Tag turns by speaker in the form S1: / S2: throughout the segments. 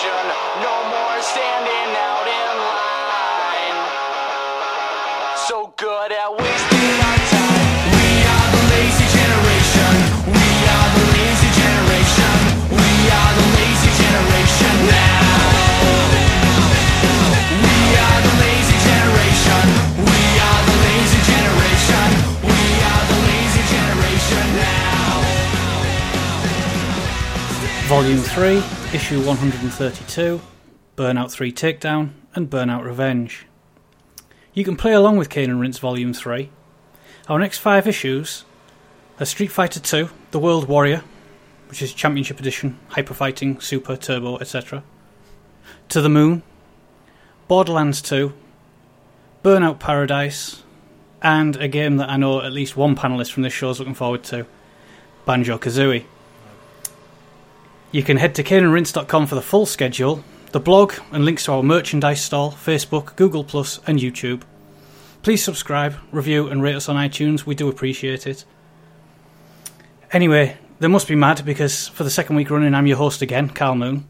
S1: generation. No more standing out in line. So good
S2: Volume 3, Issue 132, Burnout 3 Takedown, and Burnout Revenge. You can play along with Cane and Rinse Volume 3. Our next five issues are Street Fighter 2, The World Warrior, which is Championship Edition, Hyper Fighting, Super, Turbo, etc. To the Moon, Borderlands 2, Burnout Paradise, and a game that I know at least one panelist from this show is looking forward to, Banjo Kazooie. You can head to caneandrinse.com for the full schedule, the blog, and links to our merchandise stall, Facebook, Google, Plus, and YouTube. Please subscribe, review, and rate us on iTunes. We do appreciate it. Anyway, they must be mad because for the second week running, I'm your host again, Karl Moon.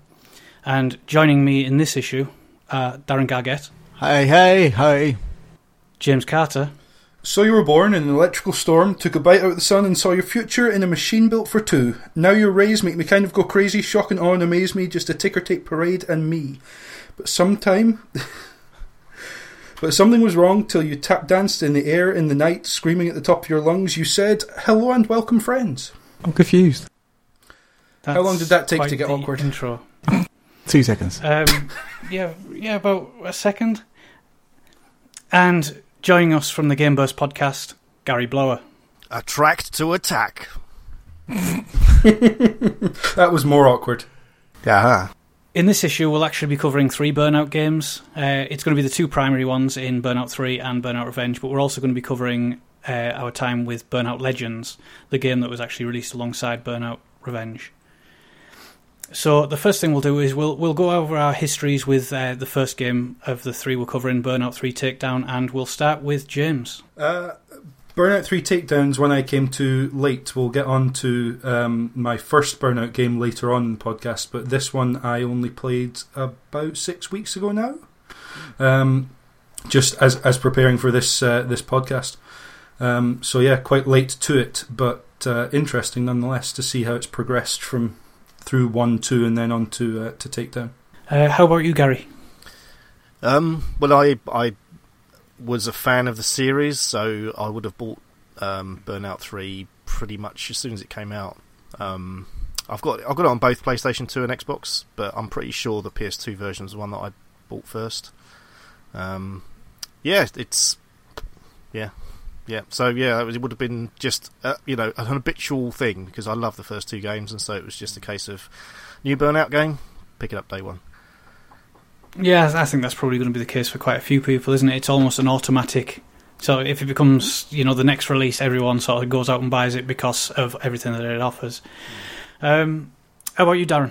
S2: And joining me in this issue are Darren Gargett,
S3: Hey, hey, hey.
S2: James Carter,
S4: So you were born in an electrical storm, took a bite out of the sun, and saw your future in a machine built for two. Now your rays make me kind of go crazy, shock and awe and amaze me, just a ticker tape parade and me. But sometime. but something was wrong till you tap danced in the air in the night, screaming at the top of your lungs. You said, Hello and welcome, friends.
S3: I'm confused.
S4: How long did that take to get awkward?
S2: Intro.
S3: Two seconds.
S2: Um, yeah, yeah, about a second. And joining us from the GameBurst podcast, Gary Blower.
S5: Attract to attack.
S4: That was more awkward.
S5: Yeah.
S2: In this issue, we'll actually be covering three Burnout games. Uh, it's going to be the two primary ones in Burnout 3 and Burnout Revenge, but we're also going to be covering uh, our time with Burnout Legends, the game that was actually released alongside Burnout Revenge. So the first thing we'll do is we'll we'll go over our histories with uh, the first game of the three we're covering, Burnout 3 Takedown, and we'll start with James.
S4: Uh, Burnout 3 Takedowns, when I came to late, we'll get on to um, my first Burnout game later on in the podcast, but this one I only played about six weeks ago now. Um, just as as preparing for this uh, this podcast. Um, so yeah, quite late to it, but uh, interesting nonetheless to see how it's progressed from through one, two, and then on to uh, to Takedown.
S2: Uh, how about you, Gary?
S5: Um, well, I I was a fan of the series, so I would have bought um, Burnout Three pretty much as soon as it came out. Um, I've got I've got it on both PlayStation Two and Xbox, but I'm pretty sure the PS2 version is the one that I bought first. Um, yeah, it's yeah, yeah. So yeah, it would have been just uh, you know an habitual thing because I love the first two games, and so it was just a case of new Burnout game, pick it up day one.
S2: Yeah, I think that's probably going to be the case for quite a few people, isn't it? It's almost an automatic. So if it becomes, you know, the next release, everyone sort of goes out and buys it because of everything that it offers. Um, how about you, Darren?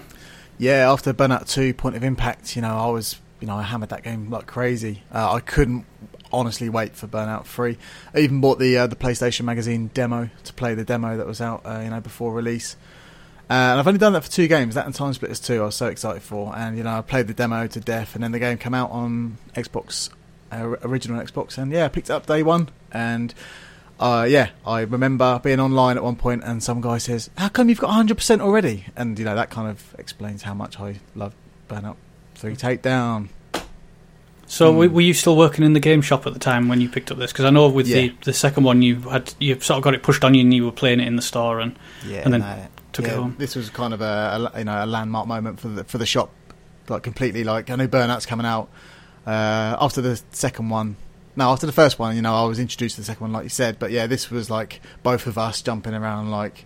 S3: Yeah, after Burnout 2 Point of Impact, you know, I was, you know, I hammered that game like crazy. Uh, I couldn't honestly wait for Burnout 3. I even bought the uh, the PlayStation Magazine demo to play the demo that was out, uh, you know, before release. Uh, and I've only done that for two games, that and TimeSplitters 2, I was so excited for. And, you know, I played the demo to death, and then the game came out on Xbox, uh, original Xbox, and yeah, I picked it up day one. And uh, yeah, I remember being online at one point, and some guy says, "How come you've got 100% already?" And you know that kind of explains how much I love Burnout Three Takedown.
S2: So
S3: Hmm.
S2: were were you still working in the game shop at the time when you picked up this? Because I know with
S3: Yeah.
S2: the, the second one, you had you sort of got it pushed on you and you were playing it in the store and
S3: Yeah,
S2: And then
S3: no,
S2: took it home.
S3: This was kind of a, a you know a landmark moment for the for the shop, like completely. Like I know Burnout's coming out uh, after the second one. No, after the first one, you know, I was introduced to the second one, like you said. But yeah, this was like both of us jumping around like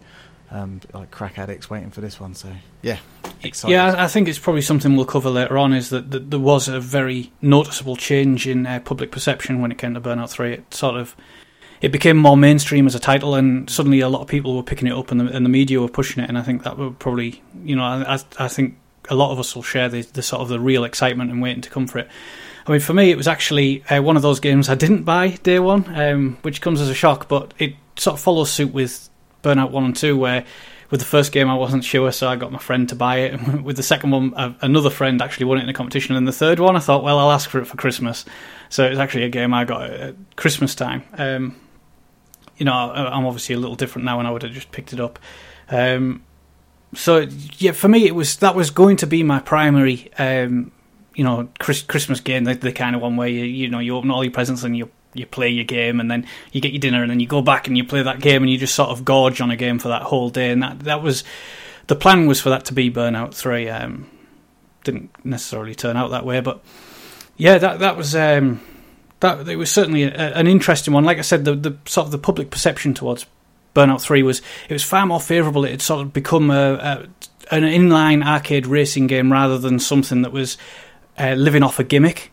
S3: um, like crack addicts waiting for this one. So yeah, excited.
S2: Yeah, I think it's probably something we'll cover later on. Is that, that there was a very noticeable change in uh, public perception when it came to Burnout Three. It sort of it became more mainstream as a title, and suddenly a lot of people were picking it up, and the, and the media were pushing it. And I think that would probably, you know, I, I- I think a lot of us will share the, the sort of the real excitement and waiting to come for it. I mean, for me, it was actually uh, one of those games I didn't buy day one, um, which comes as a shock, but it sort of follows suit with Burnout One and Two, where with the first game, I wasn't sure, so I got my friend to buy it. And with the second one, another friend actually won it in a competition. And the third one, I thought, well, I'll ask for it for Christmas. So it was actually a game I got at Christmas time. Um, you know, I'm obviously a little different now, and I would have just picked it up. Um, so yeah, for me, it was that was going to be my primary, um, you know, Chris, Christmas game, the, the kind of one where you you know you open all your presents and you you play your game and then you get your dinner and then you go back and you play that game and you just sort of gorge on a game for that whole day and that that was the plan was for that to be Burnout Three. Um, didn't necessarily turn out that way, but yeah, that that was um, that it was certainly a, an interesting one. Like I said, the the sort of the public perception towards Burnout Three was it was far more favourable. It had sort of become a, a an inline arcade racing game rather than something that was uh, living off a gimmick.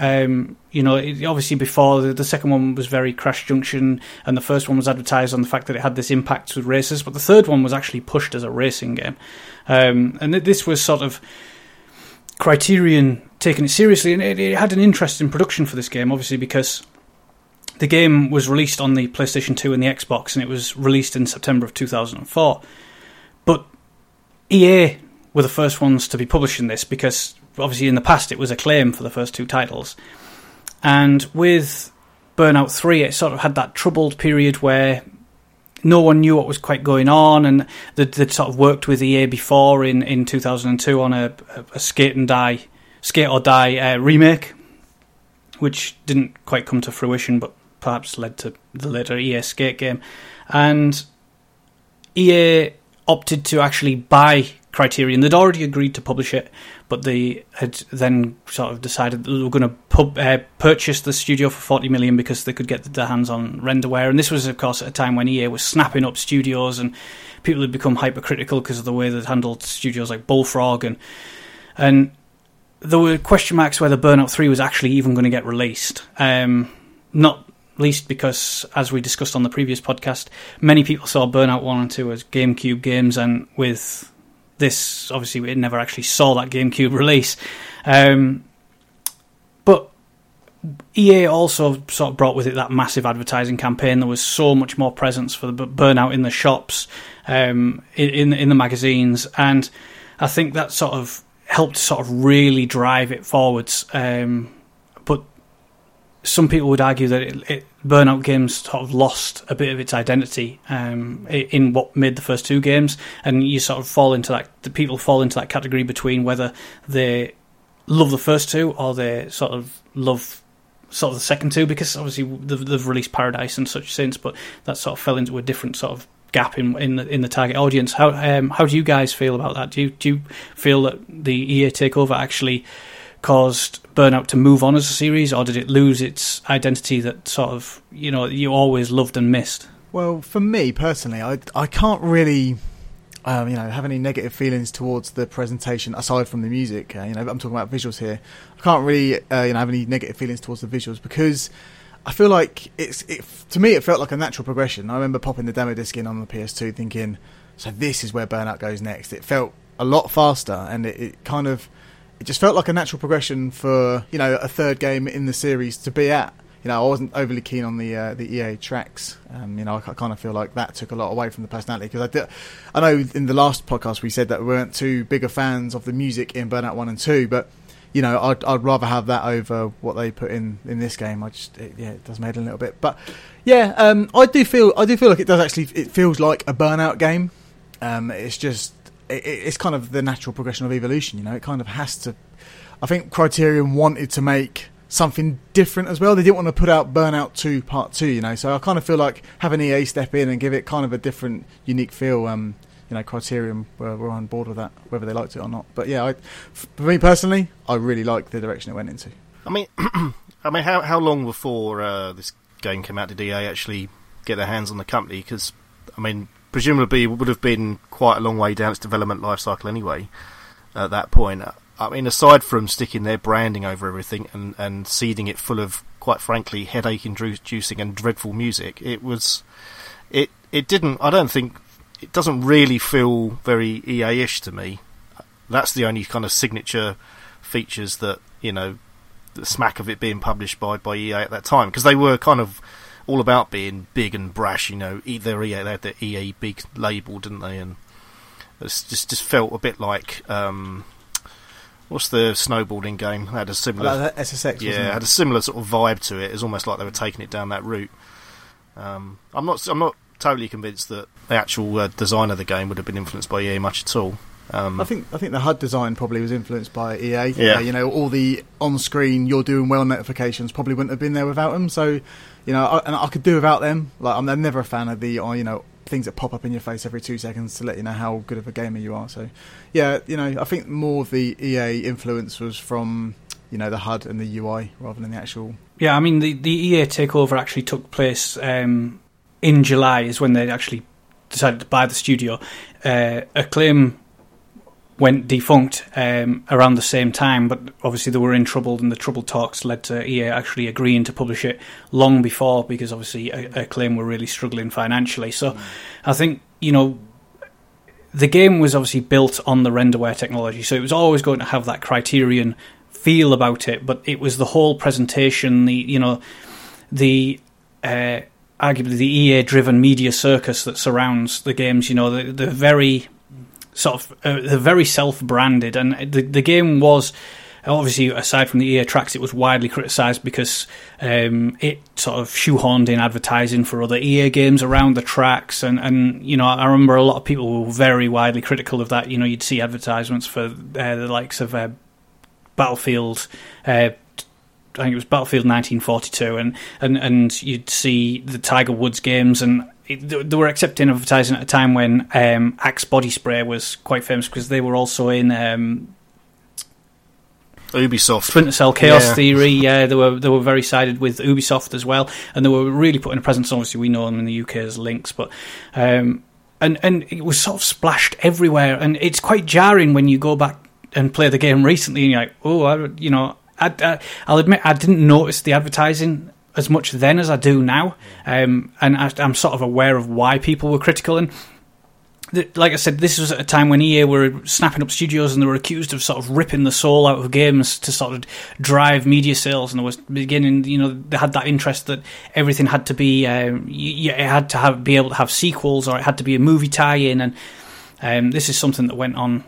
S2: Um, you know, it, obviously before the, the second one was very Crash Junction, and the first one was advertised on the fact that it had this impact with races, but the third one was actually pushed as a racing game, um, and th- this was sort of Criterion taking it seriously, and it, it had an interest in production for this game, obviously because the game was released on the PlayStation 2 and the Xbox, and it was released in September of 2004. But EA were the first ones to be publishing this because obviously in the past it was Acclaim for the first two titles. And with Burnout 3, it sort of had that troubled period where no one knew what was quite going on, and they'd, they'd sort of worked with EA before in, in 2002 on a, a, a Skate and Die, Skate or Die uh, remake, which didn't quite come to fruition, but perhaps led to the later EA Skate game. And EA opted to actually buy Criterion. They'd already agreed to publish it, but they had then sort of decided that they were going to pub, uh, purchase the studio for 40 million because they could get their hands on renderware. And this was, of course, at a time when EA was snapping up studios and people had become hypercritical because of the way they'd handled studios like Bullfrog. And, and there were question marks whether Burnout 3 was actually even going to get released. Um, not least because, as we discussed on the previous podcast, many people saw Burnout 1 and 2 as GameCube games, and with this, obviously, we never actually saw that GameCube release. Um, but EA also sort of brought with it that massive advertising campaign. There was so much more presence for the Burnout in the shops, um, in, in the magazines, and I think that sort of helped sort of really drive it forwards. Um, but some people would argue that it, it, Burnout Games sort of lost a bit of its identity um, in what made the first two games, and you sort of fall into that. The people fall into that category between whether they love the first two or they sort of love sort of the second two, because obviously they've, they've released Paradise and such since, but that sort of fell into a different sort of gap in in the, in the target audience. How um, how do you guys feel about that? Do you do you feel that the EA takeover actually caused Burnout to move on as a series, or did it lose its identity that sort of you know you always loved and missed?
S3: Well, for me personally, I I can't really. Um, you know, have any negative feelings towards the presentation aside from the music? Uh, you know, I'm talking about visuals here. I can't really, uh, you know, have any negative feelings towards the visuals because I feel like it's it, to me it felt like a natural progression. I remember popping the demo disc in on the PS2, thinking, so this is where Burnout goes next. It felt a lot faster, and it, it kind of it just felt like a natural progression for you know a third game in the series to be at. You know, I wasn't overly keen on the uh, the EA tracks. Um, you know, I, kind of feel like that took a lot away from the personality because I did. I know in the last podcast we said that we weren't too bigger fans of the music in Burnout One and Two, but you know, I'd, I'd rather have that over what they put in in this game. I just, it, yeah, it does made a little bit, but yeah, um, I do feel, I do feel like it does actually, it feels like a Burnout game. Um, it's just, it, it's kind of the natural progression of evolution. You know, it kind of has to. I think Criterion wanted to make something different as well. They didn't want to put out Burnout Two Part Two. You know, so I kind of feel like having EA step in and give it kind of a different, unique feel. Um, you know, Criterion were, were on board with that, whether they liked it or not. But yeah, I, for me personally, I really like the direction it went into.
S5: I mean, I mean, how how long before uh, this game came out did EA actually get their hands on the company? Because I mean, presumably would have been quite a long way down its development life cycle anyway. At that point, I mean, aside from sticking their branding over everything and and seeding it full of, quite frankly, headache-inducing and dreadful music, it was, it it didn't. I don't think it doesn't really feel very EA-ish to me. That's the only kind of signature features that you know the smack of it being published by, by EA at that time because they were kind of all about being big and brash. You know, EA they had the EA big label, didn't they? And It's just just felt a bit like um, what's the snowboarding game? It had a similar
S3: that SSX,
S5: yeah,
S3: wasn't
S5: it
S3: it?
S5: had a similar sort of vibe to it. It's almost like they were taking it down that route. Um, I'm not I'm not totally convinced that the actual uh, design of the game would have been influenced by EA much at all. Um,
S3: I think I think the HUD design probably was influenced by EA.
S5: Yeah.
S3: Uh, you know, all the on-screen "you're doing well" notifications probably wouldn't have been there without them. So, you know, I, and I could do without them. Like I'm never a fan of the, uh, you know, things that pop up in your face every two seconds to let you know how good of a gamer you are. So, yeah, you know, I think more of the EA influence was from you know the HUD and the UI rather than the actual.
S2: Yeah, I mean the the EA takeover actually took place um, in July. Is when they actually decided to buy the studio. Uh, Acclaim went defunct um, around the same time, but obviously they were in trouble, and the trouble talks led to EA actually agreeing to publish it long before because obviously Acclaim were really struggling financially. So I think you know the game was obviously built on the renderware technology, so it was always going to have that Criterion feel about it. But it was the whole presentation, the you know, the uh, arguably the EA-driven media circus that surrounds the games. You know, the the very sort of uh, very self-branded, and the the game was. Obviously, aside from the EA tracks, it was widely criticised because um, it sort of shoehorned in advertising for other EA games around the tracks, and, and you know I remember a lot of people were very widely critical of that. You know, you'd see advertisements for uh, the likes of uh, Battlefield. Uh, I think it was Battlefield 1942, and, and, and you'd see the Tiger Woods games, and it, they were accepting advertising at a time when um, Axe body spray was quite famous because they were also in um,
S5: Ubisoft.
S2: Splinter Cell Chaos
S5: Yeah.
S2: Theory. Yeah, they were they were very sided with Ubisoft as well, and they were really putting a presence. Obviously, we know them in the UK as Lynx, but um, and and it was sort of splashed everywhere, and it's quite jarring when you go back and play the game recently, and you're like, oh, I, you know, I, I, I'll admit I didn't notice the advertising as much then as I do now, um, and I, I'm sort of aware of why people were critical and like I said, this was at a time when EA were snapping up studios and they were accused of sort of ripping the soul out of games to sort of drive media sales. And there was beginning, you know, they had that interest that everything had to be, um, it had to have be able to have sequels or it had to be a movie tie-in. And um, this is something that went on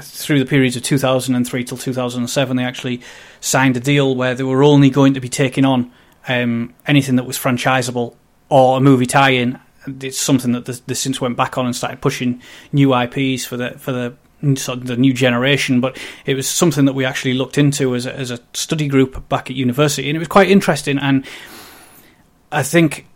S2: through the periods of 2003 till 2007. They actually signed a deal where they were only going to be taking on um, anything that was franchisable or a movie tie-in it's something that they, since went back on and started pushing new IPs for the for the sort of the new generation. But it was something that we actually looked into as a, as a study group back at university, and it was quite interesting. And I think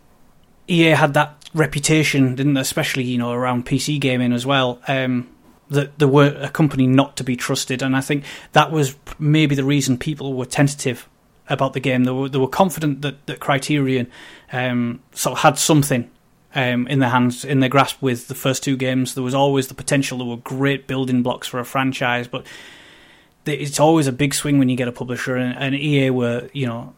S2: EA had that reputation, didn't they? especially you know around PC gaming as well. Um, that they were a company not to be trusted, and I think that was maybe the reason people were tentative about the game. They were they were confident that that Criterion um, sort of had something um, in their hands, in their grasp with the first two games. There was always the potential. There were great building blocks for a franchise, but it's always a big swing when you get a publisher. And, and EA were, you know,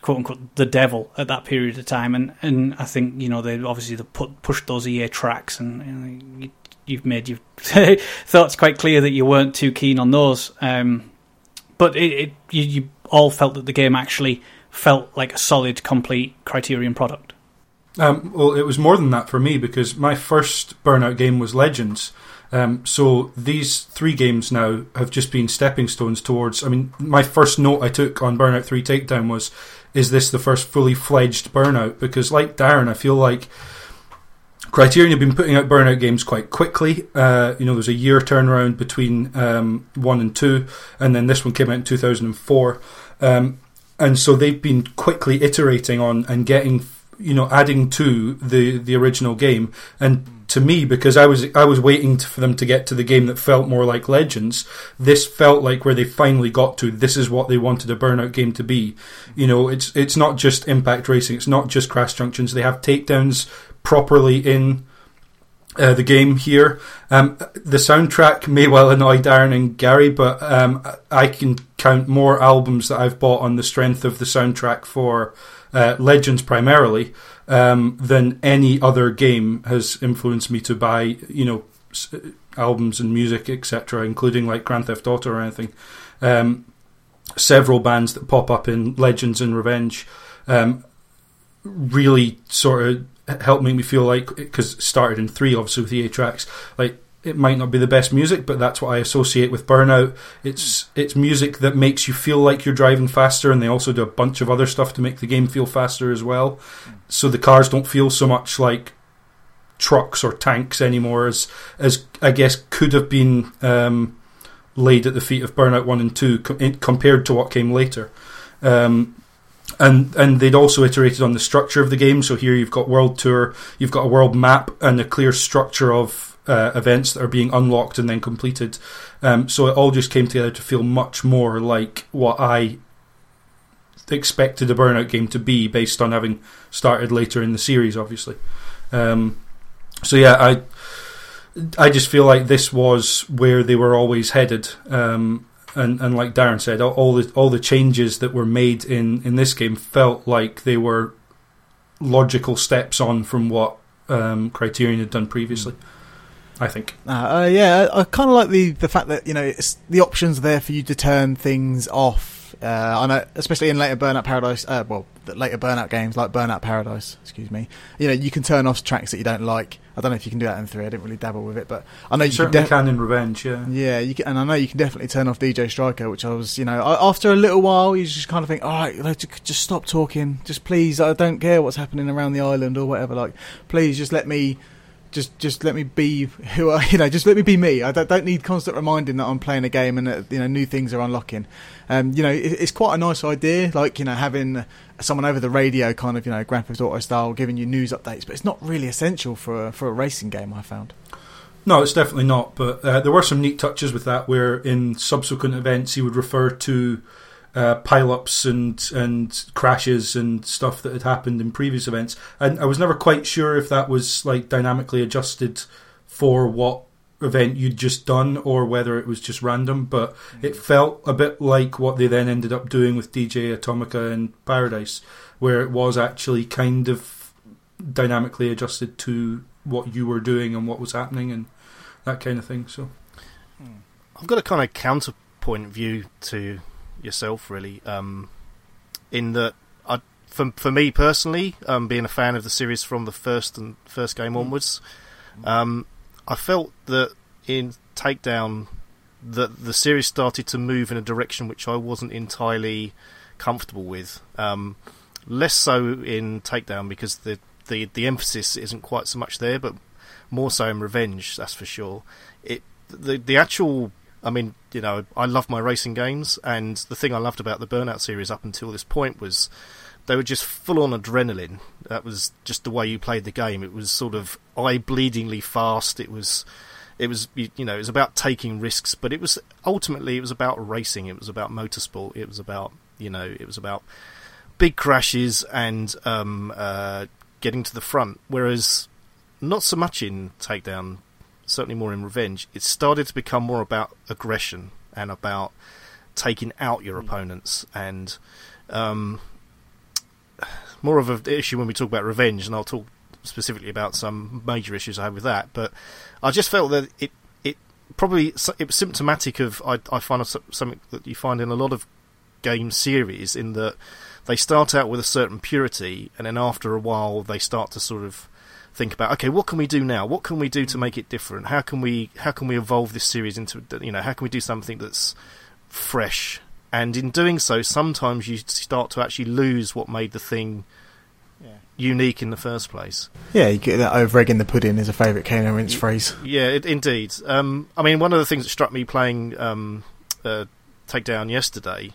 S2: quote unquote, the devil at that period of time. And, and I think you know they obviously they put pushed those EA tracks, and you, you've made your thoughts quite clear that you weren't too keen on those. Um, but it, it you, you all felt that the game actually felt like a solid, complete Criterion product.
S4: Um, well, it was more than that for me because my first Burnout game was Legends. Um, so these three games now have just been stepping stones towards. I mean, my first note I took on Burnout 3 Takedown was, is this the first fully fledged Burnout? Because, like Darren, I feel like Criterion have been putting out Burnout games quite quickly. Uh, you know, there's a year turnaround between um, one and two, and then this one came out in 2004. Um, and so they've been quickly iterating on and getting you know adding to the the original game and to me because I was I was waiting to, for them to get to the game that felt more like Legends this felt like where they finally got to this is what they wanted a burnout game to be you know it's it's not just impact racing it's not just crash junctions they have takedowns properly in uh, the game here. Um, the soundtrack may well annoy Darren and Gary, but um, I can count more albums that I've bought on the strength of the soundtrack for uh, Legends primarily um, than any other game has influenced me to buy, you know, s- albums and music, etc., including like Grand Theft Auto or anything. Um, several bands that pop up in Legends and Revenge um, really sort of helped make me feel like because started in three obviously with EA tracks like it might not be the best music, but that's what I associate with Burnout. It's it's music that makes you feel like you're driving faster, and they also do a bunch of other stuff to make the game feel faster as well. So the cars don't feel so much like trucks or tanks anymore, as as I guess could have been um, laid at the feet of Burnout One and Two compared to what came later. Um, and and they'd also iterated on the structure of the game. So here you've got world tour, you've got a world map, and a clear structure of uh, events that are being unlocked and then completed. Um, so it all just came together to feel much more like what I expected a Burnout game to be, based on having started later in the series, obviously. Um, so yeah, I I just feel like this was where they were always headed. Um, and, and like Darren said, all, the all the changes that were made in, in this game felt like they were logical steps on from what um, Criterion had done previously. I think.
S3: Uh, uh, yeah, I, I kind of like the the fact that you know it's, the options are there for you to turn things off. Uh, I know, especially in later Burnout Paradise. Uh, well, the later Burnout games like Burnout Paradise. Excuse me. You know, you can turn off tracks that you don't like. I don't know if you can do that in three. I didn't really dabble with it, but I know
S4: You
S3: you
S4: certainly
S3: can.
S4: can in Revenge, yeah.
S3: Yeah, you can, and I know you can definitely turn off DJ Stryker, which I was, you know, I, after a little while, you just kind of think, all right, like, ju- just stop talking, just please, I don't care what's happening around the island or whatever, like, please just let me, just just let me be who I, you know, just let me be me. I don't, don't need constant reminding that I'm playing a game and that you know new things are unlocking. Um, you know, it, it's quite a nice idea, like you know, having someone over the radio, kind of, you know, Grand Theft Auto style, giving you news updates, but it's not really essential for a, for a racing game. I found.
S4: No, it's definitely not. But uh, there were some neat touches with that, where in subsequent events he would refer to uh, pile-ups and and crashes and stuff that had happened in previous events. And I was never quite sure if that was like dynamically adjusted for what event you'd just done or whether it was just random. But it felt a bit like what they then ended up doing with DJ Atomika and Paradise, where it was actually kind of dynamically adjusted to what you were doing and what was happening and that kind of thing. So
S5: I've got a kind of counterpoint view to yourself, really, um, in that I, for for me personally, um, being a fan of the series from the first and first game onwards, um, I felt that in Takedown, that the series started to move in a direction which I wasn't entirely comfortable with. Um, less so in Takedown because the, the the emphasis isn't quite so much there, but more so in Revenge. That's for sure. It the the actual. I mean, you know, I love my racing games, and the thing I loved about the Burnout series up until this point was they were just full on adrenaline. That was just the way you played the game. It was sort of eye bleedingly fast. It was, it was you know, it was about taking risks, but it was ultimately it was about racing. It was about motorsport. It was about you know, it was about big crashes and um, uh, getting to the front. Whereas not so much in Takedown, certainly more in Revenge. It started to become more about aggression and about taking out your opponents and um, more of an issue when we talk about revenge, and I'll talk specifically about some major issues I have with that. But I just felt that it it probably it was symptomatic of I, I find something that you find in a lot of game series in that they start out with a certain purity, and then after a while they start to sort of think about okay, what can we do now? What can we do to make it different? How can we how can we evolve this series into you know how can we do something that's fresh? And in doing so, sometimes you start to actually lose what made the thing unique in the first place.
S3: Yeah, you get that over egg in the pudding is a favourite Cane and Rinse phrase.
S5: Yeah, it, indeed. Um, I mean, one of the things that struck me playing um, uh, Takedown yesterday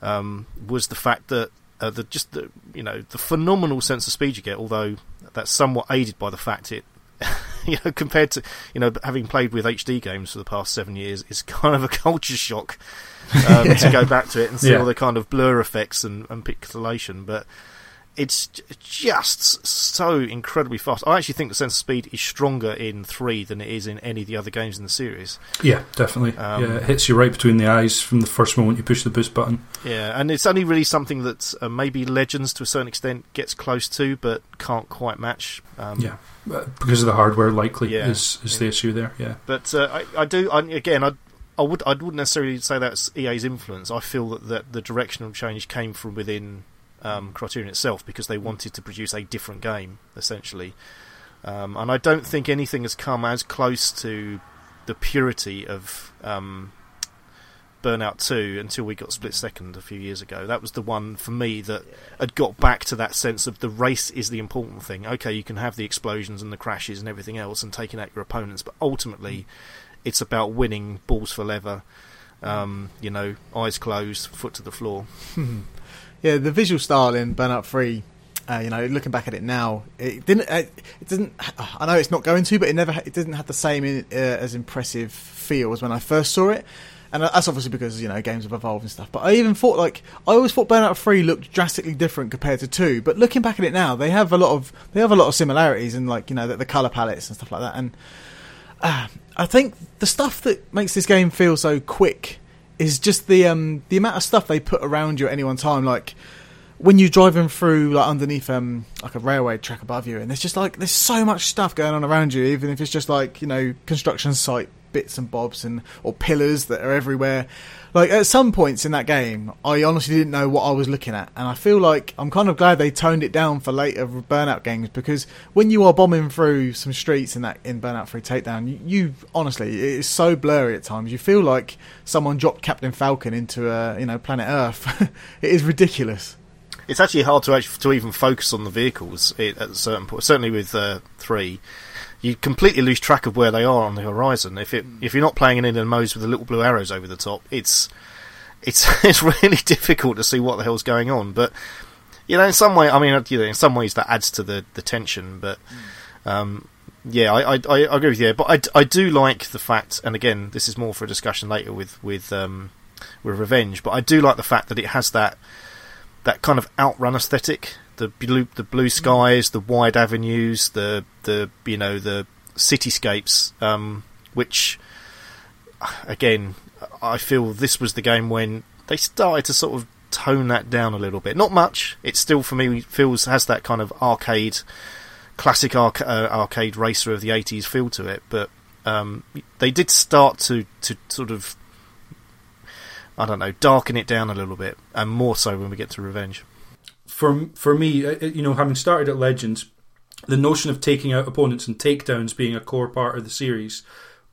S5: um, was the fact that uh, the just the you know the phenomenal sense of speed you get, although that's somewhat aided by the fact it. you know, compared to you know having played with HD games for the past seven years, it's kind of a culture shock um, to go back to it and see
S4: Yeah.
S5: all the kind of blur effects and, and pixelation. But it's just so incredibly fast. I actually think the sense of speed is stronger in three than it is in any of the other games in the series.
S4: yeah, definitely.
S5: Um,
S4: yeah, it hits you right between the eyes from the first moment you push the boost button.
S5: Yeah, and it's only really something that uh, maybe Legends to a certain extent gets close to, but can't quite match. Um,
S4: Yeah, uh, because of the hardware, likely
S5: Yeah.
S4: is is the issue there. Yeah,
S5: But uh, I, I do I, again. I, I would I wouldn't necessarily say that's EA's influence. I feel that, that the directional change came from within um, Criterion itself because they wanted to produce a different game essentially. Um, and I don't think anything has come as close to the purity of um, Burnout Two until we got Split Second a few years ago. That was the one for me that had got back to that sense of the race is the important thing. Okay, you can have the explosions and the crashes and everything else and taking out your opponents, but ultimately, it's about winning balls for leather. Um, you know, eyes closed, foot to the floor.
S3: Yeah, the visual style in Burnout Three. Uh, you know, looking back at it now, it didn't. Uh, it doesn't. I know it's not going to, but it never. It didn't have the same in, uh, as impressive feel as when I first saw it. And that's obviously because you know games have evolved and stuff. But I even thought like I always thought Burnout Three looked drastically different compared to two. But looking back at it now, they have a lot of they have a lot of similarities in like you know the, the color palettes and stuff like that. And uh, I think the stuff that makes this game feel so quick is just the um the amount of stuff they put around you at any one time. Like when you're driving through like underneath um like a railway track above you, and there's just like there's so much stuff going on around you, even if it's just like you know construction site bits and bobs and or pillars that are everywhere. Like at some points in that game, I honestly didn't know what I was looking at, and I feel like I'm kind of glad they toned it down for later Burnout games because when you are bombing through some streets in that in Burnout Free Takedown, you, you honestly it is so blurry at times. You feel like someone dropped Captain Falcon into a you know planet Earth. it is ridiculous.
S5: It's actually hard to actually, to even focus on the vehicles at certain point. Certainly with uh, three, you completely lose track of where they are on the horizon. If it if you're not playing in Indian modes with the little blue arrows over the top, it's it's it's really difficult to see what the hell's going on. But you know, in some way, I mean, you know, in some ways that adds to the the tension. But um, yeah, I, I, I agree with you. But I, I do like the fact, and again, this is more for a discussion later with with um, with Revenge. But I do like the fact that it has that that kind of outrun aesthetic. The blue, the blue skies, the wide avenues, the the you know the cityscapes, um, which again, I feel this was the game when they started to sort of tone that down a little bit. Not much. It still, for me, feels has that kind of arcade, classic arc, uh, arcade racer of the '80s feel to it. But um, they did start to to sort of, I don't know, darken it down a little bit, and more so when we get to Revenge.
S4: For for me, uh, you know, having started at Legends, the notion of taking out opponents and takedowns being a core part of the series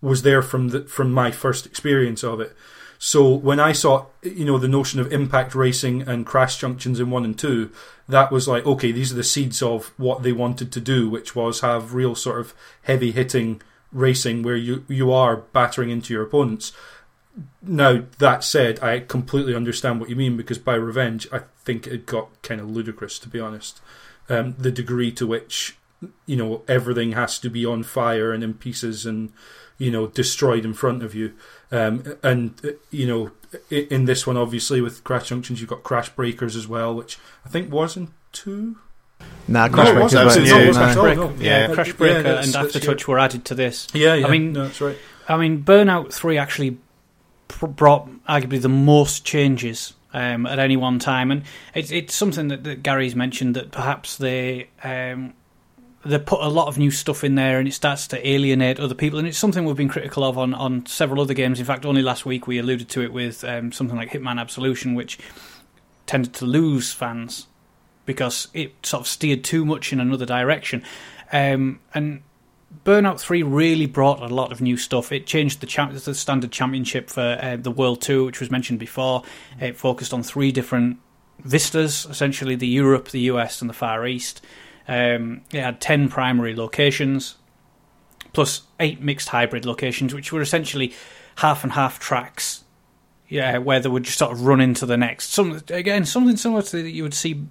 S4: was there from the from my first experience of it. So when I saw, you know, the notion of impact racing and crash junctions in one and two, that was like, okay, these are the seeds of what they wanted to do, which was have real sort of heavy hitting racing where you you are battering into your opponents. Now that said, I completely understand what you mean because by Revenge, I think it got kind of ludicrous, to be honest. Um, the degree to which you know everything has to be on fire and in pieces and you know destroyed in front of you um, and uh, you know i- in this one obviously with crash junctions you've got crash breakers as well which i think was in two
S3: Nah,
S4: No,
S3: Crash
S4: it
S3: Breakers
S4: wasn't.
S3: weren't
S5: No,
S3: new,
S5: it wasn't.
S3: no.
S4: Oh,
S2: Break-
S4: no.
S5: yeah,
S4: Uh,
S2: Crash Breaker
S4: that's-
S2: and Aftertouch were added to this.
S4: yeah yeah
S2: I mean-
S4: no, that's right
S2: I mean, Burnout 3 actually pr- brought arguably the most changes um, at any one time. And it's, it's something that, that Gary's mentioned that perhaps they. Um, they put a lot of new stuff in there and it starts to alienate other people and it's something we've been critical of on, on several other games in fact only last week we alluded to it with um, something like hitman absolution which tended to lose fans because it sort of steered too much in another direction um, and Burnout 3 really brought a lot of new stuff. It changed the, champ- the standard championship for uh, the World Tour, which was mentioned before. It focused on three different vistas, essentially the Europe, the US, and the Far East. Um, it had 10 primary locations, plus eight mixed hybrid locations, which were essentially half and half tracks. Yeah, where they would just sort of run into the next. Some again, something similar to that you would see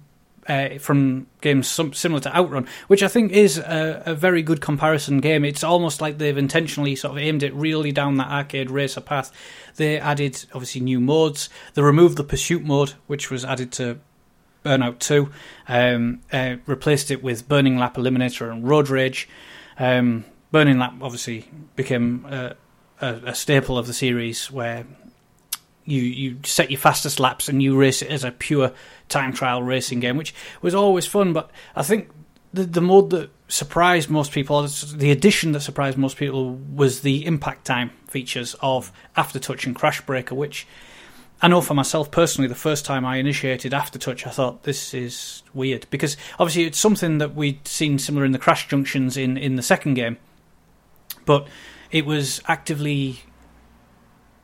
S2: uh, from games similar to Outrun, which I think is a, a very good comparison game. It's almost like they've intentionally sort of aimed it really down that arcade racer path. They added obviously new modes. They removed the pursuit mode, which was added to Burnout 2, um, uh, replaced it with Burning Lap Eliminator and Road Rage. Um, Burning Lap obviously became uh, a, a staple of the series where you you set your fastest laps and you race it as a pure time trial racing game, which was always fun. But I think the the mode that surprised most people, the addition that surprised most people, was the impact time features of Aftertouch and Crash Breaker, which I know for myself personally, the first time I initiated Aftertouch, I thought this is weird because obviously it's something that we'd seen similar in the crash junctions in in the second game, but it was actively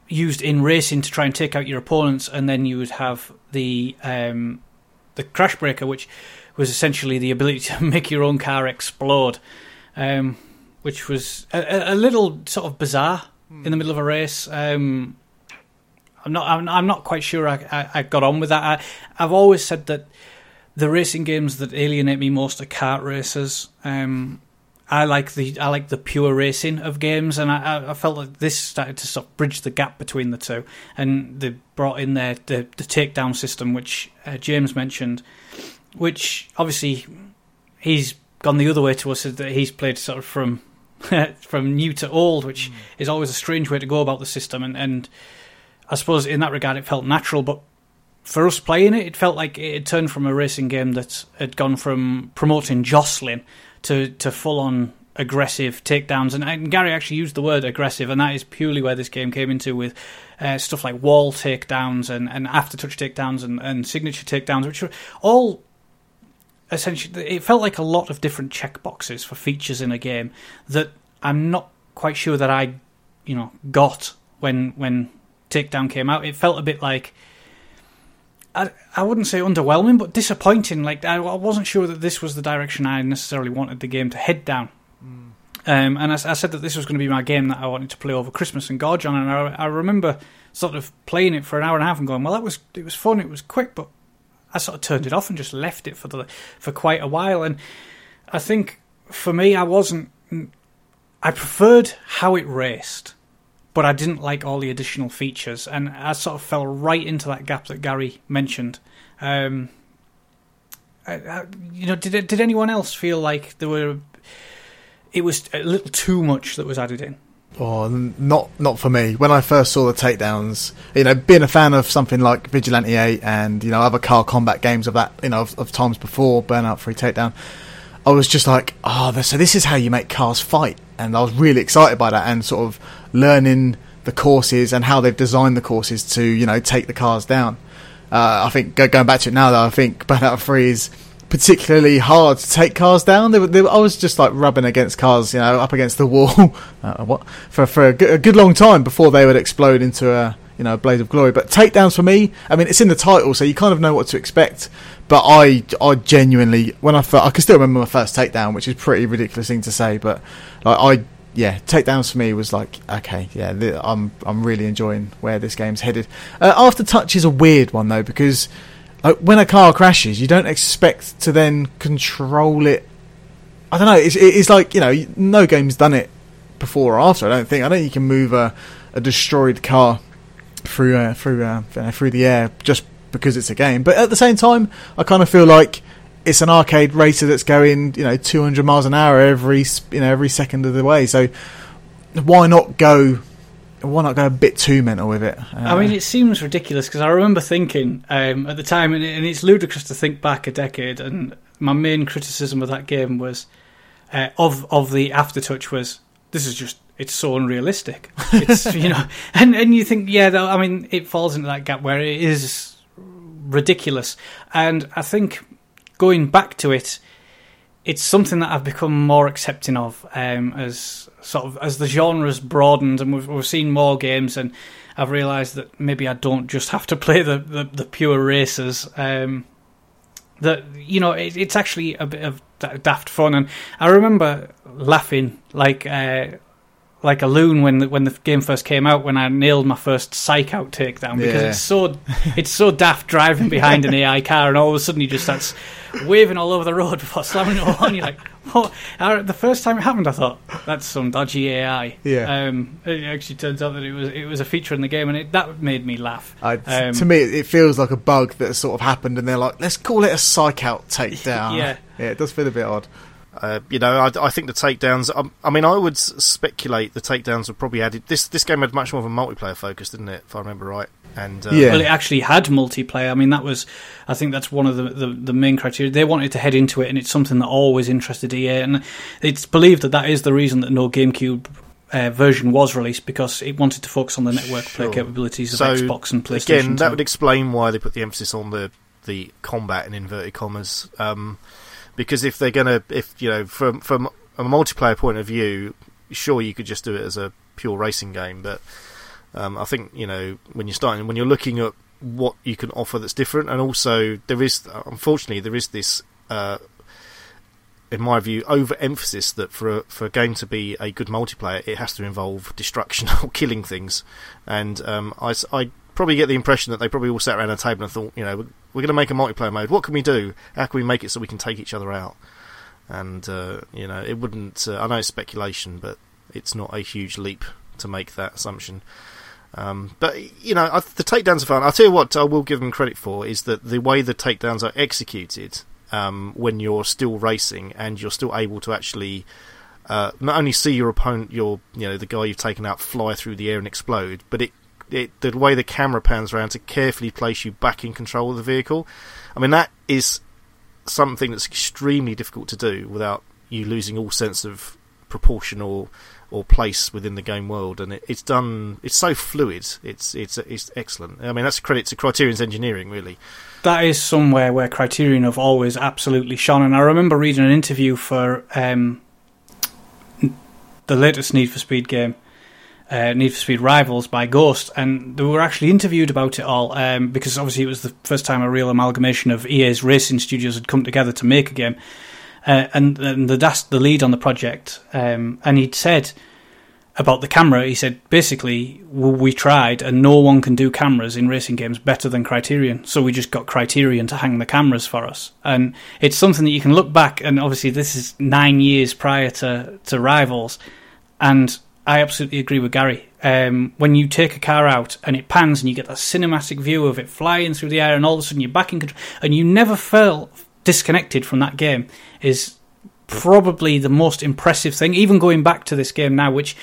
S2: used in racing to try and take out your opponents, and then you would have the um, the crash breaker, which was essentially the ability to make your own car explode, um, which was a- a, little sort of bizarre in the middle of a race. Um, I'm not. I'm, I'm not quite sure. I, I, I got on with that. I, I've always said that the racing games that alienate me most are kart races. Um, I like the I like the pure racing of games, and I, I- felt like this started to sort of bridge the gap between the two. And they brought in their the, the takedown system, which uh, James mentioned, which obviously he's gone the other way to us. That he's played sort of from from new to old, which is always a strange way to go about the system. And, and I suppose in that regard, it felt natural, but for us playing it, it felt like it had turned from a racing game that had gone from promoting jostling to, to full on aggressive takedowns. And, and Gary actually used the word aggressive, and that is purely where this game came into with uh, stuff like wall takedowns and, and after touch takedowns and, and signature takedowns, which were all essentially. It felt like a lot of different checkboxes for features in a game that I'm not quite sure that I, you know, got when when takedown came out. It felt a bit like I, I wouldn't say underwhelming, but disappointing. Like I, I wasn't sure that this was the direction I necessarily wanted the game to head down. Um, and I said that this was going to be my game that I wanted to play over Christmas and gorge on. And I, I remember sort of playing it for an hour and a half and going, "Well, that was it was fun. It was quick, but I sort of turned it off and just left it for the for quite a while." And I think for me, I wasn't. I preferred how it raced, but I didn't like all the additional features, and I sort of fell right into that gap that Gary mentioned. Um, I, I, you know, did did anyone else feel like there were? It was a little too much that was added in.
S3: Oh, not not for me. When I first saw the takedowns, you know, being a fan of something like Vigilante 8 and you know other car combat games of that, you know, of, of times before Burnout Free Takedown, I was just like, oh, so this is how you make cars fight, and I was really excited by that and sort of learning the courses and how they've designed the courses to you know take the cars down. Uh, I think going back to it now, though, I think Burnout Free is particularly hard to take cars down. They, were- they, were- I was just like rubbing against cars, you know, up against the wall, uh, what for for a good, a good long time before they would explode into a you know a blaze of glory. But takedowns for me, I mean, it's in the title, so you kind of know what to expect. But I, I genuinely, when I fir- I can still remember my first takedown, which is pretty ridiculous thing to say, but like I. Yeah, takedowns for me was like okay. Yeah, th- I'm I'm really enjoying where this game's headed. Uh, After touch is a weird one though because like when a car crashes, you don't expect to then control it. I don't know. It's, it's like you know, no game's done it before or after. I don't think. I don't think you can move a, a destroyed car through uh, through uh, uh, through the air just because it's a game. But at the same time, I kind of feel like it's an arcade racer that's going you know 200 miles an hour every you know every second of the way. So why not go? Why not go a bit too mental with it? Uh,
S2: I mean, it seems ridiculous because I remember thinking um, at the time, and, and it's ludicrous to think back a decade. And my main criticism of that game was uh, of of the aftertouch was this is just it's so unrealistic. It's you know, and and you think yeah, though, I mean, it falls into that gap where it is ridiculous, and I think going back to it, it's something that I've become more accepting of um, as sort of as the genre's broadened and we've, we've seen more games and I've realised that maybe I don't just have to play the, the, the pure races. Um, that you know it, it's actually a bit of daft fun and I remember laughing like uh, like a loon when the, when the game first came out when I nailed my first psych out takedown because
S3: Yeah.
S2: it's so it's so daft driving behind an AI car and all of a sudden he just starts waving all over the road before slamming it on. You're like, what? The first time it happened, I thought that's some dodgy AI.
S3: Yeah.
S2: Um, it actually turns out that it was it was a feature in the game, and it, that made me laugh.
S3: I,
S2: Um,
S3: to me, it feels like a bug that sort of happened, and they're like, "Let's call it a psych out takedown."
S2: Yeah.
S3: yeah, it does feel a bit odd.
S5: Uh, you know, I, I think the takedowns. Um, I mean, I would speculate the takedowns were probably added. This this game had much more of a multiplayer focus, didn't it? If I remember right. And uh,
S3: Yeah.
S2: Well, it actually had multiplayer. I mean, that was, I think that's one of the, the, the main criteria. They wanted to head into it, and it's something that always interested EA. And it's believed that that is the reason that no GameCube uh, version was released because it wanted to focus on the network play capabilities of
S5: So,
S2: Xbox and PlayStation.
S5: again, that
S2: 2.
S5: would explain why they put the emphasis on the the combat in inverted commas. Um, because if they're gonna, if you know, from from a multiplayer point of view, sure you could just do it as a pure racing game, but um, I think you know when you're starting, when you're looking at what you can offer that's different, and also there is, unfortunately, there is this. Uh, in my view, overemphasis that for a, for a game to be a good multiplayer, it has to involve destruction or killing things. And um, I, I probably get the impression that they probably all sat around a table and thought, you know, we're going to make a multiplayer mode. What can we do? How can we make it so we can take each other out? And uh, you know, it wouldn't. Uh, I know it's speculation, but it's not a huge leap to make that assumption. Um, but you know, I, the takedowns are fun. I'll tell you what I will give them credit for is that the way the takedowns are executed um, when you're still racing and you're still able to actually uh, not only see your opponent, your you know the guy you've taken out, fly through the air and explode, but it, it the way the camera pans around to carefully place you back in control of the vehicle. I mean that is something that's extremely difficult to do without you losing all sense of proportion or or place within the game world, and it, it's done. It's so fluid. It's it's it's excellent. I mean, that's a credit to Criterion's engineering, really.
S2: That is somewhere where Criterion have always absolutely shone. And I remember reading an interview for um, the latest Need for Speed game, uh, Need for Speed Rivals by Ghost, and they were actually interviewed about it all um, because obviously it was the first time a real amalgamation of EA's racing studios had come together to make a game. Uh, and, and the that's the lead on the project, um, and he'd said about the camera. He said basically we tried, and no one can do cameras in racing games better than Criterion. So we just got Criterion to hang the cameras for us, and it's something that you can look back. And obviously, this is nine years prior to to Rivals, and I absolutely agree with Gary. Um, when you take a car out and it pans and you get that cinematic view of it flying through the air, and all of a sudden you're back in control, and you never felt disconnected from that game, is probably the most impressive thing. Even going back to this game now, which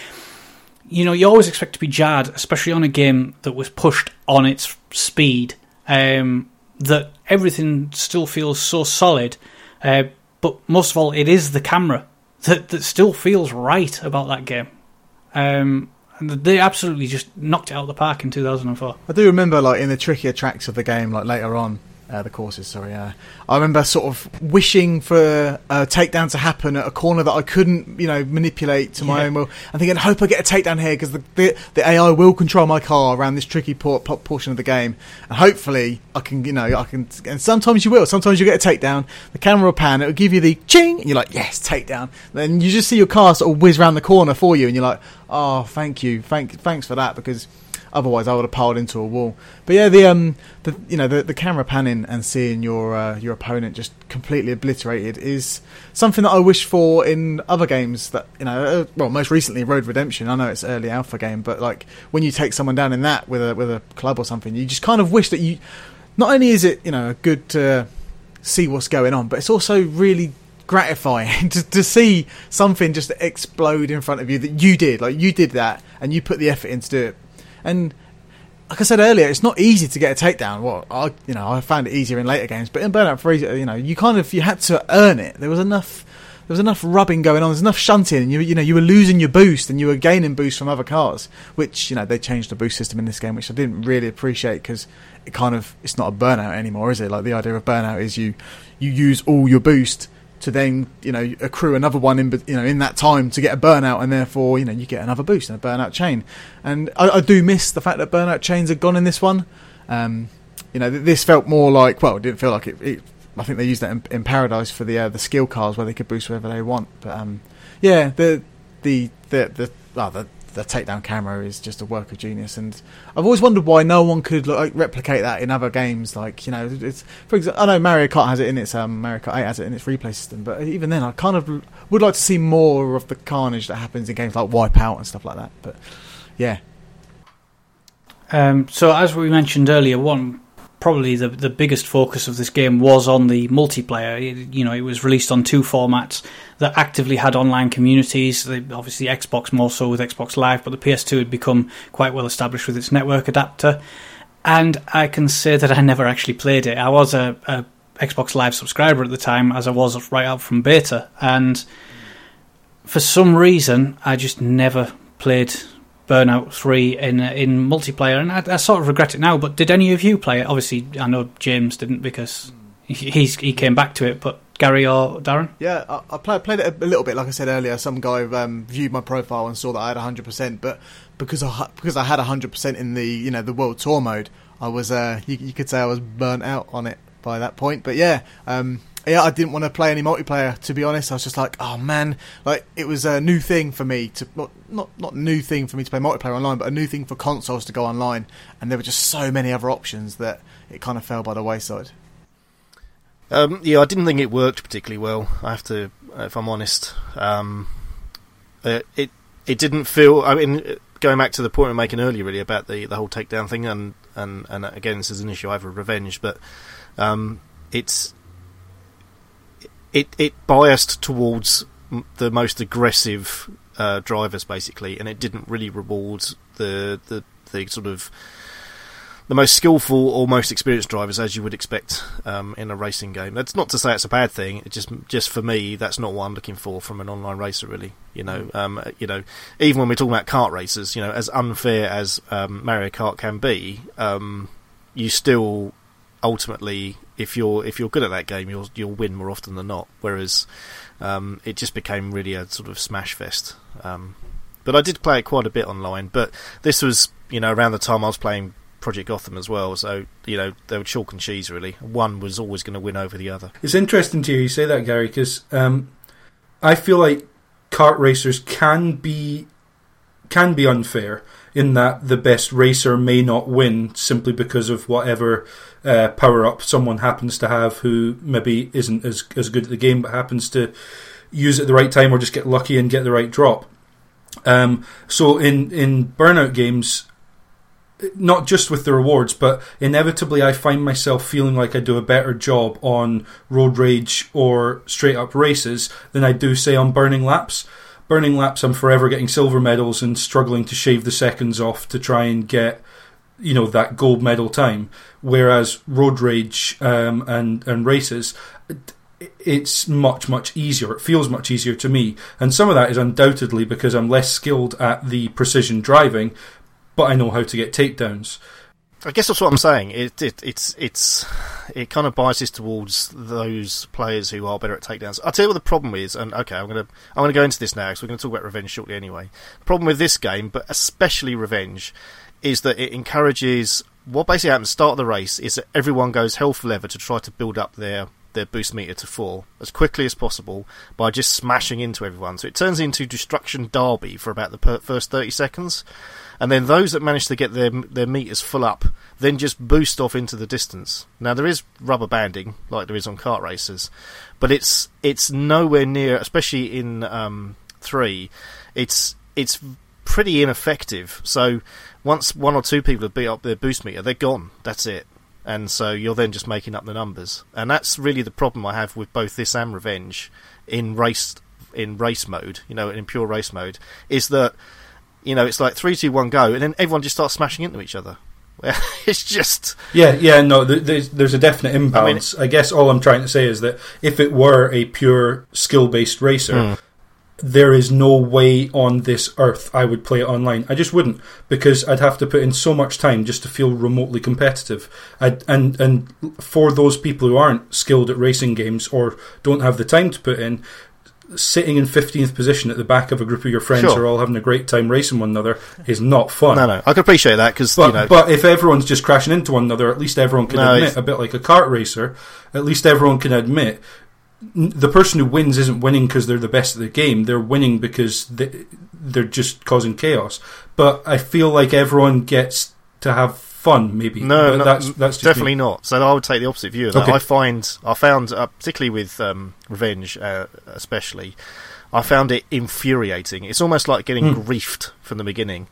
S2: you know you always expect to be jarred, especially on a game that was pushed on its speed. Um, that everything still feels so solid, uh, but most of all, it is the camera that that still feels right about that game. Um, and they absolutely just knocked it out of the park in 2004.
S3: I do remember, like in the trickier tracks of the game, like later on, uh, the courses. Sorry, uh, I remember sort of wishing for a takedown to happen at a corner that I couldn't, you know, manipulate to my
S2: Yeah.
S3: own will, and thinking, I hope I get a takedown here because the, the the AI will control my car around this tricky por- po- portion of the game, and hopefully I can, you know, I can. And sometimes you will. Sometimes you get a takedown. The camera will pan. It will give you the ching, and you're like, yes, takedown. Then you just see your car sort of whiz around the corner for you, and you're like, oh, thank you, thank, thanks for that because otherwise I would have piled into a wall. But yeah, the um, the you know the, the camera panning and seeing your uh, your opponent just completely obliterated is something that I wish for in other games that you know. Uh, well, most recently Road Redemption. I know it's early alpha game, but like when you take someone down in that with a with a club or something, you just kind of wish that you. Not only is it you know good to see what's going on, but it's also really gratifying to, to see something just explode in front of you that you did like you did that and you put the effort in to do it and like I said earlier, it's not easy to get a takedown. Well, I you know I found it easier in later games, but in Burnout Three, uh, you know, you kind of you had to earn it. There was enough. There was enough rubbing going on. There's enough shunting, and you you know you were losing your boost, and you were gaining boost from other cars. Which you know they changed the boost system in this game, which I didn't really appreciate because it kind of it's not a burnout anymore, is it? Like the idea of burnout is you you use all your boost to then you know accrue another one in you know in that time to get a burnout and therefore you know you get another boost and a burnout chain. And I, I do miss the fact that burnout chains are gone in this one. Um, you know this felt more like well it didn't feel like it, it I think they used that in, in Paradise for the uh, the skill cars where they could boost wherever they want. But um, yeah the the the the, well, the the takedown camera is just a work of genius, and I've always wondered why no one could like replicate that in other games. Like you know, it's for example, I know Mario Kart has it in its um, Mario Kart 8 has it in its replay system, but even then, I kind of would like to see more of the carnage that happens in games like Wipeout and stuff like that. But yeah,
S2: Um, so as we mentioned earlier, one probably the the biggest focus of this game was on the multiplayer. You know, it was released on two formats that actively had online communities. Obviously, Xbox more so with Xbox Live, but the PS2 had become quite well established with its network adapter. And I can say that I never actually played it. I was a, a Xbox Live subscriber at the time, as I was right out from beta, and for some reason, I just never played Burnout Three in in multiplayer, and I, I sort of regret it now. But did any of you play it? Obviously, I know James didn't because he- he's he came back to it. But Gary or Darren?
S3: Yeah, I, I played, played it a, a little bit. Like I said earlier, some guy um, viewed my profile and saw that I had 100%. But because I because I had 100% in the you know the world tour mode, I was uh, you, you could say I was burnt out on it by that point. But yeah, um, yeah, I didn't want to play any multiplayer. To be honest, I was just like, oh man, like it was a new thing for me to not not not new thing for me to play multiplayer online, but a new thing for consoles to go online. And there were just so many other options that it kind of fell by the wayside.
S5: Um, yeah, I didn't think it worked particularly well. I have to, if I'm honest. Um, uh, it it didn't feel. I mean, going back to the point were making earlier, really about the the whole takedown thing, and and and again, this is an issue I have with Revenge, but um, it's it it biased towards the most aggressive uh, drivers, basically, and it didn't really reward the the the sort of the most skillful or most experienced drivers, as you would expect um, in a racing game. That's not to say it's a bad thing. It just, just for me, that's not what I'm looking for from an online racer. Really, you know, um, you know, even when we're talking about kart races, you know, as unfair as um, Mario Kart can be, um, you still ultimately, if you're if you're good at that game, you'll you'll win more often than not. Whereas um, it just became really a sort of smash fest. Um, but I did play it quite a bit online. But this was, you know, around the time I was playing Project Gotham as well. So you know they were chalk and cheese really. One was always going to win over the other.
S4: It's interesting to hear you say that, Gary, because um, I feel like kart racers can be can be unfair in that the best racer may not win simply because of whatever uh, power up someone happens to have who maybe isn't as as good at the game but happens to use it at the right time or just get lucky and get the right drop. Um, so in in burnout games, not just with the rewards, but inevitably I find myself feeling like I do a better job on road rage or straight up races than I do, say, on burning laps. Burning laps, I'm forever getting silver medals and struggling to shave the seconds off to try and get, you know, that gold medal time. Whereas road rage um, and and races, it's much much easier. It feels much easier to me, and some of that is undoubtedly because I'm less skilled at the precision driving, but I know how to get takedowns.
S5: I guess that's what I'm saying. It, it it's it's it kind of biases towards those players who are better at takedowns. I'll tell you what the problem is, and okay, I'm gonna I'm gonna go into this now because we're gonna talk about revenge shortly anyway. The problem with this game, but especially revenge, is that it encourages what basically happens. At the start of the race is that everyone goes hell for leather to try to build up their their boost meter to four as quickly as possible by just smashing into everyone. So it turns into destruction derby for about the per- first thirty seconds and then those that manage to get their their meters full up then just boost off into the distance. Now there is rubber banding like there is on kart races, but it's it's nowhere near, especially in um, three. It's it's pretty ineffective. So once one or two people have beat up their boost meter, they're gone. That's it. And so you're then just making up the numbers, and that's really the problem I have with both this and Revenge in race in race mode. You know, in pure race mode, is that you know, it's like three, two, one, go, and then everyone just starts smashing into each other. it's just
S4: Yeah, yeah, no, there's, there's a definite imbalance. I, guess all I'm trying to say is that if it were a pure skill based racer,
S5: Mm.
S4: there is no way on this earth I would play it online. I just wouldn't because I'd have to put in so much time just to feel remotely competitive. I'd, and and for those people who aren't skilled at racing games or don't have the time to put in, sitting in 15th position at the back of a group of your friends
S5: Sure.
S4: who are all having a great time racing one another is not fun.
S5: no, no. I can appreciate that because
S4: But,
S5: you know,
S4: but if everyone's just crashing into one another, at least everyone can
S5: No,
S4: admit,
S5: it's-
S4: a bit like a kart racer, at least everyone can admit the person who wins isn't winning because they're the best at the game. They're winning because they, they're just causing chaos. But I feel like everyone gets to have fun, maybe.
S5: No,
S4: But
S5: no,
S4: that's, that's
S5: definitely
S4: me.
S5: not. So I would take the opposite view of that.
S4: Okay.
S5: I find, I found, uh, particularly with um, Revenge, uh, especially, I found it infuriating. It's almost like getting
S4: Hmm.
S5: griefed from the beginning.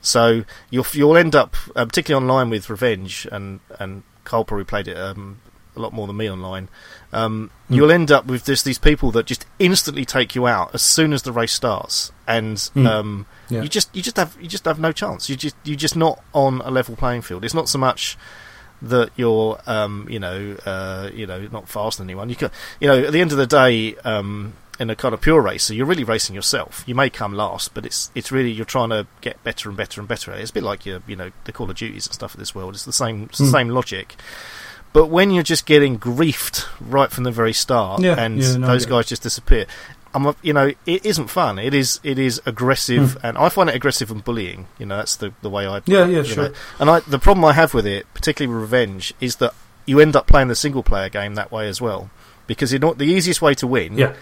S5: So you'll you'll end up, uh, particularly online with Revenge, and and Karl probably played it um, a lot more than me online. Um,
S4: Hmm.
S5: You'll end up with this these people that just instantly take you out as soon as the race starts, and
S4: Hmm.
S5: um,
S4: Yeah.
S5: you just you just have you just have no chance. You just you're just not on a level playing field. It's not so much that you're um, you know uh, you know not faster than anyone. You can you know at the end of the day. Um, in a kind of pure racer, you're really racing yourself. You may come last, but it's it's really you're trying to get better and better and better at it. It's a bit like your you know the Call of Duties and stuff of this world. It's the same
S4: Hmm.
S5: same logic. But when you're just getting griefed right from the very start,
S4: Yeah,
S5: and
S4: yeah, no,
S5: those guys just disappear, I'm, a, you know, it isn't fun. It is, it is aggressive,
S4: Hmm.
S5: and I find it aggressive and bullying. You know, that's the the way I
S4: Yeah, yeah, sure.
S5: know. And I, the problem I have with it, particularly with Revenge, is that you end up playing the single player game that way as well. Because you know, the easiest way to win
S4: Yeah,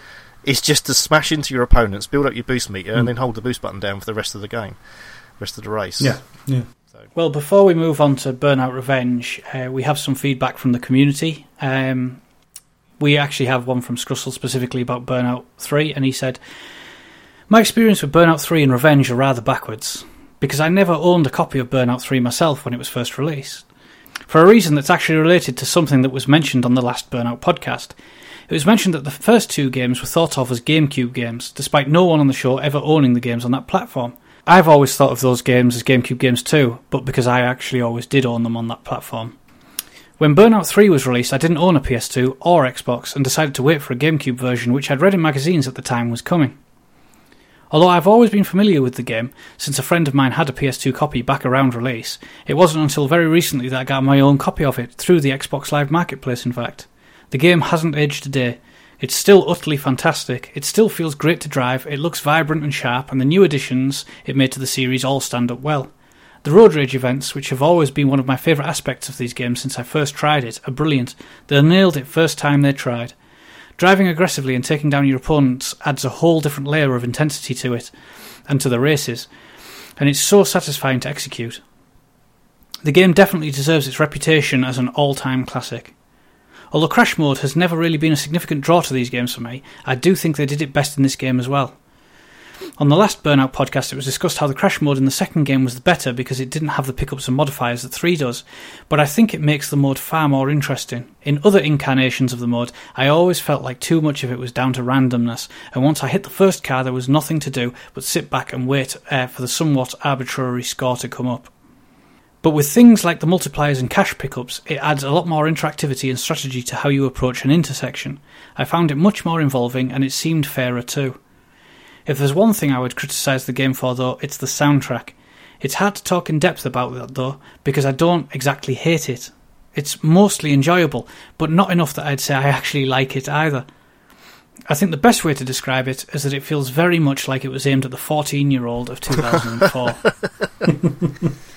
S5: is just to smash into your opponents, build up your boost meter,
S4: Mm.
S5: and then hold the boost button down for the rest of the game, rest of the race.
S4: yeah, yeah.
S2: Well, before we move on to Burnout Revenge, uh, we have some feedback from the community. Um, we actually have one from Scrussel specifically about Burnout 3, and he said, My experience with Burnout 3 and Revenge are rather backwards, because I never owned a copy of Burnout 3 myself when it was first released. For a reason that's actually related to something that was mentioned on the last Burnout podcast. It was mentioned that the first two games were thought of as GameCube games, despite no one on the show ever owning the games on that platform. I've always thought of those games as GameCube games too, but because I actually always did own them on that platform. When Burnout 3 was released, I didn't own a PS2 or Xbox and decided to wait for a GameCube version, which I'd read in magazines at the time was coming. Although I've always been familiar with the game, since a friend of mine had a PS2 copy back around release, it wasn't until very recently that I got my own copy of it, through the Xbox Live Marketplace in fact. The game hasn't aged a day. It's still utterly fantastic, it still feels great to drive, it looks vibrant and sharp, and the new additions it made to the series all stand up well. The road rage events, which have always been one of my favourite aspects of these games since I first tried it, are brilliant. They nailed it first time they tried. Driving aggressively and taking down your opponents adds a whole different layer of intensity to it and to the races, and it's so satisfying to execute. The game definitely deserves its reputation as an all time classic. Although Crash Mode has never really been a significant draw to these games for me, I do think they did it best in this game as well. On the last Burnout podcast, it was discussed how the Crash Mode in the second game was the better because it didn't have the pickups and modifiers that 3 does, but I think it makes the mode far more interesting. In other incarnations of the mode, I always felt like too much of it was down to randomness, and once I hit the first car, there was nothing to do but sit back and wait uh, for the somewhat arbitrary score to come up. But with things like the multipliers and cash pickups, it adds a lot more interactivity and strategy to how you approach an intersection. I found it much more involving and it seemed fairer too. If there's one thing I would criticise the game for though, it's the soundtrack. It's hard to talk in depth about that though, because I don't exactly hate it. It's mostly enjoyable, but not enough that I'd say I actually like it either. I think the best way to describe it is that it feels very much like it was aimed at the 14 year old of 2004.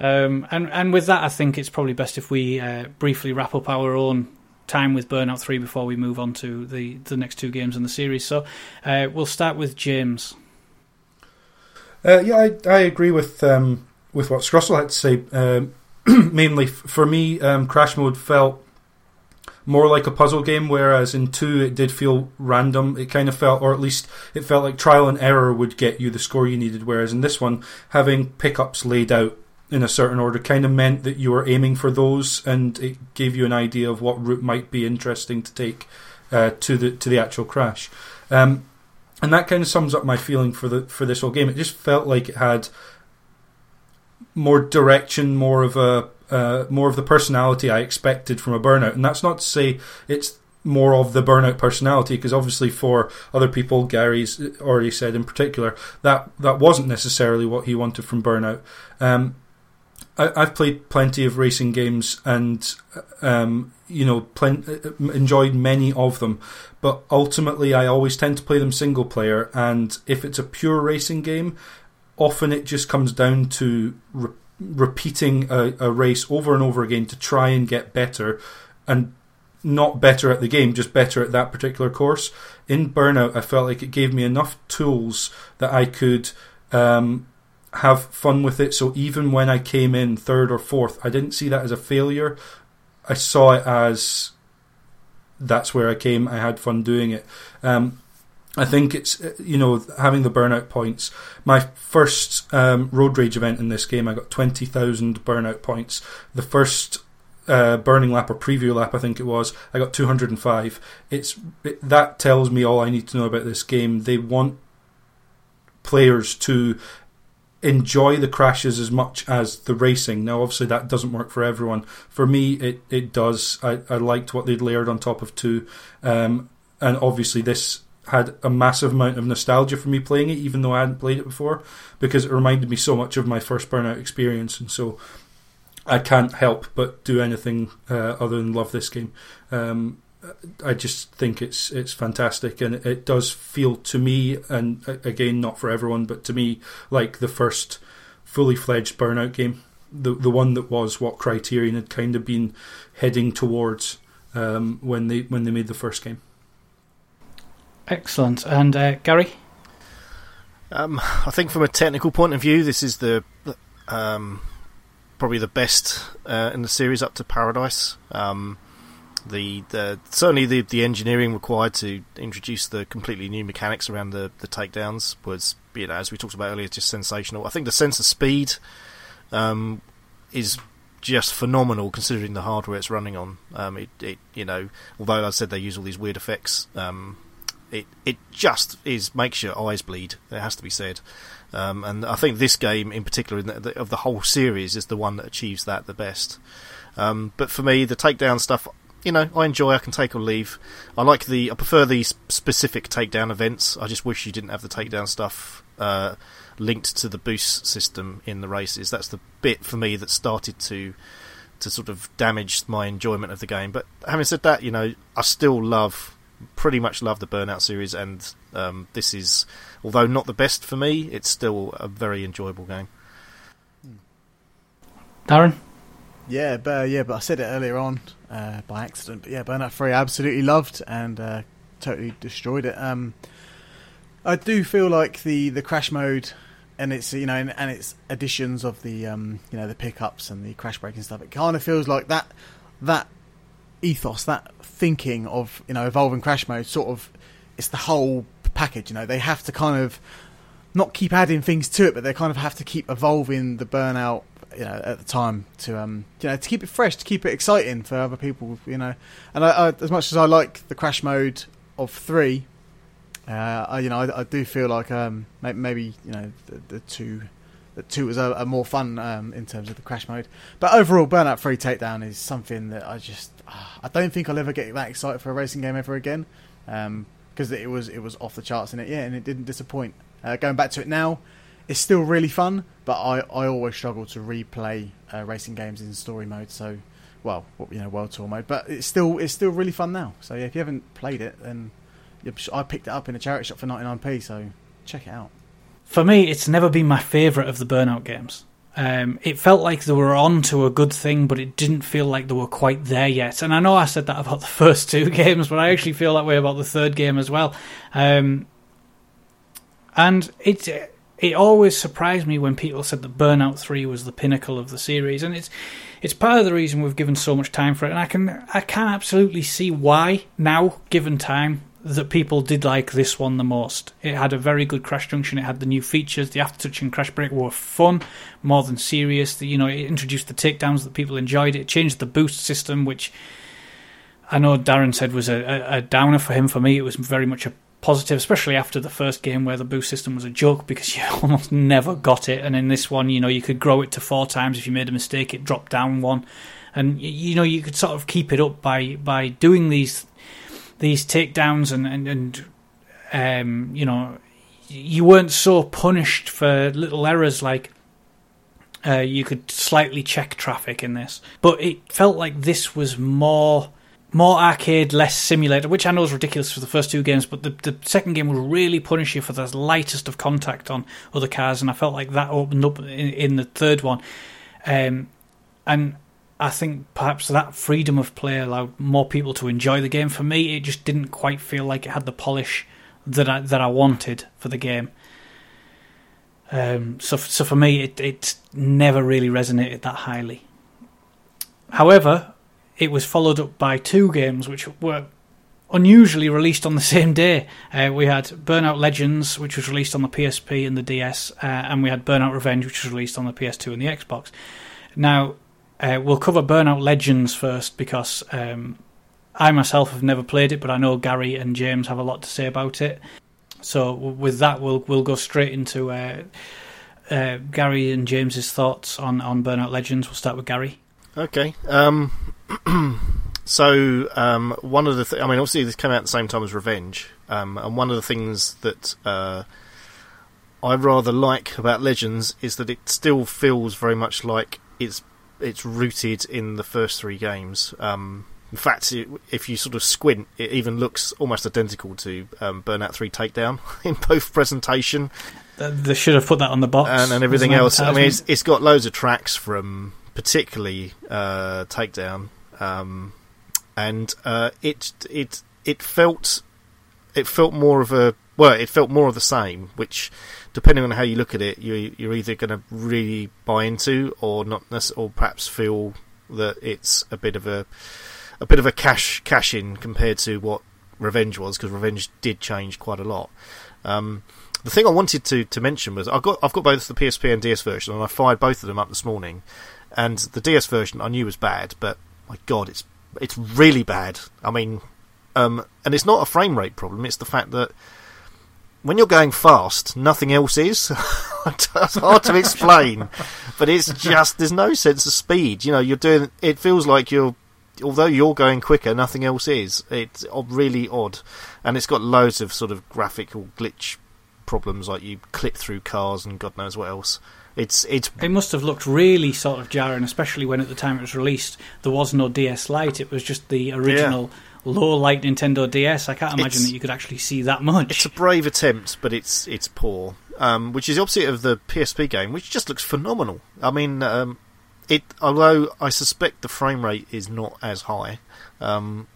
S2: Um, and and with that, I think it's probably best if we uh, briefly wrap up our own time with Burnout Three before we move on to the the next two games in the series. So uh, we'll start with James.
S4: Uh, yeah, I, I agree with um, with what Scrussel had to say. Um, mainly for me, um, Crash Mode felt more like a puzzle game, whereas in two it did feel random. It kind of felt, or at least it felt like trial and error would get you the score you needed. Whereas in this one, having pickups laid out in a certain order kind of meant that you were aiming for those, and it gave you an idea of what route might be interesting to take uh, to the to the actual crash. Um, and that kind of sums up my feeling for the for this whole game. It just felt like it had more direction, more of a uh, more of the personality I expected from a burnout. And that's not to say it's more of the burnout personality, because obviously for other people, Gary's already said in particular that that wasn't necessarily what he wanted from burnout. Um, I, I've played plenty of racing games and um, you know plen- enjoyed many of them, but ultimately I always tend to play them single player. And if it's a pure racing game, often it just comes down to re- repeating a, a race over and over again to try and get better, and not better at the game, just better at that particular course. In Burnout, I felt like it gave me enough tools that I could um, have fun with it. So even when I came in third or fourth, I didn't see that as a failure. I saw it as that's where I came. I had fun doing it. Um, I think it's uh, you know having the burnout points. My first um, road rage event in this game, I got twenty thousand burnout points. The first uh, burning lap or preview lap, I think it was, I got two hundred and five. It's it, that tells me all I need to know about this game. They want players to enjoy the crashes as much as the racing. Now, obviously, that doesn't work for everyone. For me, it, it does. I, I liked what they'd layered on top of two. Um, and obviously, this had a massive amount of nostalgia for me playing it, even though I hadn't played it before, because it reminded me so much of my first Burnout experience. And so I can't help but do anything uh, other than love this game. Um, I just think it's it's fantastic, and it, it does feel to me, and again, not for everyone, but to me, like the first fully fledged Burnout game, the the one that was what Criterion had kind of been heading towards um, when they when they made the first game.
S2: Excellent. And uh, Gary?
S5: Um, I think from a technical point of view, this is the um, probably the best uh, in the series up to Paradise. Um, the, the certainly the, the engineering required to introduce the completely new mechanics around the, the takedowns was you know as we talked about earlier just sensational. I think the sense of speed um, is just phenomenal considering the hardware it's running on. Um, it, it you know although I said they use all these weird effects, um, it it just is makes your eyes bleed. It has to be said. Um, and I think this game, in particular, the, the, of the whole series, is the one that achieves that the best. Um, but for me, the takedown stuff, you know, I enjoy. I can take or leave. I like the. I prefer the specific takedown events. I just wish you didn't have the takedown stuff uh, linked to the boost system in the races. That's the bit for me that started to to sort of damage my enjoyment of the game. But having said that, you know, I still love, pretty much love the Burnout series, and um, this is, although not the best for me, it's still a very enjoyable game.
S2: Darren?
S3: Yeah, but yeah, but I said it earlier on uh, by accident. But yeah, Burnout Three, I absolutely loved and uh, totally destroyed it. Um, I do feel like the, the crash mode and its you know and, and its additions of the um, you know the pickups and the crash braking stuff. It kind of feels like that that ethos, that thinking of you know evolving crash mode, sort of it's the whole package. You know, they have to kind of not keep adding things to it, but they kind of have to keep evolving the burnout you know at the time to um you know to keep it fresh to keep it exciting for other people you know. And I, I, as much as I like the crash mode of three uh I, you know I, I do feel like um maybe you know the, the two the two was a, a more fun um in terms of the crash mode. But overall burnout 3 takedown is something that I just ah, I don't think I'll ever get that excited for a racing game ever again um because it was it was off the charts in it yeah and it didn't disappoint. Uh, going back to it now it's still really fun, but I, I always struggle to replay uh, racing games in story mode. So, well, you know, world tour mode. But it's still it's still really fun now. So yeah, if you haven't played it, then I picked it up in a charity shop for 99p. So check it out.
S2: For me, it's never been my favourite of the Burnout games. Um, it felt like they were on to a good thing, but it didn't feel like they were quite there yet. And I know I said that about the first two games, but I actually feel that way about the third game as well. Um, and it it always surprised me when people said that Burnout Three was the pinnacle of the series, and it's it's part of the reason we've given so much time for it. And I can I can absolutely see why now, given time, that people did like this one the most. It had a very good crash junction. It had the new features. The aftertouch and crash Break were fun, more than serious. The, you know, it introduced the takedowns that people enjoyed. It changed the boost system, which I know Darren said was a, a, a downer for him. For me, it was very much a positive, especially after the first game where the boost system was a joke because you almost never got it. And in this one, you know, you could grow it to four times. If you made a mistake, it dropped down one. And you know, you could sort of keep it up by by doing these these takedowns and and, and um, you know, you weren't so punished for little errors like. Uh, you could slightly check traffic in this, but it felt like this was more more arcade, less simulator, which I know is ridiculous for the first two games, but the, the second game would really punish you for the lightest of contact on other cars, and I felt like that opened up in, in the third one. Um, and I think perhaps that freedom of play allowed more people to enjoy the game. For me, it just didn't quite feel like it had the polish that I, that I wanted for the game. Um, so, so for me, it, it never really resonated that highly. However, it was followed up by two games which were unusually released on the same day. Uh, we had Burnout Legends, which was released on the PSP and the DS, uh, and we had Burnout Revenge, which was released on the PS2 and the Xbox. Now, uh, we'll cover Burnout Legends first because um, I myself have never played it, but I know Gary and James have a lot to say about it. So, with that, we'll we'll go straight into uh, uh, Gary and James's thoughts on, on Burnout Legends. We'll start with Gary.
S5: Okay. Um, so um, one of the th- I mean, obviously this came out at the same time as Revenge, um, and one of the things that uh, I rather like about Legends is that it still feels very much like it's it's rooted in the first three games. Um, in fact, it, if you sort of squint, it even looks almost identical to um, Burnout Three Takedown in both presentation
S2: They should have put that on the box
S5: and, and everything else. I mean, it's, it's got loads of tracks from particularly uh, Takedown, um, and uh, it it it felt it felt more of a well, it felt more of the same. Which, depending on how you look at it, you you're either going to really buy into or not, or perhaps feel that it's a bit of a a bit of a cash cash in compared to what Revenge was, because Revenge did change quite a lot. Um, the thing I wanted to, to mention was I've got I've got both the PSP and DS version, and I fired both of them up this morning. And the DS version I knew was bad, but my God, it's it's really bad. I mean, um, and it's not a frame rate problem; it's the fact that when you're going fast, nothing else is. it's hard to explain, but it's just there's no sense of speed. You know, you're doing. It feels like you're. Although you're going quicker, nothing else is. It's really odd, and it's got loads of sort of graphical glitch problems, like you clip through cars and God knows what else. It's it's
S2: It must have looked really sort of jarring, especially when at the time it was released there was no DS Lite. It was just the original low light Nintendo DS. I can't imagine
S5: It's-
S2: that you could actually see that much.
S5: It's a brave attempt, but it's it's poor. Um, which is the opposite of the PSP game, which just looks phenomenal. I mean, um, it although I suspect the frame rate is not as high, um,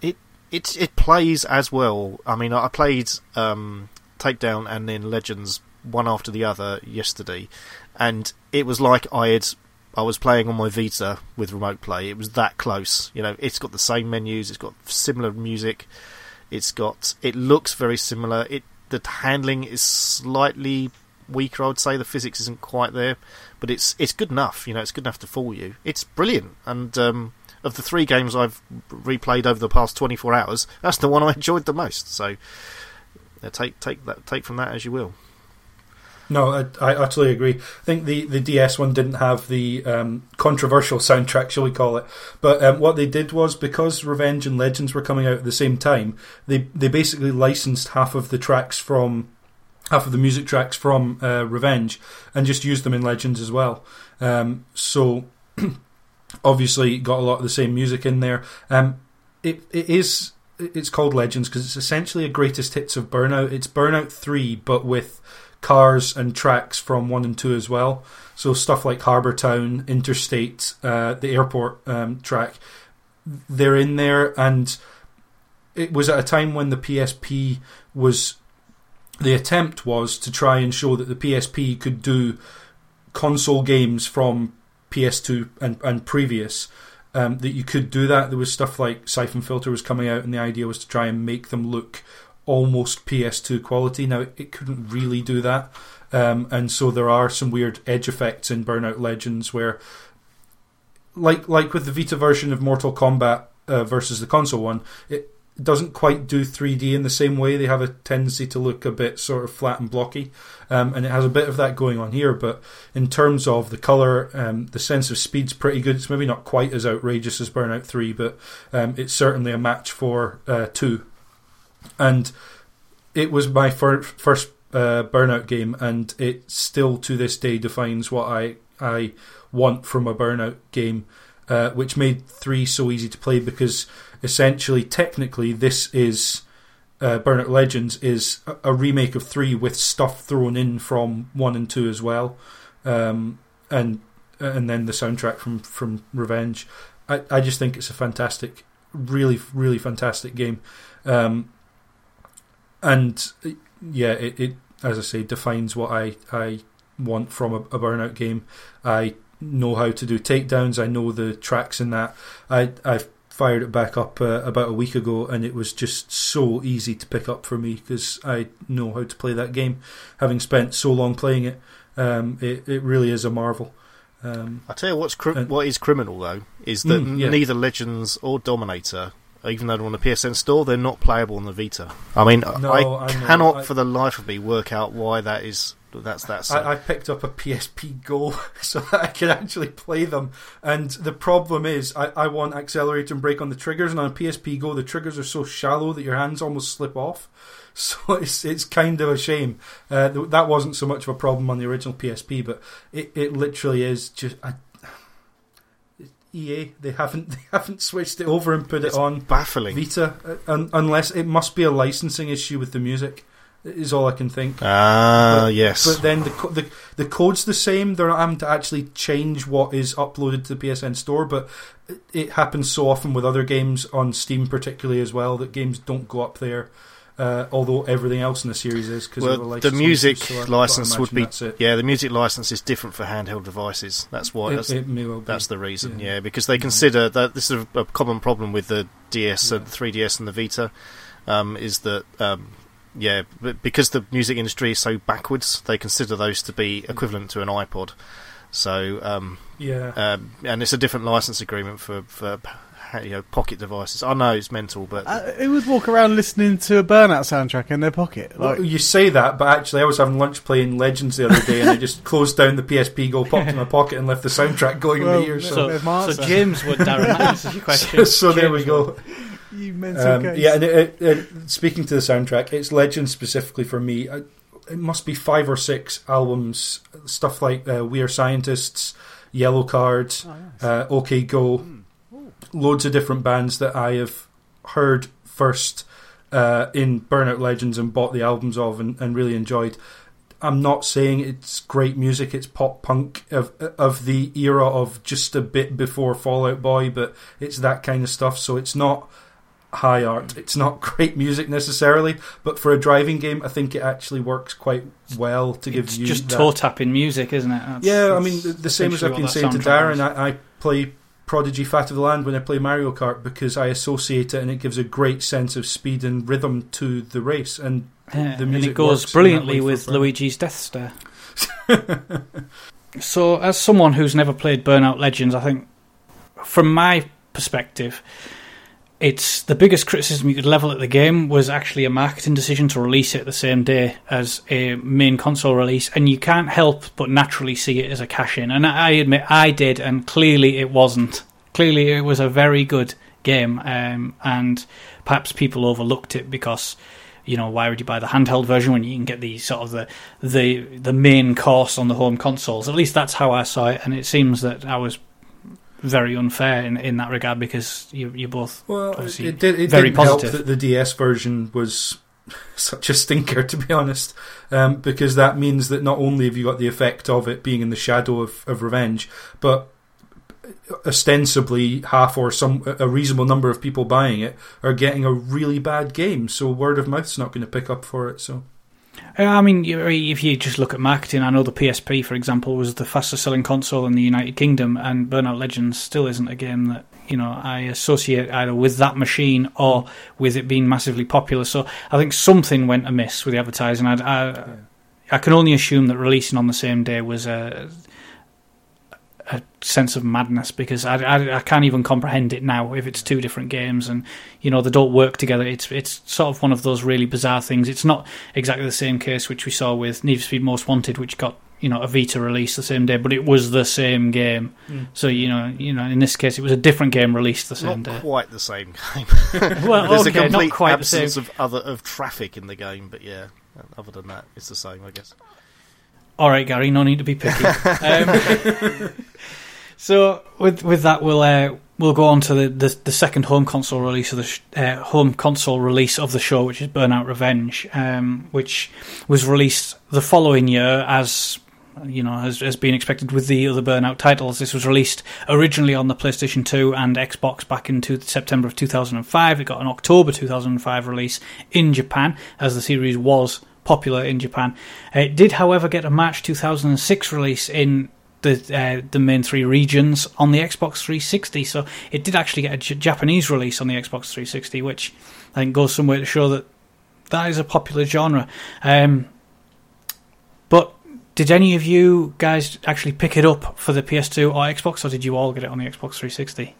S5: it it it plays as well. I mean, I played um, Takedown and then Legends one after the other yesterday, and it was like I had I was playing on my Vita with remote play. It was that close. You know, it's got the same menus, it's got similar music, it's got it looks very similar. It the handling is slightly weaker, I would say. The physics isn't quite there, but it's it's good enough. You know, it's good enough to fool you. It's brilliant, and um, of the three games I've replayed over the past 24 hours, that's the one I enjoyed the most. So uh, take take that take from that as you will.
S4: No, I, I utterly agree. I think the, the DS one didn't have the um, controversial soundtrack, shall we call it? But um, what they did was because Revenge and Legends were coming out at the same time, they they basically licensed half of the tracks from half of the music tracks from uh, Revenge and just used them in Legends as well. Um, so obviously got a lot of the same music in there. Um, it it is it's called Legends because it's essentially a greatest hits of Burnout. It's Burnout three, but with cars and tracks from one and two as well. So stuff like Harbour Town, Interstate, uh, the airport um, track, they're in there, and it was at a time when the PSP was. The attempt was to try and show that the PSP could do console games from PS2 and, and previous. Um, that you could do that. There was stuff like Syphon Filter was coming out, and the idea was to try and make them look almost PS2 quality. Now it couldn't really do that, um, and so there are some weird edge effects in Burnout Legends where, like like with the Vita version of Mortal Kombat uh, versus the console one, it doesn't quite do 3D in the same way. They have a tendency to look a bit sort of flat and blocky, um, and it has a bit of that going on here. But in terms of the color, um, the sense of speed's pretty good. It's maybe not quite as outrageous as Burnout Three, but um, it's certainly a match for uh, two and it was my fir- first uh, burnout game, and it still to this day defines what I I want from a burnout game, uh, which made three so easy to play because essentially, technically, this is. Uh, Burnout Legends is a, remake of three with stuff thrown in from one and two as well, um, and and then the soundtrack from from Revenge. I, I just think it's a fantastic, really really fantastic game. Um, and yeah, it, it as I say defines what I I want from a, a burnout game. I know how to do takedowns. I know the tracks in that. I I fired it back up uh, about a week ago, and it was just so easy to pick up for me because I know how to play that game. Having spent so long playing it, um, it it really is a marvel. Um,
S5: I tell you what's cri-
S4: Uh,
S5: what is criminal though is that
S4: Mm, yeah.
S5: neither Legends or Dominator, even though they're on the PSN store, they're not playable on the Vita. I mean,
S4: No,
S5: I
S4: I
S5: cannot
S4: I-
S5: for the life of me work out why that is. That's that's.
S4: I, I picked up a PSP Go so that I could actually play them. And the problem is, I, I want accelerate and brake on the triggers, and on a PSP Go, the triggers are so shallow that your hands almost slip off. So it's it's kind of a shame. Uh, th- that wasn't so much of a problem on the original PSP, but it, it literally is just. I, EA. They haven't they haven't switched it over and put
S5: It's
S4: it on
S5: baffling.
S4: Vita, uh, un- unless it must be a licensing issue with the music. Is all I can think.
S5: Ah, yes.
S4: But then the, co- the the code's the same. They're not having to actually change what is uploaded to the PSN store, but it- it happens so often with other games on Steam, particularly as well, that games don't go up there. Uh, although everything else in the series is because
S5: well, the music license would be yeah, the music license is different for handheld devices. That's why.
S4: It,
S5: that's,
S4: it well
S5: that's the reason.
S4: yeah.
S5: Yeah, because they consider that this is a, common problem with the DS and the 3DS and the Vita, um, is that um, yeah, because the music industry is so backwards, they consider those to be equivalent to an iPod. So um,
S4: yeah.
S5: um, and it's a different license agreement for for you know pocket devices. I know it's mental, but
S3: Uh, who would walk around listening to a Burnout soundtrack in their pocket?
S4: Well, you say that, but actually, I was having lunch playing Legends the other day, and I just closed down the PSP, go popped in my pocket, and left the soundtrack going in
S3: Well,
S4: my ears.
S3: so-
S4: So,
S2: So. James would, Darren, that answers your question.
S4: so there we go.
S2: would.
S3: you mental
S4: Um,
S3: case.
S4: yeah, and it, it, it, speaking to the soundtrack, it's Legends specifically for me. I, it must be five or six albums, stuff like uh, We Are Scientists, Yellowcard,
S3: Oh, nice.
S4: uh, OK Go,
S3: Hmm.
S4: Loads of different bands that I have heard first uh, in Burnout Legends and bought the albums of and, and really enjoyed. I'm not saying it's great music; it's pop punk of of the era of just a bit before Fall Out Boy, but it's that kind of stuff. So it's not high art. It's not great music necessarily, but for a driving game, I think it actually works quite well to give
S2: It's
S4: you
S2: just
S4: that.
S2: toe tapping music, isn't it? That's-
S4: Yeah, I mean, the, the same as I've been saying to Darren. I, I play Prodigy Fat of the Land when I play Mario Kart because I associate it and it gives a great sense of speed and rhythm to the race. And
S2: Yeah,
S4: the
S2: and
S4: music
S2: it goes
S4: works in that
S2: brilliantly with. Luigi's Death Stare. so, as someone who's never played Burnout Legends, I think, from my perspective, it's the biggest criticism you could level at the game was actually a marketing decision to release it the same day as a main console release, and you can't help but naturally see it as a cash in. And I admit I did, and clearly it wasn't. Clearly, it was a very good game, um, and perhaps people overlooked it because you know why would you buy the handheld version when you can get the sort of the the the main course on the home consoles? At least that's how I saw it, and it seems that I was very unfair in in that regard because you you both
S4: well,
S2: Obviously,
S4: it, did, it
S2: very
S4: didn't help
S2: positive.
S4: that the DS version was such a stinker, to be honest, um, because that means that not only have you got the effect of it being in the shadow of, of Revenge, but ostensibly half or some a reasonable number of people buying it are getting a really bad game. So word of mouth's not going to pick up for it. So
S2: Uh, I mean, if you just look at marketing, I know the PSP, for example, was the fastest selling console in the United Kingdom, and Burnout Legends still isn't a game that you know I associate either with that machine or with it being massively popular. So I think something went amiss with the advertising. I, I, I can only assume that releasing on the same day was a a sense of madness because I, I, I can't even comprehend it now if it's two different games and you know they don't work together. It's it's sort of one of those really bizarre things. It's not exactly the same case which we saw with Need for Speed Most Wanted, which got you know a Vita release the same day, but it was the same game. Hmm. So you know you know in this case it was a different game released the same
S5: not
S2: day.
S5: quite the same game.
S2: Well,
S5: There's
S2: okay,
S5: a complete
S2: not quite the same.
S5: absence of other of traffic in the game, but yeah, other than that, it's the same, I guess.
S2: All right, Gary, no need to be picky. um, so with with that, we'll uh, we'll go on to the, the, the second home console release of the sh- uh, home console release of the show, which is Burnout Revenge, um, which was released the following year as. You know, has, has been expected with the other Burnout titles. This was released originally on the PlayStation 2 and Xbox back in two, September of 2005. It got an October 2005 release in Japan, as the series was popular in Japan. Uh, It did, however, get a March 2006 release in the uh, the main three regions on the Xbox 360. So it did actually get a J- Japanese release on the Xbox 360, which I think goes some way to show that that is a popular genre. Um, but did any of you guys actually pick it up for the PS2 or Xbox, or did you all get it on the Xbox 360?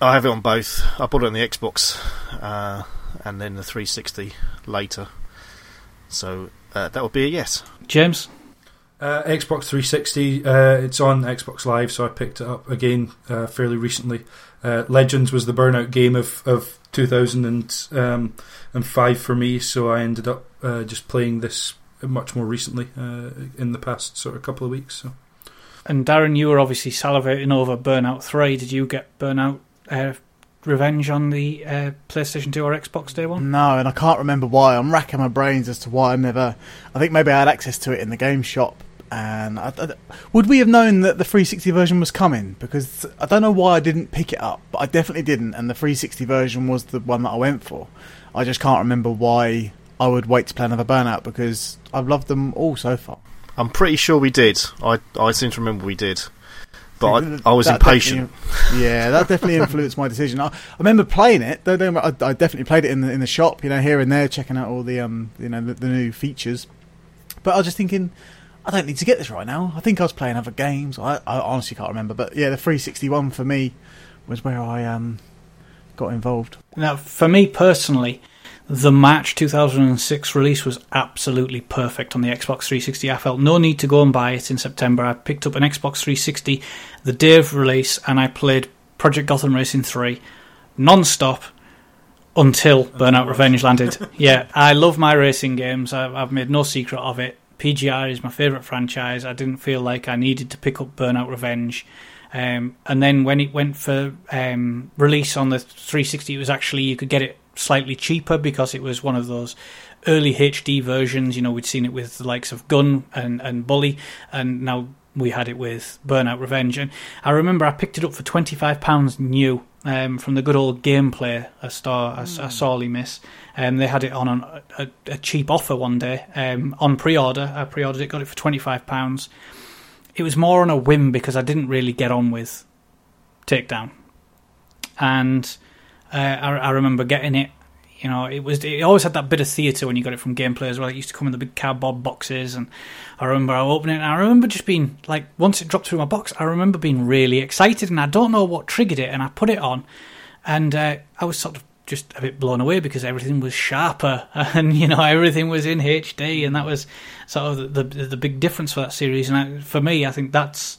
S5: I have it on both. I bought it on the Xbox, uh, and then the 360 later. So uh, that would be a yes.
S2: James?
S4: Uh, Xbox 360, uh, it's on Xbox Live, so I picked it up again uh, fairly recently. Uh, Legends was the burnout game of, of 2005 for me, so I ended up uh, just playing this much more recently uh, in the past sort of couple of weeks. So
S2: And Darren, you were obviously salivating over Burnout 3. Did you get Burnout uh, Revenge on the uh, PlayStation 2 or Xbox Day 1?
S3: No, and I can't remember why. I'm racking my brains as to why I never. I think maybe I had access to it in the game shop. And I, I- would we have known that the 360 version was coming? Because I don't know why I didn't pick it up, but I definitely didn't. And the 360 version was the one that I went for. I just can't remember why I would wait to play another Burnout because I've loved them all so far.
S5: I'm pretty sure we did. I I seem to remember we did, but I, I was
S3: That
S5: impatient.
S3: Yeah, that definitely influenced my decision. I, I remember playing it. Don't- don't- I, I definitely played it in the in the shop, you know, here and there, checking out all the um, you know, the, the new features. But I was just thinking, I don't need to get this right now. I think I was playing other games. I, I honestly can't remember. But yeah, the 361 for me was where I um got involved.
S2: Now, for me personally, the March 2006 release was absolutely perfect on the Xbox 360. I felt no need to go and buy it in September. I picked up an Xbox 360 the day of release and I played Project Gotham Racing 3 non stop until Burnout Revenge landed. Yeah, I love my racing games. I've, I've made no secret of it. PGR is my favourite franchise. I didn't feel like I needed to pick up Burnout Revenge. Um, and then when it went for um, release on the 360, it was actually you could get it slightly cheaper because it was one of those early HD versions. You know, we'd seen it with the likes of Gun and, and Bully, and now we had it with Burnout Revenge. And I remember I picked it up for £25 new um, from the good old gameplay a star a, a sorely miss. Um, they had it on an, a, a cheap offer one day um, on pre-order. I pre-ordered it, got it for twenty five pounds. It was more on a whim because I didn't really get on with Takedown, and uh, I, I remember getting it. You know, it was it always had that bit of theatre when you got it from gameplay as well. It used to come in the big cardboard boxes, and I remember I opening it. and I remember just being like, once it dropped through my box, I remember being really excited, and I don't know what triggered it. And I put it on, and uh, I was sort of just a bit blown away because everything was sharper, and you know everything was in HD, and that was sort of the the, the big difference for that series. And I, for me, I think that's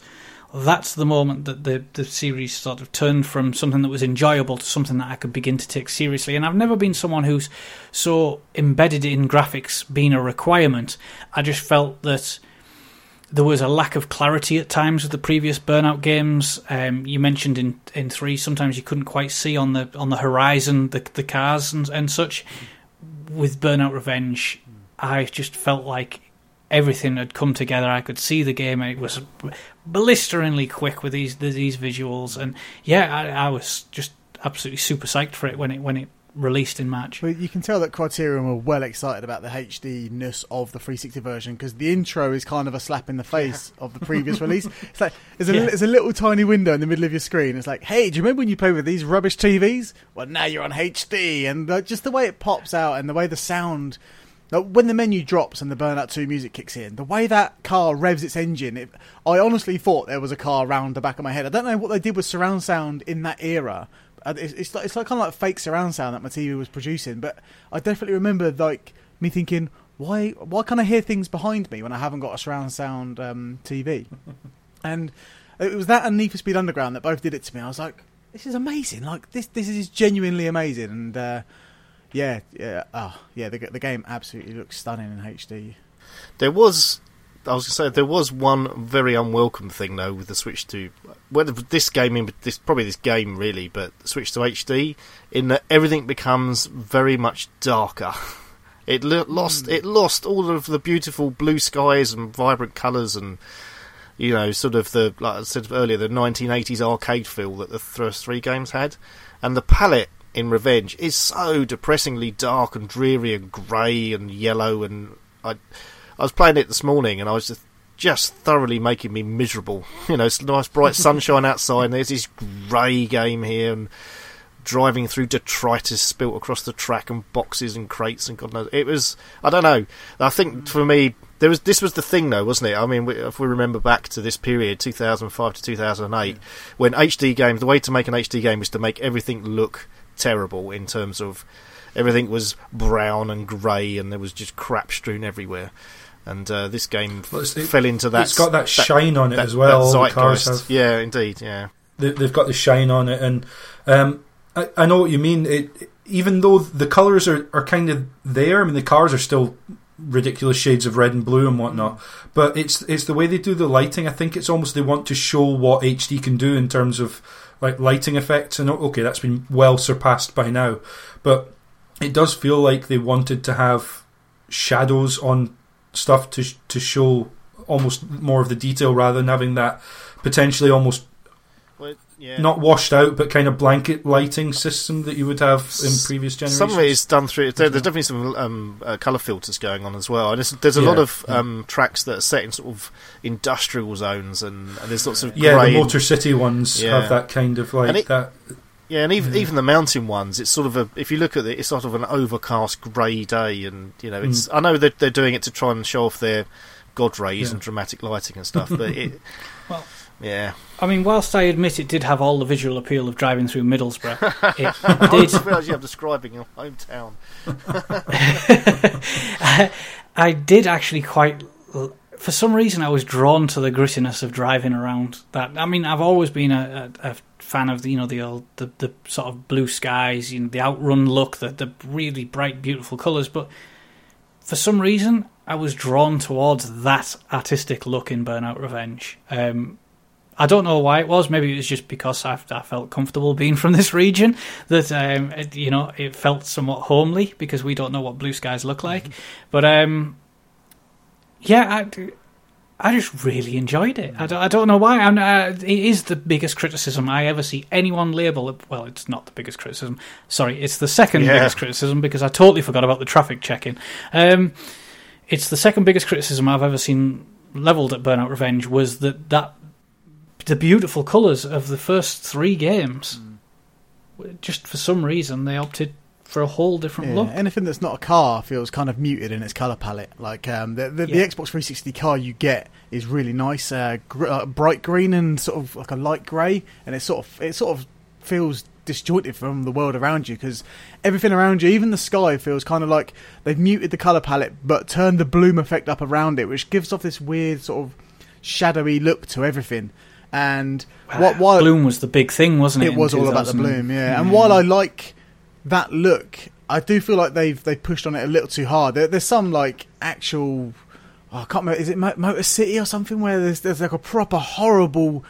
S2: that's the moment that the the series sort of turned from something that was enjoyable to something that I could begin to take seriously. And I've never been someone who's so embedded in graphics being a requirement. I just felt that there was a lack of clarity at times with the previous Burnout games. Um, you mentioned in in three, sometimes you couldn't quite see on the on the horizon the the cars and and such. With Burnout Revenge, I just felt like everything had come together. I could see the game. It was blisteringly quick with these these visuals, and yeah, I, I was just absolutely super psyched for it when it when it released in March.
S3: But you can tell that Criterion were well excited about the HD ness of the 360 version because the intro is kind of a slap in the face of the previous release. It's like there's a,
S2: Yeah.
S3: there's a little tiny window in the middle of your screen. It's like, hey, do you remember when you played with these rubbish TVs? Well, now you're on HD, and uh, just the way it pops out and the way the sound. Like, when the menu drops and the Burnout 2 music kicks in, the way that car revs its engine, it, I honestly thought there was a car round the back of my head. I don't know what they did with surround sound in that era. Uh, It's, it's like it's like kind of like fake surround sound that my TV was producing, but I definitely remember like me thinking, why why can't I hear things behind me when I haven't got a surround sound um, TV? and it was that and Need for Speed Underground that both did it to me. I was like, this is amazing. Like this this is genuinely amazing. And uh, yeah, yeah, oh, yeah. The the game absolutely looks stunning in HD.
S5: There was, I was going to say, there was one very unwelcome thing though with the switch to whether this game in this probably this game really, but the switch to HD in that everything becomes very much darker. It lo- lost hmm. it lost all of the beautiful blue skies and vibrant colours and you know sort of the like I said earlier the 1980s arcade feel that the first three games had, and the palette in Revenge is so depressingly dark and dreary and grey and yellow and I I was playing it this morning and I was just just thoroughly making me miserable. You know, it's nice bright sunshine outside and there's this grey game here and driving through detritus spilt across the track and boxes and crates and God knows it was I don't know. I think for me there was this was the thing though, wasn't it? I mean, if we remember back to this period, 2005 to 2008, when HD games, the way to make an HD game was to make everything look terrible in terms of everything was brown and grey and there was just crap strewn everywhere. And uh, this game
S4: Well,
S5: fell into that.
S4: it's got that shine on it
S5: that-
S4: as well. the cars
S5: zeitgeist.
S4: have.
S5: Yeah, indeed. Yeah.
S4: they, they've got the shine on it, and um, I, I know what you mean. It, even though the colours are, are kind of there, I mean the cars are still ridiculous shades of red and blue and whatnot. But it's it's the way they do the lighting. I think it's almost they want to show what HD can do in terms of like lighting effects. And okay, that's been well surpassed by now, but it does feel like they wanted to have shadows on stuff to to show almost more of the detail rather than having that potentially almost
S5: yeah.
S4: not washed out but kind of blanket lighting system that you would have in previous generations.
S5: Some of it is done through. There, there's definitely some um, uh, color filters going on as well. And there's, there's a
S4: Yeah,
S5: lot of
S4: yeah.
S5: um, tracks that are set in sort of industrial zones, and, and there's lots of
S4: yeah,
S5: grey
S4: the Motor City ones
S5: Yeah.
S4: have that kind of like
S5: it-
S4: that.
S5: Yeah, and even
S4: Yeah.
S5: even the mountain ones, it's sort of a. If you look at it, it's sort of an overcast grey day, and you know, it's. I know that they're doing it to try and show off their god rays
S4: Yeah.
S5: and dramatic lighting and stuff, but it.
S2: Well-
S5: yeah,
S2: I mean, whilst I admit it did have all the visual appeal of driving through Middlesbrough, it
S5: I
S2: did.
S5: didn't realise you were describing your hometown.
S2: I did actually quite. For some reason, I was drawn to the grittiness of driving around that. I mean, I've always been a, a, a fan of the, you know the old the, the sort of blue skies, you know, the outrun look, the the really bright, beautiful colours. But for some reason, I was drawn towards that artistic look in Burnout Revenge. Um, I don't know why it was. Maybe it was just because I, I felt comfortable being from this region that um, it, you know it felt somewhat homely because we don't know what blue skies look like. But um, yeah, I, I just really enjoyed it. I don't, I don't know why. I'm, uh, it is the biggest criticism I ever see anyone label. Well, it's not the biggest criticism. Sorry, it's the second
S5: Yeah.
S2: biggest criticism because I totally forgot about the traffic checking. Um, it's the second biggest criticism I've ever seen leveled at Burnout Revenge was that that the beautiful colours of the first three games. Just for some reason, they opted for a whole different
S3: Yeah,
S2: look.
S3: anything that's not a car feels kind of muted in its color palette. Like um, the the,
S2: Yeah.
S3: the Xbox 360 car you get is really nice, uh, gr- uh, bright green and sort of like a light grey, and it sort of it sort of feels disjointed from the world around you because everything around you, even the sky, feels kind of like they've muted the color palette but turned the bloom effect up around it, which gives off this weird sort of shadowy look to everything. And what while
S2: Bloom was the big thing, wasn't it?
S3: it was all about the bloom, yeah. And mm. while I like that look, I do feel like they've they pushed on it a little too hard. There, there's some like actual, oh, I can't remember. Is it Mo- Motor City or something where there's there's like a proper horrible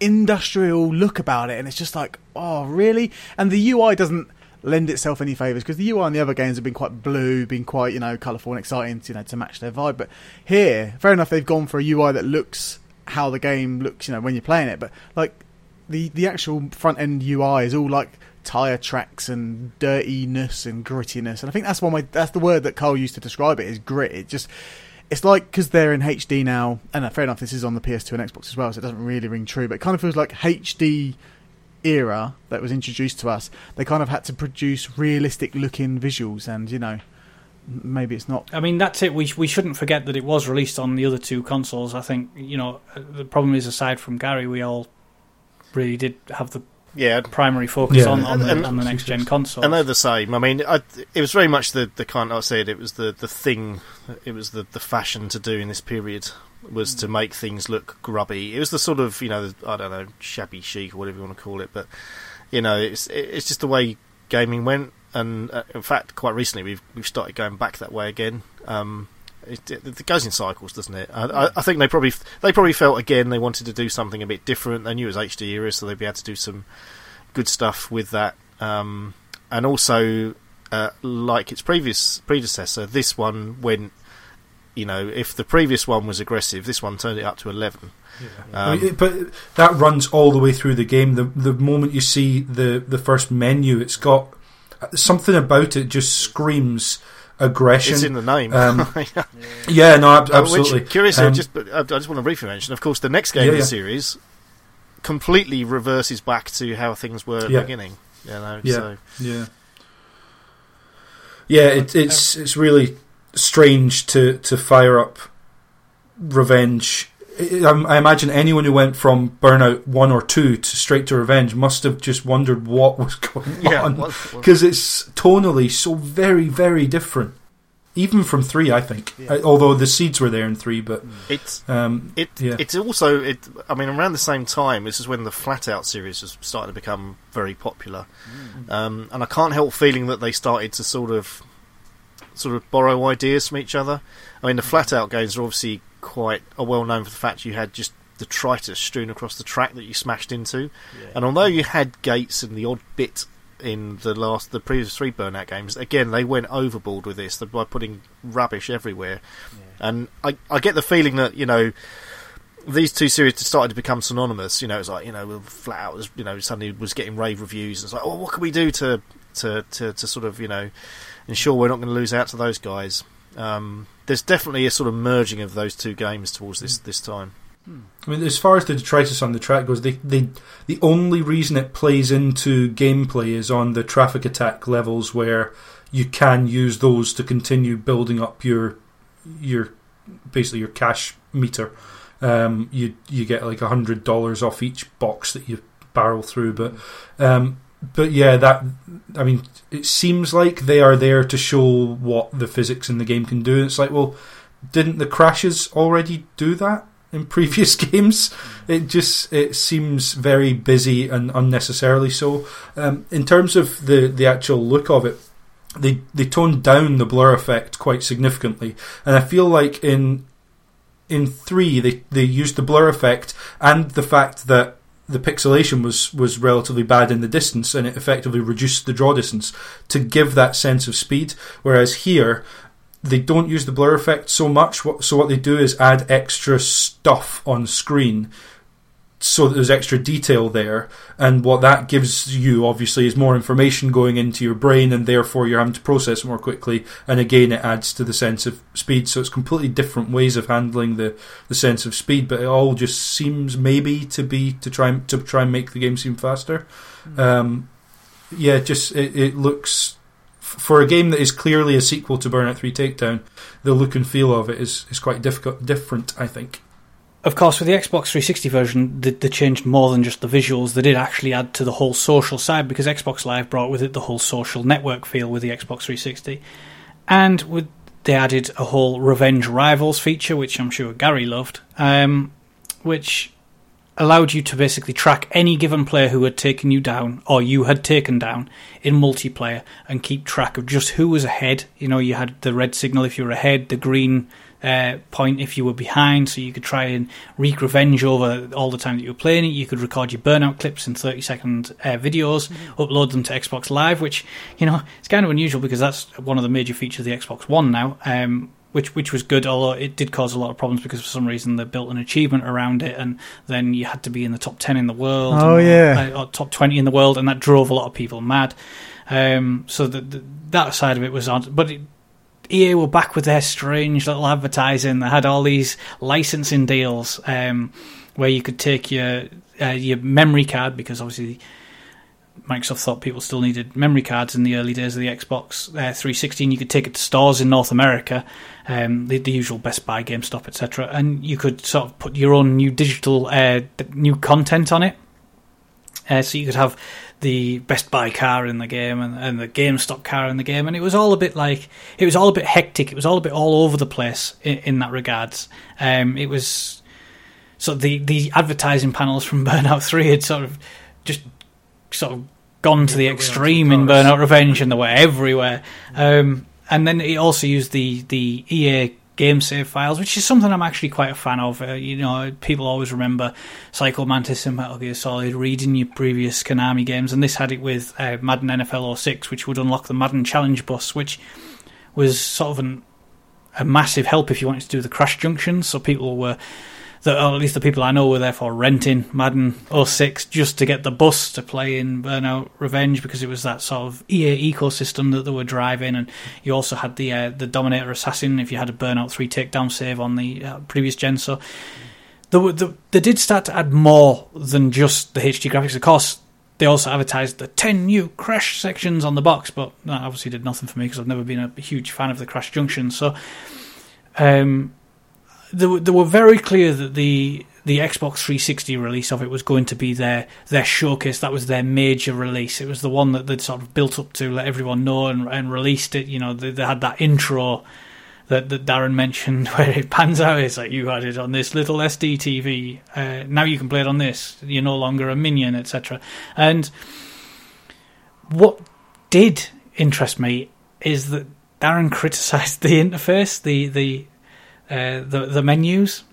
S3: industrial look about it, and it's just like, oh, really? And the UI doesn't lend itself any favors because the UI in the other games have been quite blue, been quite you know colourful and exciting, to, you know, to match their vibe. But here, fair enough, they've gone for a UI that looks how the game looks, you know, when you're playing it. But like the the actual front end UI is all like tire tracks and dirtiness and grittiness, and I think that's one way. that's the word that Karl used to describe it is grit. It just it's like because they're in HD now, and uh, fair enough, this is on the PS2 and Xbox as well, so it doesn't really ring true. But it kind of feels like HD era that was introduced to us. They kind of had to produce realistic looking visuals, and you know, maybe it's not.
S2: I mean, that's it. We we shouldn't forget that it was released on the other two consoles. I think you know uh, the problem is aside from Gary, we all really did have the
S5: Yeah,
S2: primary focus
S4: Yeah.
S2: on on the,
S5: And-
S2: on the next gen console.
S5: And they're the same. I mean, I, it was very much the, the kind. I said it was the, the thing. It was the, the fashion to do in this period was to make things look grubby. It was the sort of you know the, I don't know shabby chic or whatever you want to call it, but you know it's it's just the way gaming went. And uh, in fact, quite recently we've we've started going back that way again. Um, it, it, it goes in cycles, doesn't it? I, I, I think they probably they probably felt again they wanted to do something a bit different. They knew it was HD era, so they'd be able to do some good stuff with that. Um, and also, uh, like its previous predecessor, this one went. You know, if the previous one was aggressive, this one turned it up to eleven.
S4: I
S5: Um,
S4: mean, it- but that runs all the way through the game. The the moment you see the the first menu, it's got something about it just screams aggression.
S5: it's in the name.
S4: Um, yeah, no, ab-
S5: Uh,
S4: absolutely.
S5: Which, curiously,
S4: Um,
S5: just but I just want to briefly mention. Of course, the next game
S4: Yeah,
S5: in the
S4: yeah.
S5: series completely reverses back to how things were at
S4: Yeah.
S5: the beginning. You know,
S4: Yeah.
S5: so
S4: Yeah, yeah. It, it's it's really strange to to fire up Revenge. I, I imagine anyone who went from Burnout one or two to straight to Revenge must have just wondered what was going
S5: yeah,
S4: on because it's tonally so very very different. Even from three, I think.
S3: Yeah.
S4: Uh, although the seeds were there in three, but
S5: it's
S4: um,
S5: It
S4: Yeah.
S5: it's also it. I mean, around the same time, this is when the FlatOut series was starting to become very popular,
S4: Mm.
S5: um, and I can't help feeling that they started to sort of sort of borrow ideas from each other. I mean, the FlatOut games are obviously quite are well known for the fact you had just detritus strewn across the track that you smashed into, and although you had gates and the odd bit in the last the previous three Burnout games, again they went overboard with this by putting rubbish everywhere, and I I get the feeling that you know these two series started to become synonymous. You know, it's like you know, FlatOut was you know suddenly was getting rave reviews. It's like, oh, what can we do to to to, to sort of you know ensure we're not going to lose out to those guys. Um, there's definitely a sort of merging of those two games towards this this time.
S4: I mean, as far as the detritus on the track goes, they, the only reason it plays into gameplay is on the traffic attack levels where you can use those to continue building up your your basically your cash meter. Um, you you get like a hundred dollars off each box that you barrel through, but um, but yeah, that I mean, it seems like they are there to show what the physics in the game can do. It's like, well, didn't the crashes already do that in previous games? It just it seems very busy and unnecessarily so. Um, in terms of the the actual look of it, they they toned down the blur effect quite significantly, and I feel like in in three they they used the blur effect and the fact that the pixelation was was relatively bad in the distance and it effectively reduced the draw distance to give that sense of speed. Whereas here they don't use the blur effect so much. So what they do is add extra stuff on screen so that there's extra detail there. And what that gives you obviously is more information going into your brain and therefore you're having to process more quickly. And again it adds to the sense of speed. So it's completely different ways of handling the, the sense of speed but it all just seems maybe to be to try to try and make the game seem faster. Mm. um, yeah just it, it looks for a game that is clearly a sequel to Burnout 3 Takedown the look and feel of it is, is quite difficult, different I think
S2: of course, with the Xbox 360 version, they, they, changed more than just the visuals. They did actually add to the whole social side because Xbox Live brought with it the whole social network feel with the Xbox 360, and with they added a whole Revenge Rivals feature, which I'm sure Gary loved, um, which allowed you to basically track any given player who had taken you down or you had taken down in multiplayer and keep track of just who was ahead. You know, you had the red signal if you were ahead, the green uh, point if you were behind, so you could try and wreak revenge over all the time that you were playing it. You could record your burnout clips in 30 second uh, videos, mm-hmm. upload them to Xbox Live, which, you know, it's kind of unusual because that's one of the major features of the Xbox One now. Um, which which was good, although it did cause a lot of problems because for some reason they built an achievement around it, and then you had to be in the top ten in the world.
S3: Oh
S2: and,
S3: yeah,
S2: uh, or top twenty in the world, and that drove a lot of people mad. Um, so the, the, that side of it was on, but it, EA were back with their strange little advertising. They had all these licensing deals um, where you could take your uh, your memory card because obviously Microsoft thought people still needed memory cards in the early days of the Xbox uh, 360. And you could take it to stores in North America, um, the, the, usual Best Buy, GameStop, etc. And you could sort of put your own new digital uh, new content on it. Uh, so you could have the Best Buy car in the game and, and the GameStop car in the game, and it was all a bit like it was all a bit hectic. It was all a bit all over the place in, in that regards. Um, it was so the the advertising panels from Burnout Three had sort of just sort of gone to the extreme in Burnout Revenge, and they were everywhere. Um, and then it also used the the EA game save files, which is something I'm actually quite a fan of. Uh, you know, people always remember Psycho Mantis and Metal Gear Solid reading your previous Konami games, and this had it with uh, Madden NFL 06, which would unlock the Madden Challenge bus, which was sort of an, a massive help if you wanted to do the crash junctions. So people were that or at least the people I know were therefore renting Madden 06 just to get the bus to play in Burnout Revenge because it was that sort of EA ecosystem that they were driving, and you also had the uh, the Dominator Assassin if you had a Burnout 3 takedown save on the uh, previous gen. So they, they, they did start to add more than just the HD graphics. Of course, they also advertised the 10 new crash sections on the box, but that obviously did nothing for me because I've never been a huge fan of the crash junction. So, um, they, were very clear that the the Xbox 360 release of it was going to be their their showcase. That was their major release. It was the one that they'd sort of built up to let everyone know and, and released it. You know, they, they had that intro that, that Darren mentioned where it pans out. It's like you had it on this little SD TV. Uh, now you can play it on this. You're no longer a minion, etc. And what did interest me is that Darren criticised the interface, the the uh, the the menus.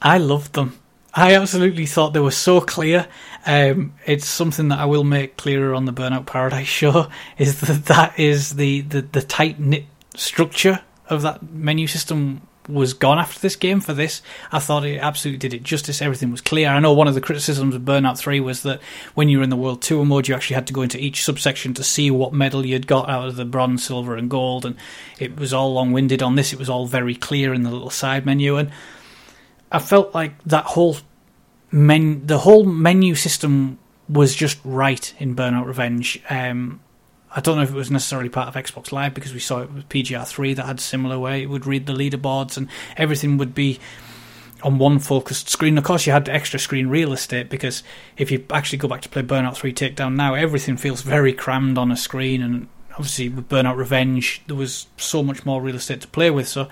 S2: I loved them. I absolutely thought they were so clear. Um, it's something that I will make clearer on the Burnout Paradise show. Is that that is the the, the tight knit structure of that menu system was gone after this game for this. I thought it absolutely did it justice. Everything was clear. I know one of the criticisms of Burnout 3 was that when you were in the World Tour mode, you actually had to go into each subsection to see what medal you'd got out of the bronze, silver, and gold, and it was all long winded. On this, it was all very clear in the little side menu, and I felt like that whole men, the whole menu system was just right in Burnout Revenge. Um, I don't know if it was necessarily part of Xbox Live because we saw it with PGR3 that had a similar way. It would read the leaderboards and everything would be on one focused screen. Of course, you had extra screen real estate because if you actually go back to play Burnout 3 Takedown now, everything feels very crammed on a screen. And obviously, with Burnout Revenge, there was so much more real estate to play with. So,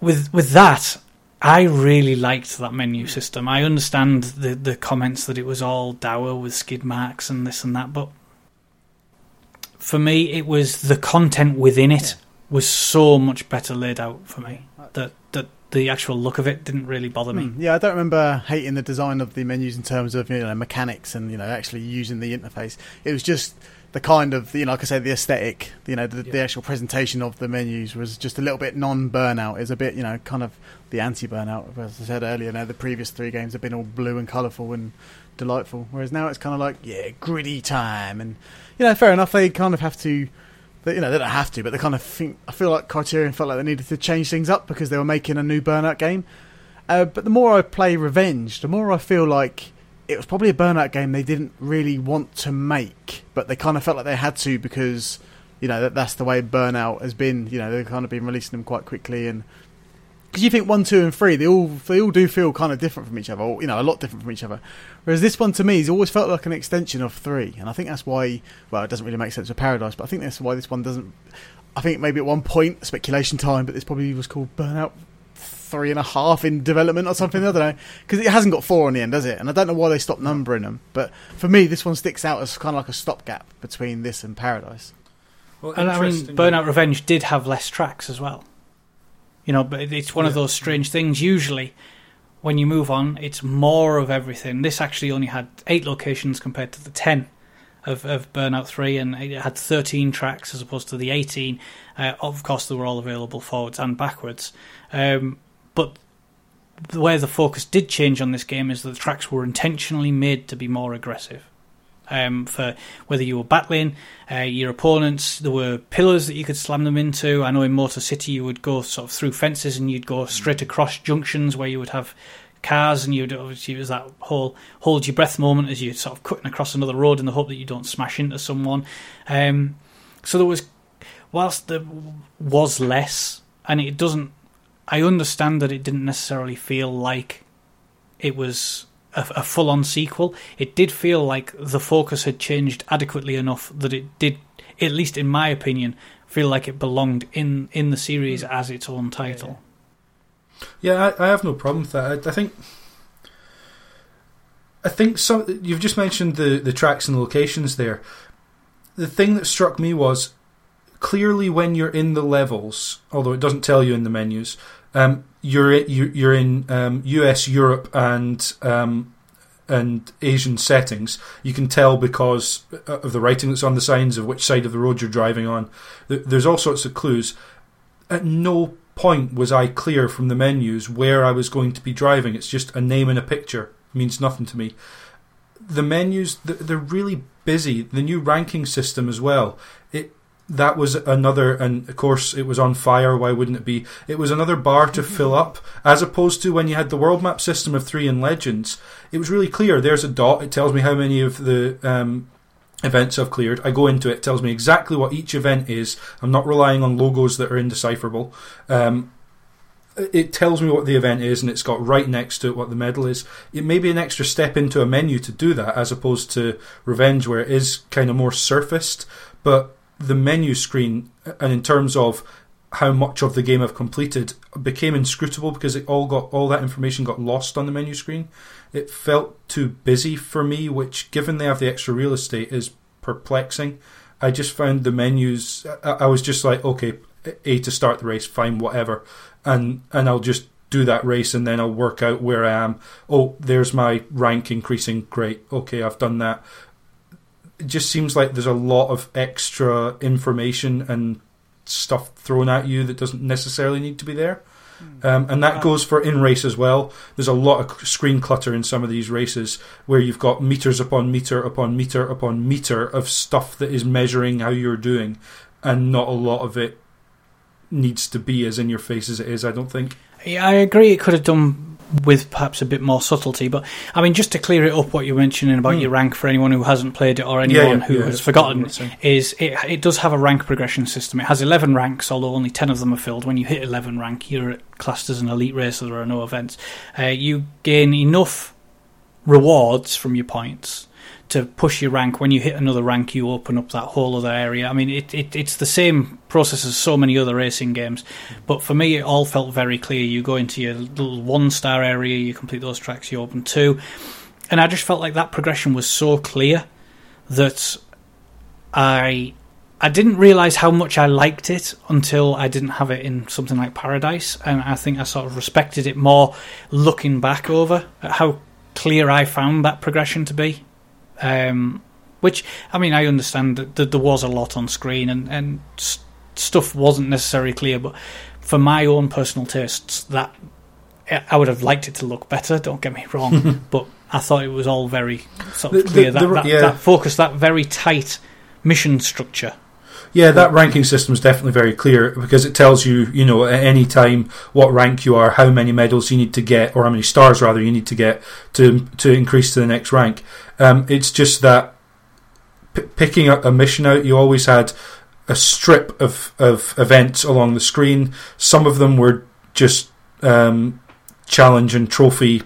S2: with with that, I really liked that menu system. I understand the the comments that it was all dour with skid marks and this and that, but for me, it was the content within it was so much better laid out for me that that the actual look of it didn't really bother me.
S3: Hmm, Yeah, I don't remember hating the design of the menus in terms of you know mechanics and you know actually using the interface. It was just the kind of you know, like I said, the aesthetic. You know, the, the actual presentation of the menus was just a little bit non-burnout. Is a bit you know kind of the anti-burnout. As I said earlier, you know, the previous three games have been all blue and colourful and delightful, whereas now it's kind of like yeah, gritty time. And you know, fair enough. They kind of have to. They, you know, they don't have to, but they kind of think. I feel like Criterion felt like they needed to change things up because they were making a new Burnout game. Uh, but the more I play Revenge, the more I feel like it was probably a Burnout game they didn't really want to make, but they kind of felt like they had to because you know that that's the way Burnout has been. You know, they've kind of been releasing them quite quickly, and because you think one, two, and three, they all they all do feel kind of different from each other, or you know, a lot different from each other. Whereas this one to me has always felt like an extension of three, and I think that's why. Well, it doesn't really make sense with Paradise, but I think that's why this one doesn't. I think maybe at one point speculation time, but this probably was called Burnout three and a half in development or something. I don't know because it hasn't got four on the end, does it? And I don't know why they stopped numbering them. But for me, this one sticks out as kind of like a stopgap between this and Paradise.
S4: Well,
S2: And I mean, Burnout Revenge did have less tracks as well. You know, but it's one of those strange things. Usually, when you move on, it's more of everything. This actually only had eight locations compared to the ten of, of Burnout 3, and it had 13 tracks as opposed to the 18. Uh, of course, they were all available forwards and backwards. Um, but the way the focus did change on this game is that the tracks were intentionally made to be more aggressive. Um, for whether you were battling uh, your opponents, there were pillars that you could slam them into. I know in Motor City you would go sort of through fences and you'd go straight across junctions where you would have cars and you'd obviously it was that whole hold your breath moment as you're sort of cutting across another road in the hope that you don't smash into someone. Um, so there was, whilst there was less, and it doesn't. I understand that it didn't necessarily feel like it was a, a full-on sequel. It did feel like the focus had changed adequately enough that it did, at least in my opinion, feel like it belonged in in the series mm. as its own title.
S4: Yeah, I, I have no problem with that. I, I think. I think some. You've just mentioned the the tracks and locations there. The thing that struck me was clearly when you're in the levels, although it doesn't tell you in the menus, um, you're you- you're in um, U.S., Europe, and um, and Asian settings. You can tell because of the writing that's on the signs of which side of the road you're driving on. There's all sorts of clues. At no point was I clear from the menus where I was going to be driving. It's just a name and a picture. It means nothing to me. The menus, they're really busy. The new ranking system as well. That was another, and of course it was on fire. Why wouldn't it be? It was another bar to fill up, as opposed to when you had the world map system of three in legends. It was really clear. There's a dot. It tells me how many of the um, events I've cleared. I go into it, it tells me exactly what each event is. I'm not relying on logos that are indecipherable. Um, it tells me what the event is, and it's got right next to it what the medal is. It may be an extra step into a menu to do that, as opposed to Revenge, where it is kind of more surfaced. But the menu screen, uh, and in terms of how much of the game I've completed, became inscrutable because it all got all that information got lost on the menu screen. It felt too busy for me, which, given they have the extra real estate, is perplexing. I just found the menus. I, I was just like, okay, A to start the race, fine, whatever, and and I'll just do that race and then I'll work out where I am. Oh, there's my rank increasing. Great. Okay, I've done that. It just seems like there's a lot of extra information and stuff thrown at you that doesn't necessarily need to be there. Um, and that goes for in race as well. There's a lot of screen clutter in some of these races where you've got meters upon meter upon meter upon meter of stuff that is measuring how you're doing, and not a lot of it needs to be as in your face as it is. I don't think.
S2: Yeah, I agree. It could have done with perhaps a bit more subtlety, but I mean, just to clear it up, what you're mentioning about
S4: Mm.
S2: your rank for anyone who hasn't played it or anyone
S4: yeah,
S2: who
S4: yeah,
S2: has forgotten
S4: what I'm saying.
S2: is it, it does have a rank progression system. It has 11 ranks, although only 10 of them are filled. When you hit 11 rank, you're classed as an elite racer. There are no events. Uh, you gain enough rewards from your points to push your rank. When you hit another rank, you open up that whole other area. I mean, it, it it's the same process as so many other racing games, but for me, it all felt very clear. You go into your little one star area, you complete those tracks, you open two, and I just felt like that progression was so clear that I. I didn't realize how much I liked it until I didn't have it in something like Paradise, and I think I sort of respected it more looking back over at how clear I found that progression to be. Um, which I mean, I understand that, that there was a lot on screen and and stuff wasn't necessarily clear, but for my own personal tastes, that I would have liked it to look better. Don't get me wrong, but I thought it was all very sort of
S4: The- the-
S2: clear.
S4: the-
S2: that, that,
S4: yeah.
S2: that focus, that very tight mission structure.
S4: Yeah, that ranking system is definitely very clear because it tells you, you know, at any time what rank you are, how many medals you need to get, or how many stars rather you need to get to to increase to the next rank. Um, it's just that p- picking a, a mission out, you always had a strip of of events along the screen. Some of them were just um, challenge and trophy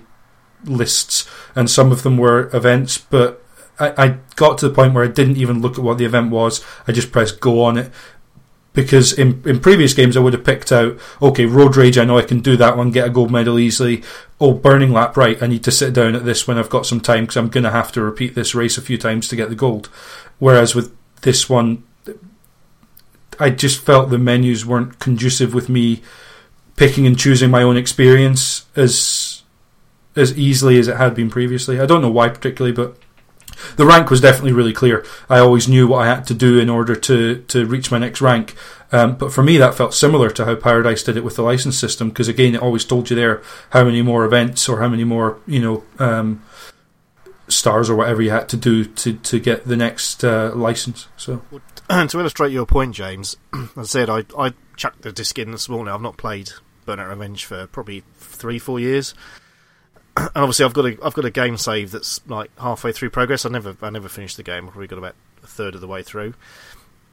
S4: lists, and some of them were events, but I, I got to the point where I didn't even look at what the event was. I just pressed go on it. Because in in previous games I would have picked out okay road rage I know I can do that one get a gold medal easily. Oh burning lap right I need to sit down at this when I've got some time because I'm going to have to repeat this race a few times to get the gold. Whereas with this one I just felt the menus weren't conducive with me picking and choosing my own experience as as easily as it had been previously. I don't know why particularly but the rank was definitely really clear. I always knew what I had to do in order to, to reach my next rank. Um, but for me, that felt similar to how Paradise did it with the license system, because again, it always told you there how many more events or how many more, you know, um, stars or whatever you had to do to, to get the next uh, license. So
S5: to illustrate your point, James, as I said, I, I chucked the disc in this morning. I've not played Burnout Revenge for probably three, four years. And obviously, I've got a I've got a game save that's like halfway through progress. I never I never finished the game. I probably got about a third of the way through.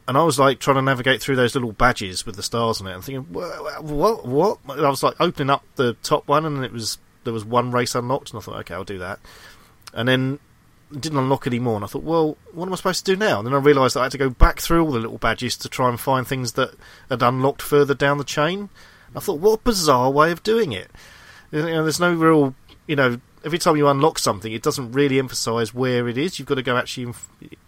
S5: And I was like trying to navigate through those little badges with the stars on it, and thinking, what, what, what? And I was like opening up the top one, and it was there was one race unlocked, and I thought, okay, I'll do that. And then didn't unlock any more, and I thought, well, what am I supposed to do now? And then I realised that I had to go back through all the little badges to try and find things that had unlocked further down the chain. I thought, what a bizarre way of doing it. You know, there's no real, you know, every time you unlock something, it doesn't really emphasise where it is. You've got to go actually,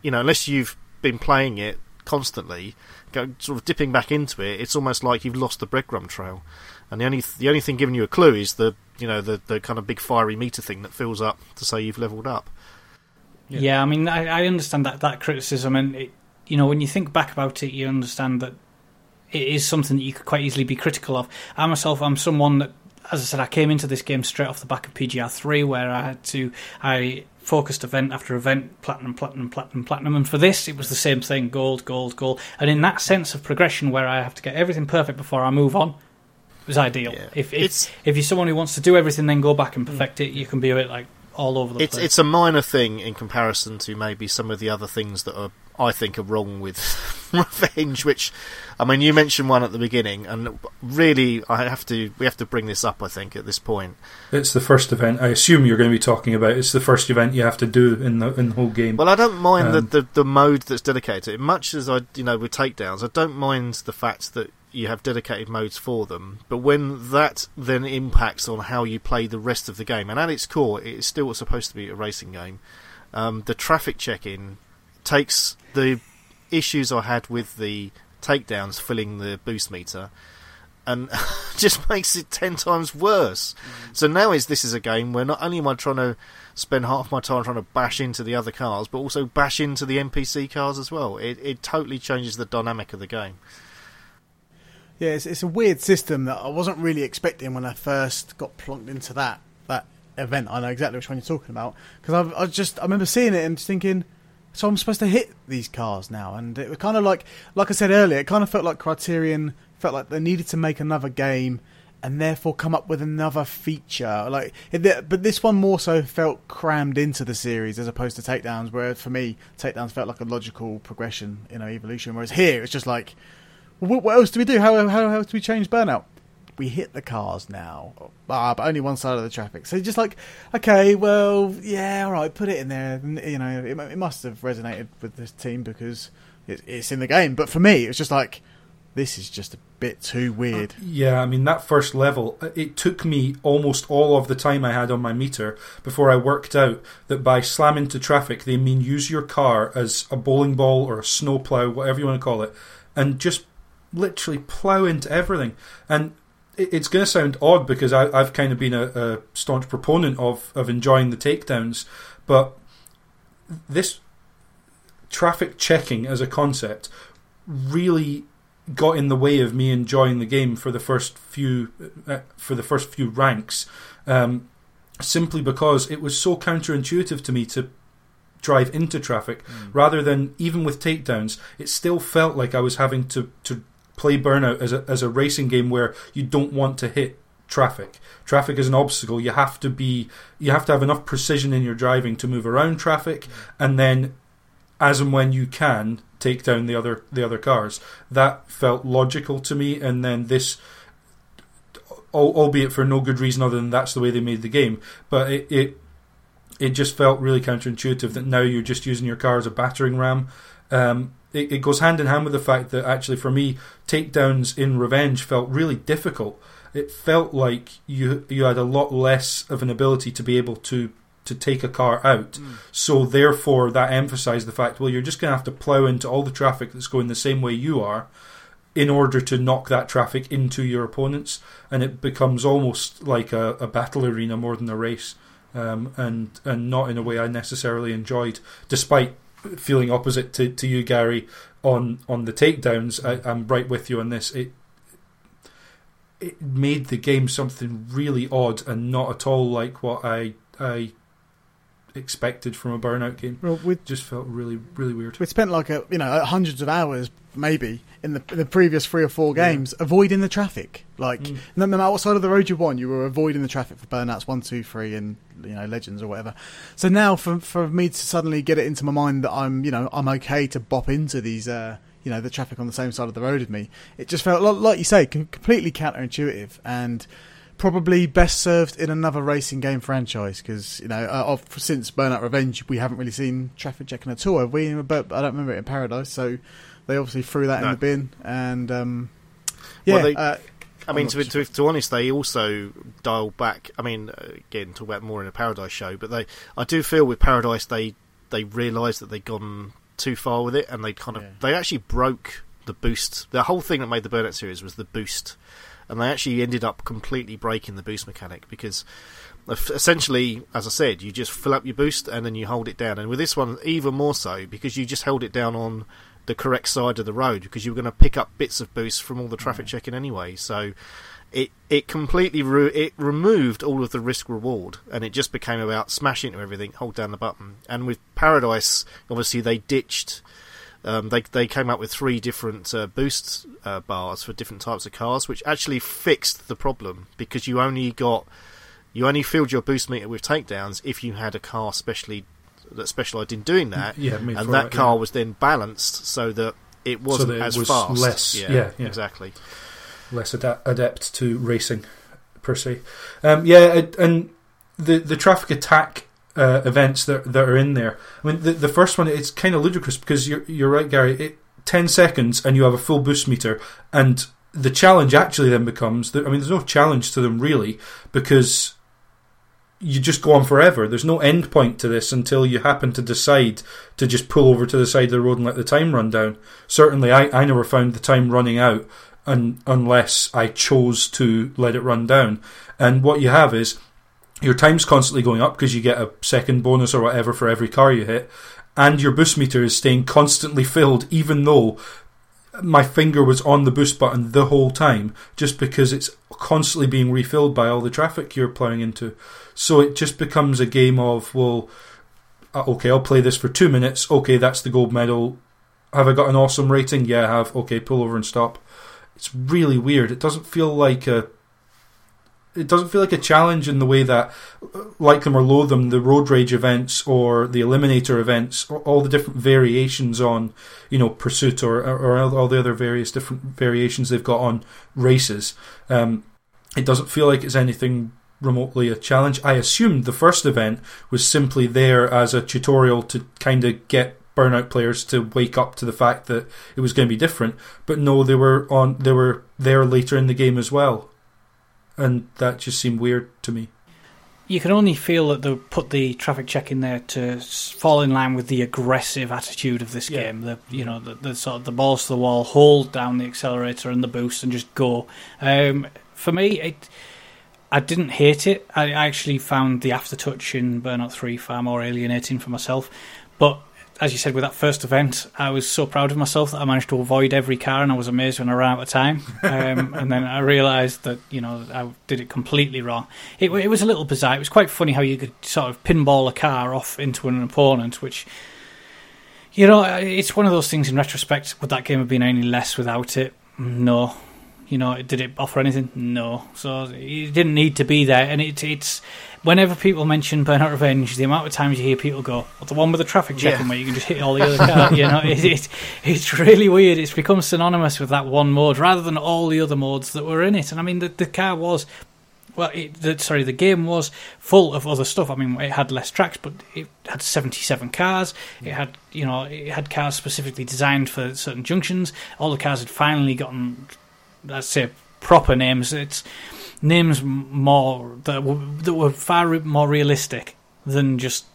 S5: you know, unless you've been playing it constantly, go sort of dipping back into it. It's almost like you've lost the breadcrumb trail, and the only the only thing giving you a clue is the you know the the kind of big fiery meter thing that fills up to say you've leveled up.
S4: Yeah.
S2: Yeah, I mean, I, I understand that that criticism, and it, you know, when you think back about it, you understand that it is something that you could quite easily be critical of. I myself, I'm someone that, as I said, I came into this game straight off the back of PGR three, where I had to, I focused event after event, platinum, platinum, platinum, platinum, and for this, it was the same thing: gold, gold, gold. And in that sense of progression, where I have to get everything perfect before I move on, was ideal.
S5: Yeah.
S2: If
S5: It's-
S2: if, if you're someone who wants to do everything, then go back and mm. perfect it, you can be a bit like all over the
S5: It's
S2: place.
S5: it's a minor thing in comparison to maybe some of the other things that are I think are wrong with Revenge. Which, I mean, you mentioned one at the beginning, and really, I have to we have to bring this up. I think at this point,
S4: it's the first event. I assume you're going to be talking about. It's the first event you have to do in the in the whole game.
S5: Well, I don't mind
S4: Um,
S5: the, the the mode that's dedicated. Much as I, you know, with takedowns, I don't mind the fact that you have dedicated modes for them. But when that then impacts on how you play the rest of the game, and at its core, it's still supposed to be a racing game. Um, the traffic check-in takes the issues I had with the takedowns filling the boost meter, and just makes it ten times worse. Mm. So now is this is a game where not only am I trying to spend half my time trying to bash into the other cars, but also bash into the NPC cars as well. It it totally changes the dynamic of the game.
S3: Yeah, it's, it's a weird system that I wasn't really expecting when I first got plonked into that that event. I know exactly which one you're talking about because I, I just I remember seeing it and just thinking, so I'm supposed to hit these cars now, and it was kind of like like I said earlier, it kind of felt like Criterion felt like they needed to make another game and therefore come up with another feature. Like, but this one more so felt crammed into the series as opposed to takedowns. Where for me, takedowns felt like a logical progression, you know, evolution. Whereas here, it's just like, what, else do we do? How, how how else do we change burnout? We hit the cars now, ah, but only one side of the traffic. So just like, okay, well, yeah, all right, put it in there. You know, it, it must have resonated with this team because it, it's in the game. But for me, it was just like, this is just a bit too weird.
S4: Yeah, I mean that first level, uh, it took me almost all of the time I had on my meter before I worked out that by slam into traffic they mean use your car as a bowling ball or a snowplow, whatever you want to call it, and just literally plow into everything. And it's going to sound odd because I, I've kind of been a, a staunch proponent of of enjoying the takedowns, but this traffic checking as a concept really got in the way of me enjoying the game for the first few uh, for the first few ranks um, simply because it was so counterintuitive to me to drive into traffic rather than even with takedowns it still felt like I was having to to play burnout as a as a racing game where you don't want to hit traffic traffic is an obstacle you have to be you have to have enough precision in your driving to move around traffic and then as and when you can take down the other the other cars. That felt logical to me, and then this, albeit for no good reason other than that's the way they made the game, but it it, it just felt really counterintuitive that now you're just using your car as a battering ram. Um, it, it goes hand in hand with the fact that actually for me takedowns in Revenge felt really difficult. It felt like you you had a lot less of an ability to be able to to take a car out. So therefore, that emphasised the fact, well, you're just going to have to plough into all the traffic that's going the same way you are, in order to knock that traffic into your opponents, and it becomes almost like a, a battle arena more than a race, um, and and not in a way I necessarily enjoyed, despite feeling opposite to, to you, Gary, on on the takedowns. I, I'm right with you on this. It it made the game something really odd and not at all like what I I expected from a burnout game.
S3: Well, we
S4: Just felt really really weird.
S3: we spent like a you know hundreds of hours maybe in the in the previous three or four
S4: Yeah.
S3: games avoiding the traffic. Like
S4: Mm.
S3: no, no matter what side of the road you won, you were avoiding the traffic for burnouts one, two, three, and you know legends or whatever. So now for for me to suddenly get it into my mind that I'm you know I'm okay to bop into these uh you know the traffic on the same side of the road as me, it just felt like you say completely counterintuitive and. Probably best served in another racing game franchise because you know uh, of, since Burnout Revenge we haven't really seen traffic checking at all. Have we? But I don't remember it in Paradise, so they obviously threw that in the bin. And um, yeah,
S5: Well, they-
S3: uh,
S5: I mean, to, be- to, to honest, they also dialed back. I mean, uh, again, talk about more in a Paradise show, but they, I do feel with Paradise, they they realised that they'd gone too far with it, and they kind of
S3: Yeah.
S5: they actually broke the boost. The whole thing that made the Burnout series was the boost, and they actually ended up completely breaking the boost mechanic because essentially, as I said, you just fill up your boost and then you hold it down. And with this one, even more so because you just held it down on the correct side of the road because you were going to pick up bits of boost from all the traffic checking anyway. So it it completely re- it removed all of the risk reward and it just became about smash into everything, hold down the button. And with Paradise, obviously they ditched. Um, they they came up with three different uh, boost uh, bars for different types of cars, which actually fixed the problem because you only got you only filled your boost meter with takedowns if you had a car specially that specialised in doing that,
S4: Yeah,
S5: and that
S4: that,
S5: car
S4: yeah.
S5: was then balanced so that it wasn't
S4: that it
S5: as
S4: was
S5: fast.
S4: less- yeah, yeah.
S5: exactly.
S4: less ada- adept to racing per se. Um, yeah, and the the traffic attack uh, events that that are in there. I mean, the the first one it's kind of ludicrous because you're you're right, Gary. It, Ten seconds and you have a full boost meter, and the challenge actually then becomes. That, I mean, there's no challenge to them really because you just go on forever. There's no end point to this until you happen to decide to just pull over to the side of the road and let the time run down. Certainly, I, I never found the time running out un, unless I chose to let it run down. And what you have is your time's constantly going up because you get a second bonus or whatever for every car you hit, and your boost meter is staying constantly filled, even though my finger was on the boost button the whole time, just because it's constantly being refilled by all the traffic you're ploughing into. So it just becomes a game of, well, uh, okay, I'll play this for two minutes. Okay, that's the gold medal. Have I got an awesome rating? Yeah, I have. Okay, pull over and stop. It's really weird. It doesn't feel like a it doesn't feel like a challenge in the way that, like them or loathe them, the road rage events or the eliminator events, all the different variations on, you know, pursuit or or all the other various different variations they've got on races. Um, it doesn't feel like it's anything remotely a challenge. I assumed the first event was simply there as a tutorial to kind of get burnout players to wake up to the fact that it was going to be different. But no, they were on. They were there later in the game as well and that just seemed weird to me.
S2: You can only feel that they put the traffic check in there to fall in line with the aggressive attitude of this
S4: Yeah.
S2: game. The you know the, the sort of the balls to the wall, hold down the accelerator and the boost, and just go. Um, for me, it, I didn't hate it. I actually found the aftertouch in Burnout Three far more alienating for myself. But as you said, with that first event, I was so proud of myself that I managed to avoid every car, and I was amazed when I ran out of time. Um, and then I realised that you know I did it completely wrong. It, it was a little bizarre. It was quite funny how you could sort of pinball a car off into an opponent, which you know it's one of those things. In retrospect, would that game have been any less without it? No. You know, did it offer anything? No. So it didn't need to be there, and it, it's whenever people mention Burnout Revenge, the amount of times you hear people go, well, "The one with the traffic checking
S5: Yeah.
S2: where you can just hit all the other cars," you know, it, it, it's really weird. It's become synonymous with that one mode rather than all the other modes that were in it. And I mean, the, the car was. Well, it, the, sorry, the game was full of other stuff. I mean, it had less tracks, but it had 77 cars. It had, you know, it had cars specifically designed for certain junctions. All the cars had finally gotten, let's say, proper names. It's names more that were, that were far more realistic than just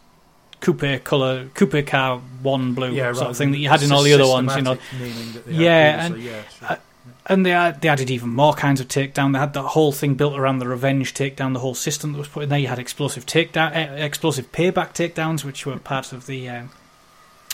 S2: coupe color, coupe car one blue sort of thing that you had in all the other ones. You know, Yeah, and-
S4: yeah,
S2: and they add, they added even more kinds of takedown. They had the whole thing built around the revenge takedown, the whole system that was put in there. You had explosive takedown, eh, explosive payback takedowns, which were part of the um,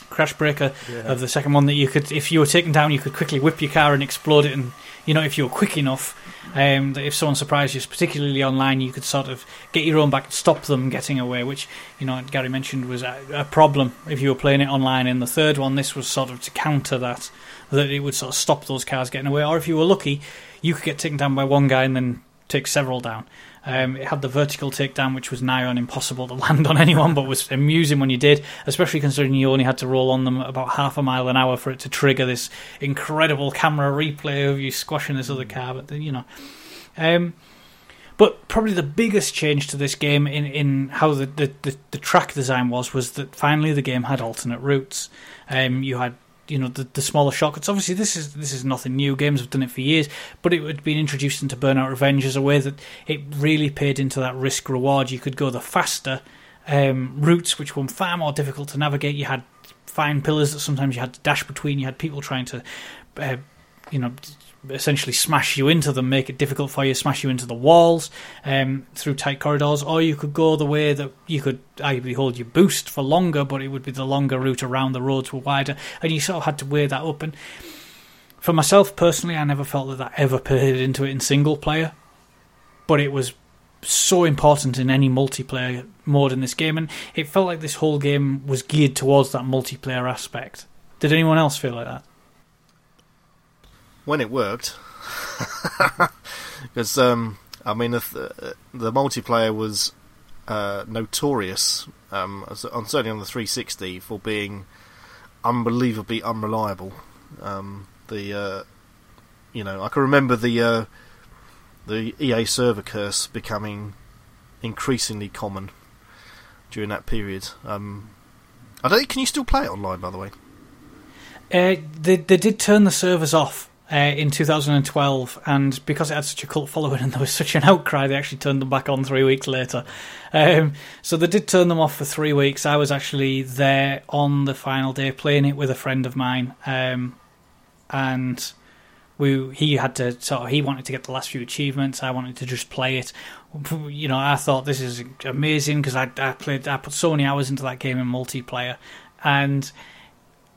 S2: crash breaker of the second one. That you could, if you were taken down, you could quickly whip your car and explode it. And you know, if you're quick enough, um, that if someone surprised you, particularly online, you could sort of get your own back stop them getting away. Which you know, Gary mentioned was a, a problem if you were playing it online. In the third one, this was sort of to counter that that it would sort of stop those cars getting away. Or if you were lucky, you could get taken down by one guy and then take several down. Um, it had the vertical takedown, which was nigh on impossible to land on anyone, but was amusing when you did, especially considering you only had to roll on them about half a mile an hour for it to trigger this incredible camera replay of you squashing this other car. But you know, um, but probably the biggest change to this game in, in how the, the, the, the track design was was that finally the game had alternate routes. Um, you had you know the, the smaller shortcuts. Obviously, this is this is nothing new. Games have done it for years, but it had been introduced into Burnout Revenge as a way that it really paid into that risk reward. You could go the faster um, routes, which were far more difficult to navigate. You had fine pillars that sometimes you had to dash between. You had people trying to, uh, you know, essentially smash you into them, make it difficult for you, smash you into the walls um, through tight corridors, or you could go the way that you could arguably hold your boost for longer, but it would be the longer route around the roads were wider, and you sort of had to weigh that up. And for myself personally, I never felt that that ever played into it in single player, but it was so important in any multiplayer mode in this game, and it felt like this whole game was geared towards that multiplayer aspect. Did anyone else feel like that?
S5: When it worked, because um, I mean, the, the multiplayer was uh, notorious, um, certainly on the 360 for being unbelievably unreliable. Um, the uh, you know, I can remember the uh, the EA server curse becoming increasingly common during that period. Um, I don't. Can you still play it online, by the way?
S2: Uh, they they did turn the servers off uh, in 2012, and because it had such a cult following and there was such an outcry, they actually turned them back on three weeks later. Um, so they did turn them off for three weeks. I was actually there on the final day playing it with a friend of mine, um, and we he had to sort of he wanted to get the last few achievements. I wanted to just play it. You know, I thought this is amazing because I, I played I put so many hours into that game in multiplayer, and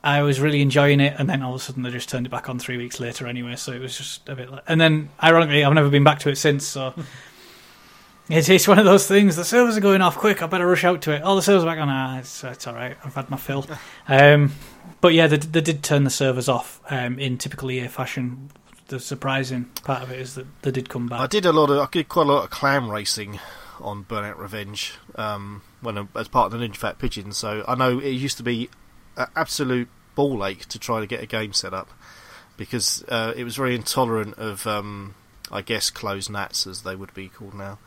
S2: I was really enjoying it, and then all of a sudden they just turned it back on three weeks later anyway. So it was just a bit. Like, and then ironically, I've never been back to it since. So it's it's one of those things. The servers are going off quick. I better rush out to it. All the servers are back on. Ah, it's it's all right. I've had my fill. Um, but yeah, they, they did turn the servers off um, in typical EA fashion. The surprising part of it is that they did come back.
S5: I did a lot of I did quite a lot of clan racing on Burnout Revenge um, when as part of the Ninja Fat Pigeon. So I know it used to be an absolute ball ache to try to get a game set up because uh, it was very intolerant of um, I guess closed NATs as they would be called now.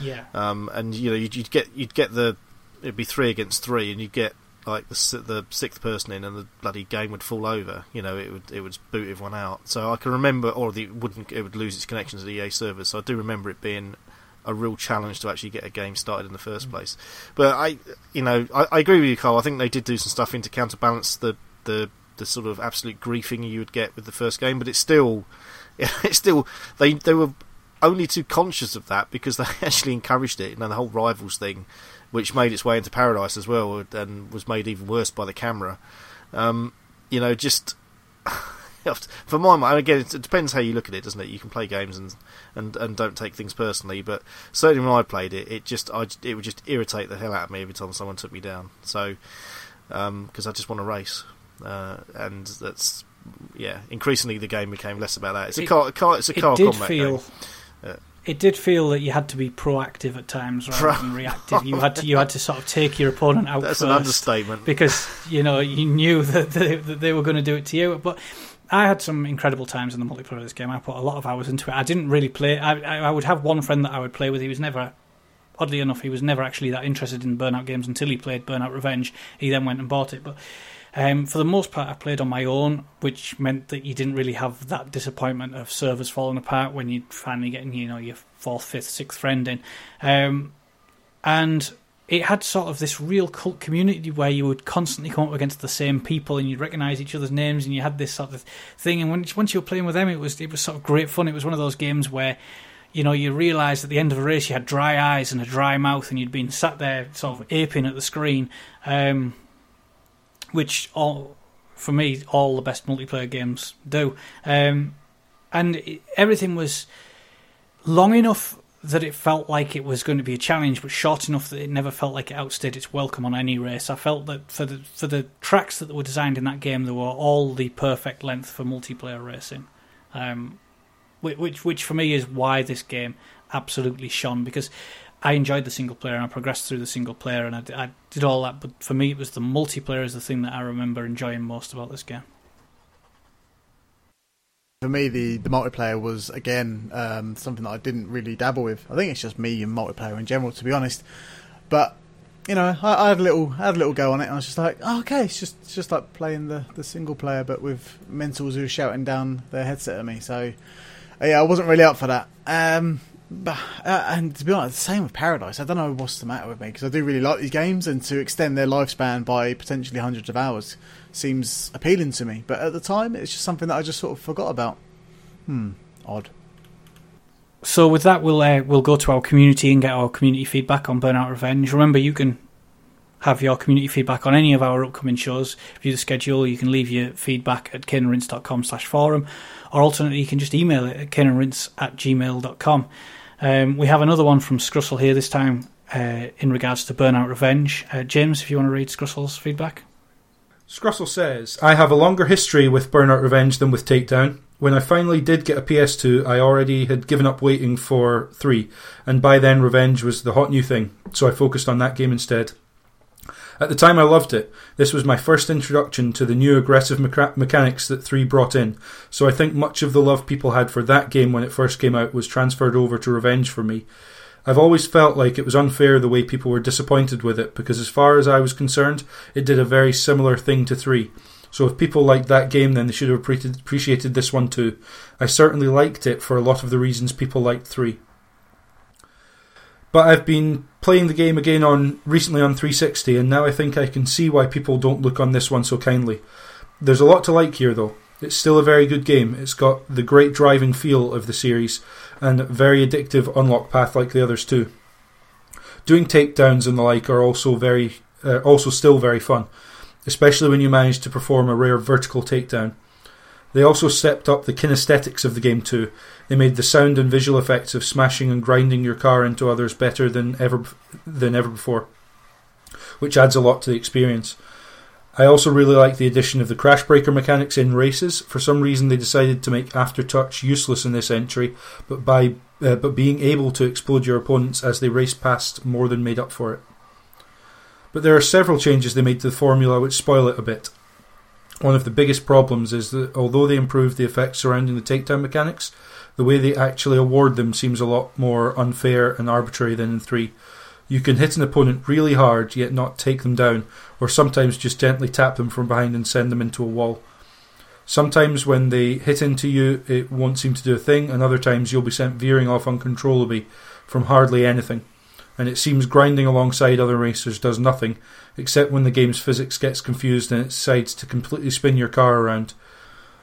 S2: yeah.
S5: Um, and you know you'd, you'd get you'd get the it'd be three against three, and you'd get like the the sixth person in, and the bloody game would fall over. You know it would it would boot everyone out. So I can remember, or the, it wouldn't it would lose its connection to the EA servers. So I do remember it being a real challenge to actually get a game started in the first place. But I, you know, I, I agree with you, Karl. I think they did do some stuff in to counterbalance the the the sort of absolute griefing you would get with the first game. But it's still, it's still they they were only too conscious of that because they actually encouraged it. You know, the whole rivals thing, which made its way into Paradise as well, and was made even worse by the camera. Um, you know, just for my mind, again, it depends how you look at it, doesn't it? You can play games and and, and don't take things personally, but certainly when I played it, it just I it would just irritate the hell out of me every time someone took me down. So because I just want to race, uh, and that's yeah. Increasingly, the game became less about that. It's a car, car it's a
S2: it
S5: car
S2: did
S5: combat
S2: feel
S5: game. Yeah.
S2: it did feel that you had to be proactive at times rather
S5: Pro-
S2: than reactive. You had to you had to sort of take your opponent out
S5: That's an understatement.
S2: because you know you knew that they, that they were going to do it to you. But I had some incredible times in the multiplayer of this game. I put a lot of hours into it. I didn't really play. I, I, would have one friend that I would play with. He was never. Oddly enough, he was never actually that interested in Burnout games until he played Burnout Revenge. He then went and bought it, but um, for the most part, I played on my own, which meant that you didn't really have that disappointment of servers falling apart when you're finally getting you know your fourth, fifth, sixth friend in, um, and it had sort of this real cult community where you would constantly come up against the same people and you'd recognise each other's names and you had this sort of thing. And when, once you were playing with them, it was it was sort of great fun. It was one of those games where you know you realised at the end of a race you had dry eyes and a dry mouth and you'd been sat there sort of aping at the screen. Um, which all for me all the best multiplayer games do um, and everything was long enough that it felt like it was going to be a challenge but short enough that it never felt like it outstayed its welcome on any race i felt that for the for the tracks that were designed in that game they were all the perfect length for multiplayer racing um, which, which which for me is why this game absolutely shone because I enjoyed the single player and I progressed through the single player and I did all that. But for me, it was the multiplayer is the thing that I remember enjoying most about this game.
S3: For me, the, the multiplayer was again um, something that I didn't really dabble with. I think it's just me and multiplayer in general, to be honest. But you know, I, I had a little I had a little go on it, and I was just like, oh, okay, it's just it's just like playing the, the single player, but with mentals who are shouting down their headset at me. So yeah, I wasn't really up for that. Um, but uh, and to be honest, the same with Paradise. I don't know what's the matter with me because I do really like these games, and to extend their lifespan by potentially hundreds of hours seems appealing to me. But at the time, it's just something that I just sort of forgot about. Hmm, odd.
S2: So with that, we'll uh, we'll go to our community and get our community feedback on Burnout Revenge. Remember, you can have your community feedback on any of our upcoming shows. View the schedule. You can leave your feedback at caneandrinse.com slash forum, or alternately, you can just email it at caneandrinse at gmail.com. Um, we have another one from Scrussel here this time uh, in regards to Burnout Revenge. Uh, James, if you want to read Scrussel's feedback.
S4: Scrussel says, I have a longer history with Burnout Revenge than with Takedown. When I finally did get a PS2, I already had given up waiting for 3, and by then Revenge was the hot new thing, so I focused on that game instead. At the time, I loved it. This was my first introduction to the new aggressive mecha- mechanics that 3 brought in, so I think much of the love people had for that game when it first came out was transferred over to Revenge for me. I've always felt like it was unfair the way people were disappointed with it because, as far as I was concerned, it did a very similar thing to 3. So if people liked that game, then they should have appreciated this one too. I certainly liked it for a lot of the reasons people liked 3. But I've been playing the game again on recently on 360, and now I think I can see why people don't look on this one so kindly. There's a lot to like here, though. It's still a very good game. It's got the great driving feel of the series, and very addictive unlock path like the others too. Doing takedowns and the like are also very, uh, also still very fun, especially when you manage to perform a rare vertical takedown. They also stepped up the kinesthetics of the game too. They made the sound and visual effects of smashing and grinding your car into others better than ever than ever before, which adds a lot to the experience. I also really like the addition of the crash breaker mechanics in races. For some reason, they decided to make aftertouch useless in this entry, but by uh, but being able to explode your opponents as they race past more than made up for it. But there are several changes they made to the formula which spoil it a bit. One of the biggest problems is that although they improved the effects surrounding the takedown mechanics, the way they actually award them seems a lot more unfair and arbitrary than in 3. You can hit an opponent really hard yet not take them down, or sometimes just gently tap them from behind and send them into a wall. Sometimes when they hit into you, it won't seem to do a thing, and other times you'll be sent veering off uncontrollably from hardly anything. And it seems grinding alongside other racers does nothing, except when the game's physics gets confused and it decides to completely spin your car around.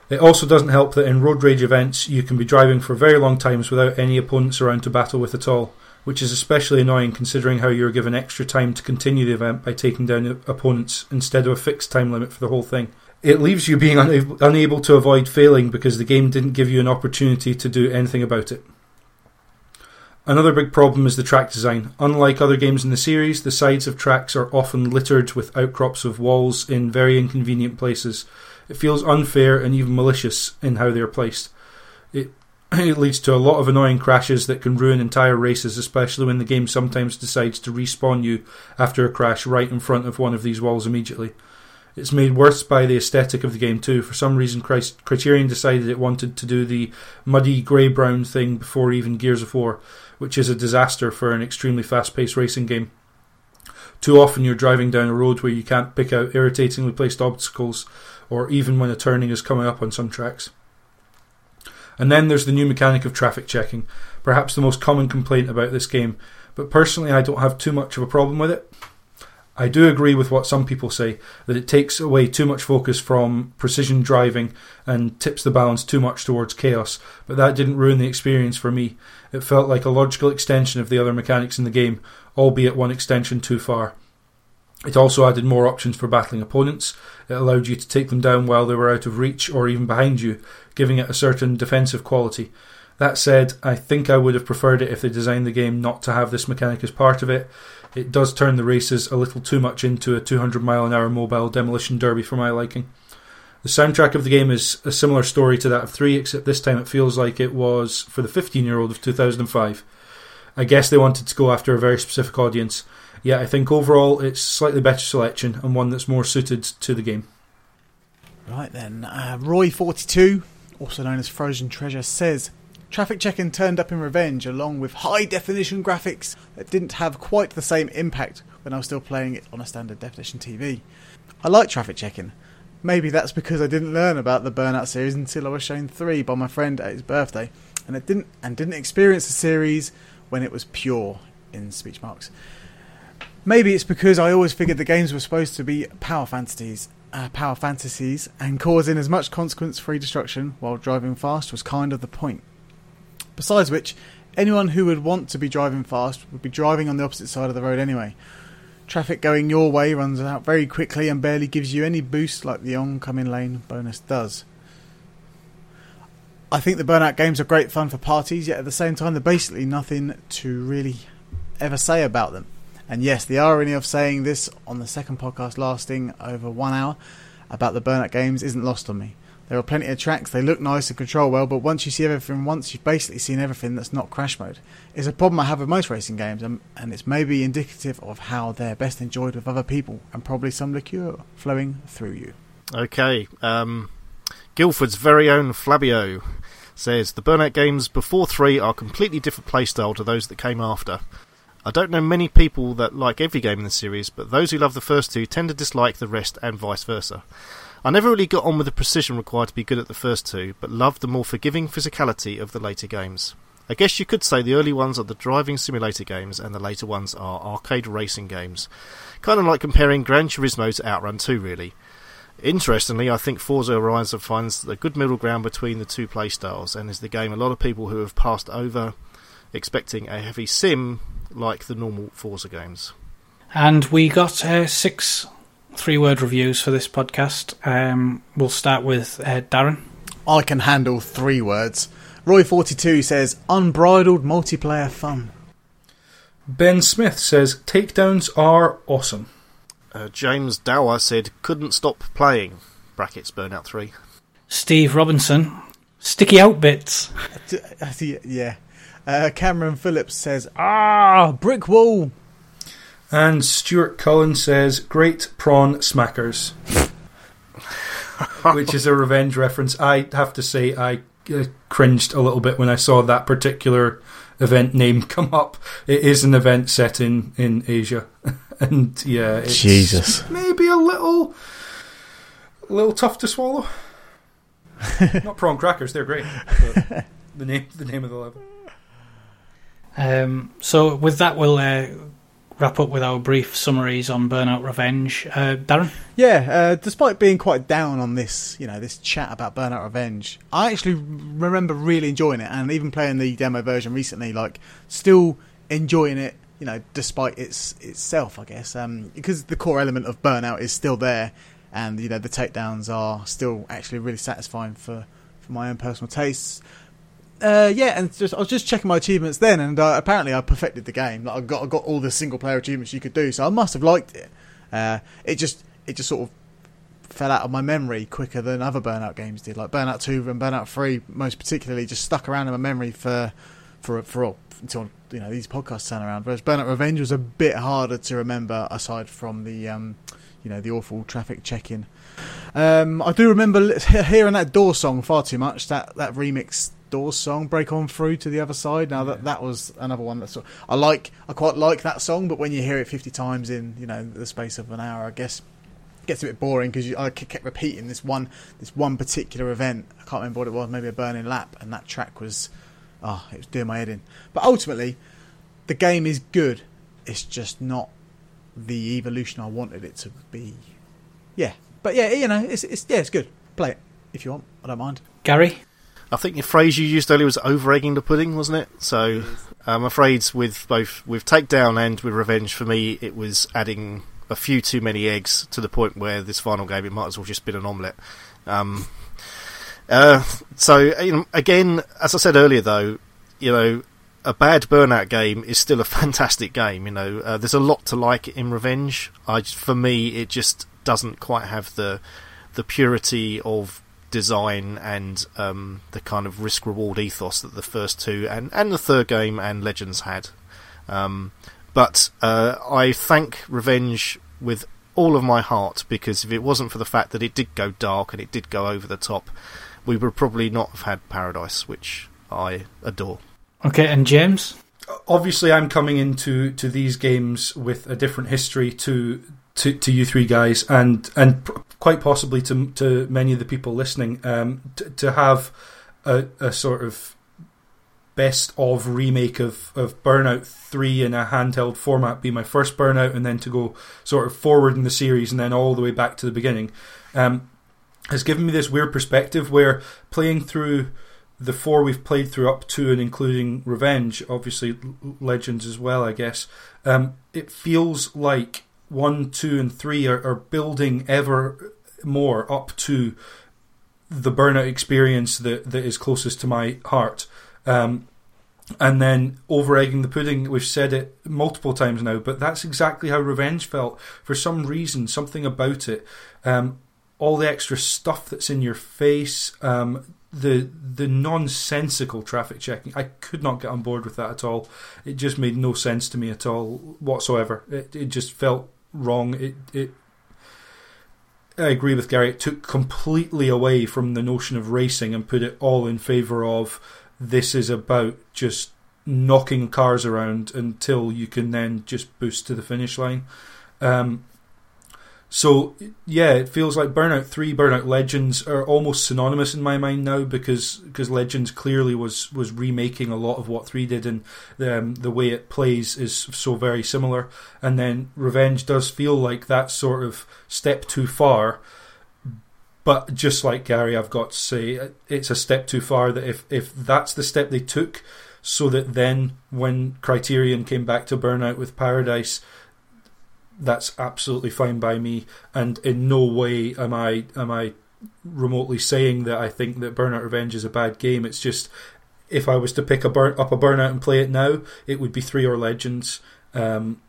S4: It also doesn't help that in road rage events you can be driving for very long times without any opponents around to battle with at all, which is especially annoying considering how you're given extra time to continue the event by taking down opponents instead of a fixed time limit for the whole thing. It leaves you being una- unable to avoid failing because the game didn't give you an opportunity to do anything about it. Another big problem is the track design. Unlike other games in the series, the sides of tracks are often littered with outcrops of walls in very inconvenient places. It feels unfair and even malicious in how they are placed. It, it leads to a lot of annoying crashes that can ruin entire races, especially when the game sometimes decides to respawn you after a crash right in front of one of these walls immediately. It's made worse by the aesthetic of the game too. For some reason, Criterion decided it wanted to do the muddy grey brown thing before even Gears of War, which is a disaster for an extremely fast paced racing game. Too often you're driving down a road where you can't pick out irritatingly placed obstacles, or even when a turning is coming up on some tracks. And then there's the new mechanic of traffic checking, perhaps the most common complaint about this game, but personally I don't have too much of a problem with it. I do agree with what some people say that it takes away too much focus from precision driving and tips the balance too much towards chaos, but that didn't ruin the experience for me. It felt like a logical extension of the other mechanics in the game, albeit one extension too far. It also added more options for battling opponents. It allowed you to take them down while they were out of reach or even behind you, giving it a certain defensive quality. That said, I think I would have preferred it if they designed the game not to have this mechanic as part of it it does turn the races a little too much into a 200 mile an hour mobile demolition derby for my liking. The soundtrack of the game is a similar story to that of 3, except this time it feels like it was for the 15 year old of 2005. I guess they wanted to go after a very specific audience. Yeah, I think overall it's slightly better selection and one that's more suited to the game.
S3: Right then, uh, Roy42, also known as Frozen Treasure, says Traffic checking turned up in Revenge along with high definition graphics that didn't have quite the same impact when I was still playing it on a standard definition TV. I like traffic checking. Maybe that's because I didn't learn about the Burnout series until I was shown 3 by my friend at his birthday and it didn't and didn't experience the series when it was pure in speech marks. Maybe it's because I always figured the games were supposed to be power fantasies, uh, power fantasies, and causing as much consequence-free destruction while driving fast was kind of the point. Besides which, anyone who would want to be driving fast would be driving on the opposite side of the road anyway. Traffic going your way runs out very quickly and barely gives you any boost like the oncoming lane bonus does. I think the Burnout games are great fun for parties, yet at the same time, there's basically nothing to really ever say about them. And yes, the irony of saying this on the second podcast lasting over one hour about the Burnout games isn't lost on me. There are plenty of tracks, they look nice and control well, but once you see everything once, you've basically seen everything that's not crash mode. It's a problem I have with most racing games, and, and it's maybe indicative of how they're best enjoyed with other people, and probably some liqueur flowing through you.
S5: Okay, um, Guildford's very own Flabio says the Burnout games before 3 are completely different playstyle to those that came after. I don't know many people that like every game in the series, but those who love the first two tend to dislike the rest and vice versa. I never really got on with the precision required to be good at the first two, but loved the more forgiving physicality of the later games. I guess you could say the early ones are the driving simulator games and the later ones are arcade racing games. Kind of like comparing Gran Turismo to Outrun 2, really. Interestingly, I think Forza Horizon finds the good middle ground between the two playstyles and is the game a lot of people who have passed over expecting a heavy sim like the normal Forza games.
S2: And we got uh, six three word reviews for this podcast. Um, we'll start with uh, Darren.
S3: I can handle three words. Roy42 says, unbridled multiplayer fun.
S4: Ben Smith says takedowns are awesome.
S5: Uh, James Dower said, couldn't stop playing. Brackets Burnout 3.
S2: Steve Robinson, sticky out bits.
S3: yeah. Uh, Cameron Phillips says, ah, brick wall.
S4: And Stuart Cullen says, great prawn smackers. Which is a revenge reference. I have to say, I uh, cringed a little bit when I saw that particular event name come up. It is an event set in, in Asia. and yeah, it's
S3: Jesus.
S4: maybe a little, a little tough to swallow. Not prawn crackers, they're great. but the name, the name of the level.
S2: Um, so with that, we'll uh, wrap up with our brief summaries on Burnout Revenge. Uh, Darren,
S3: Yeah, uh, despite being quite down on this, you know, this chat about Burnout Revenge, I actually remember really enjoying it, and even playing the demo version recently, like still enjoying it. You know, despite its itself, I guess, um, because the core element of Burnout is still there, and you know the takedowns are still actually really satisfying for for my own personal tastes. Uh, yeah, and just I was just checking my achievements then, and uh, apparently I perfected the game. Like I got I got all the single player achievements you could do, so I must have liked it. Uh, it just it just sort of fell out of my memory quicker than other Burnout games did. Like Burnout Two and Burnout Three, most particularly, just stuck around in my memory for for for all until you know these podcasts turn around. Whereas Burnout Revenge was a bit harder to remember, aside from the um, you know the awful traffic checking. Um, I do remember hearing that Door song far too much. That that remix Doors song, "Break On Through to the Other Side." Now that that was another one that that's I like. I quite like that song, but when you hear it fifty times in you know the space of an hour, I guess it gets a bit boring because I kept repeating this one this one particular event. I can't remember what it was. Maybe a burning lap, and that track was oh, it was doing my head in. But ultimately, the game is good. It's just not the evolution I wanted it to be. Yeah, but yeah, you know, it's it's yeah, it's good. Play it if you want. I don't mind.
S2: Gary,
S5: I think the phrase you used earlier was over egging the pudding, wasn't it? So I'm afraid with both with Takedown and with Revenge, for me, it was adding a few too many eggs to the point where this final game it might as well just been an omelette. Um, uh, so you know, again, as I said earlier, though, you know, a bad Burnout game is still a fantastic game. You know, uh, there's a lot to like in Revenge. I, for me, it just doesn't quite have the the purity of design and um, the kind of risk reward ethos that the first two and, and the third game and Legends had. Um, but uh, I thank Revenge with all of my heart because if it wasn't for the fact that it did go dark and it did go over the top, we would probably not have had Paradise, which I adore.
S2: okay, and James.
S4: obviously I'm coming into to these games with a different history to to, to you three guys and and p- quite possibly to to many of the people listening um, to, to have a, a sort of best of remake of, of Burnout 3 in a handheld format be my first Burnout and then to go sort of forward in the series and then all the way back to the beginning um, has given me this weird perspective where playing through the four we've played through up to and including Revenge, obviously Legends as well, I guess. Um, it feels like one, two, and three are, are building ever more up to the burnout experience that, that is closest to my heart. Um, and then over egging the pudding, we've said it multiple times now, but that's exactly how Revenge felt. For some reason, something about it, um, all the extra stuff that's in your face, um, the the nonsensical traffic checking. I could not get on board with that at all. It just made no sense to me at all whatsoever. It it just felt wrong. It it. I agree with Gary. It took completely away from the notion of racing and put it all in favour of this is about just knocking cars around until you can then just boost to the finish line. Um, So yeah, it feels like Burnout Three, Burnout Legends are almost synonymous in my mind now because because Legends clearly was was remaking a lot of what Three did, and um, the way it plays is so very similar. And then Revenge does feel like that sort of step too far. But just like Gary, I've got to say it's a step too far. That if if that's the step they took, so that then when Criterion came back to Burnout with Paradise that's absolutely fine by me, and in no way am I am I remotely saying that I think that Burnout Revenge is a bad game. It's just if I was to pick a burn up a Burnout and play it now, it would be three or Legends. Um,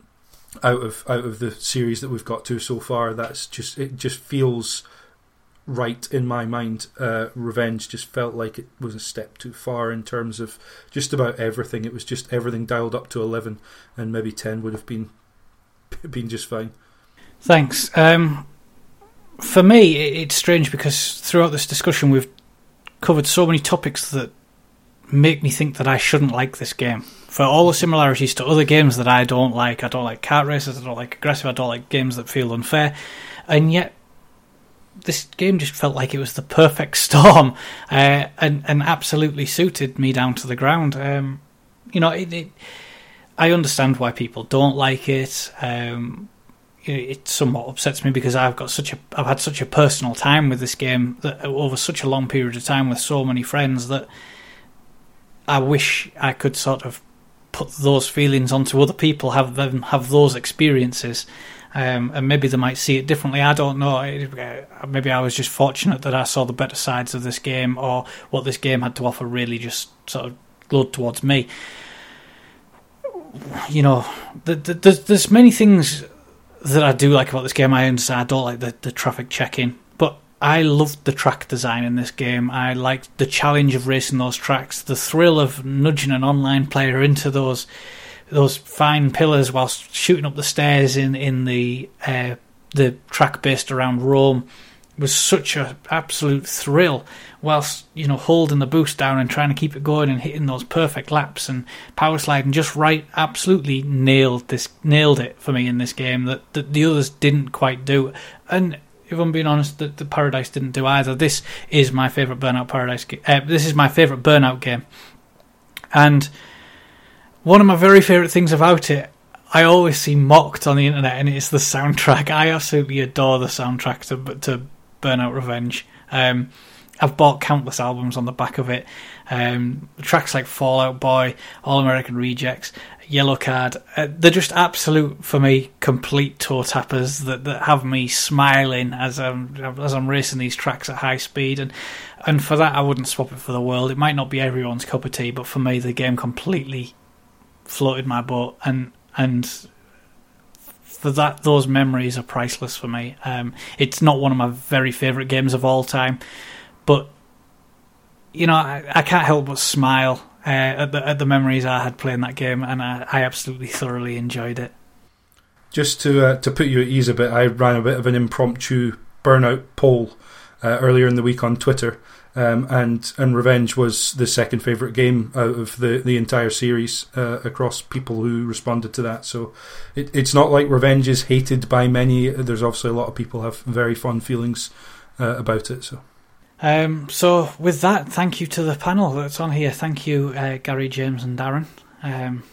S4: out of out of the series that we've got to so far, that's just it just feels right in my mind. Uh, Revenge just felt like it was a step too far in terms of just about everything. It was just everything dialed up to eleven, and maybe ten would have been been just fine.
S2: Thanks. Um, for me, it's strange because throughout this discussion, we've covered so many topics that make me think that I shouldn't like this game. For all the similarities to other games that I don't like, I don't like kart races, I don't like aggressive, I don't like games that feel unfair, and yet this game just felt like it was the perfect storm uh, and and absolutely suited me down to the ground. Um, you know, it, it I understand why people don't like it. Um, it somewhat upsets me because I've got such a I've had such a personal time with this game that over such a long period of time with so many friends that I wish I could sort of put those feelings onto other people, have them have those experiences, um, and maybe they might see it differently. I don't know. Maybe I was just fortunate that I saw the better sides of this game, or what this game had to offer really just sort of glowed towards me you know, the, the, there's there's many things that I do like about this game. I understand I don't like the, the traffic checking, but I loved the track design in this game. I liked the challenge of racing those tracks, the thrill of nudging an online player into those those fine pillars whilst shooting up the stairs in in the uh, the track based around Rome was such an absolute thrill whilst you know holding the boost down and trying to keep it going and hitting those perfect laps and power sliding just right absolutely nailed this nailed it for me in this game that, that the others didn't quite do and if I'm being honest the, the Paradise didn't do either this is my favorite Burnout Paradise uh, this is my favorite Burnout game and one of my very favorite things about it I always see mocked on the internet, and it's the soundtrack. I absolutely adore the soundtrack to, to Burnout Revenge. Um, I've bought countless albums on the back of it. Um, tracks like Fall Out Boy, All American Rejects, Yellowcard, uh, they're just absolute for me complete toe tappers that, that have me smiling as I'm as I'm racing these tracks at high speed and and for that I wouldn't swap it for the world. It might not be everyone's cup of tea, but for me the game completely floated my boat and and for that those memories are priceless for me. Um, it's not one of my very favorite games of all time, but you know I, I can't help but smile uh, at the at the memories I had playing that game, and I, I absolutely thoroughly enjoyed it.
S4: Just to uh, to put you at ease a bit, I ran a bit of an impromptu burnout poll uh, earlier in the week on Twitter, um, and and Revenge was the second favorite game out of the the entire series uh, across people who responded to that. So it, it's not like Revenge is hated by many. There's obviously a lot of people have very fond feelings uh, about it. So.
S2: Um, so with that, thank you to the panel that's on here. Thank you, uh, Gary, James, and Darren. Um,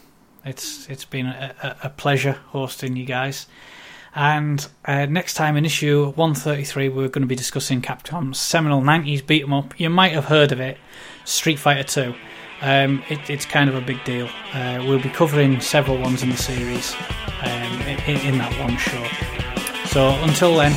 S2: it's it's been a, a, pleasure hosting you guys. And uh, next time in issue 133, we're going to be discussing Capcom's seminal 90s beat 'em up. You might have heard of it, Street Fighter 2. Um, it, it's kind of a big deal. Uh, we'll be covering several ones in the series um, in, in that one show. So until then,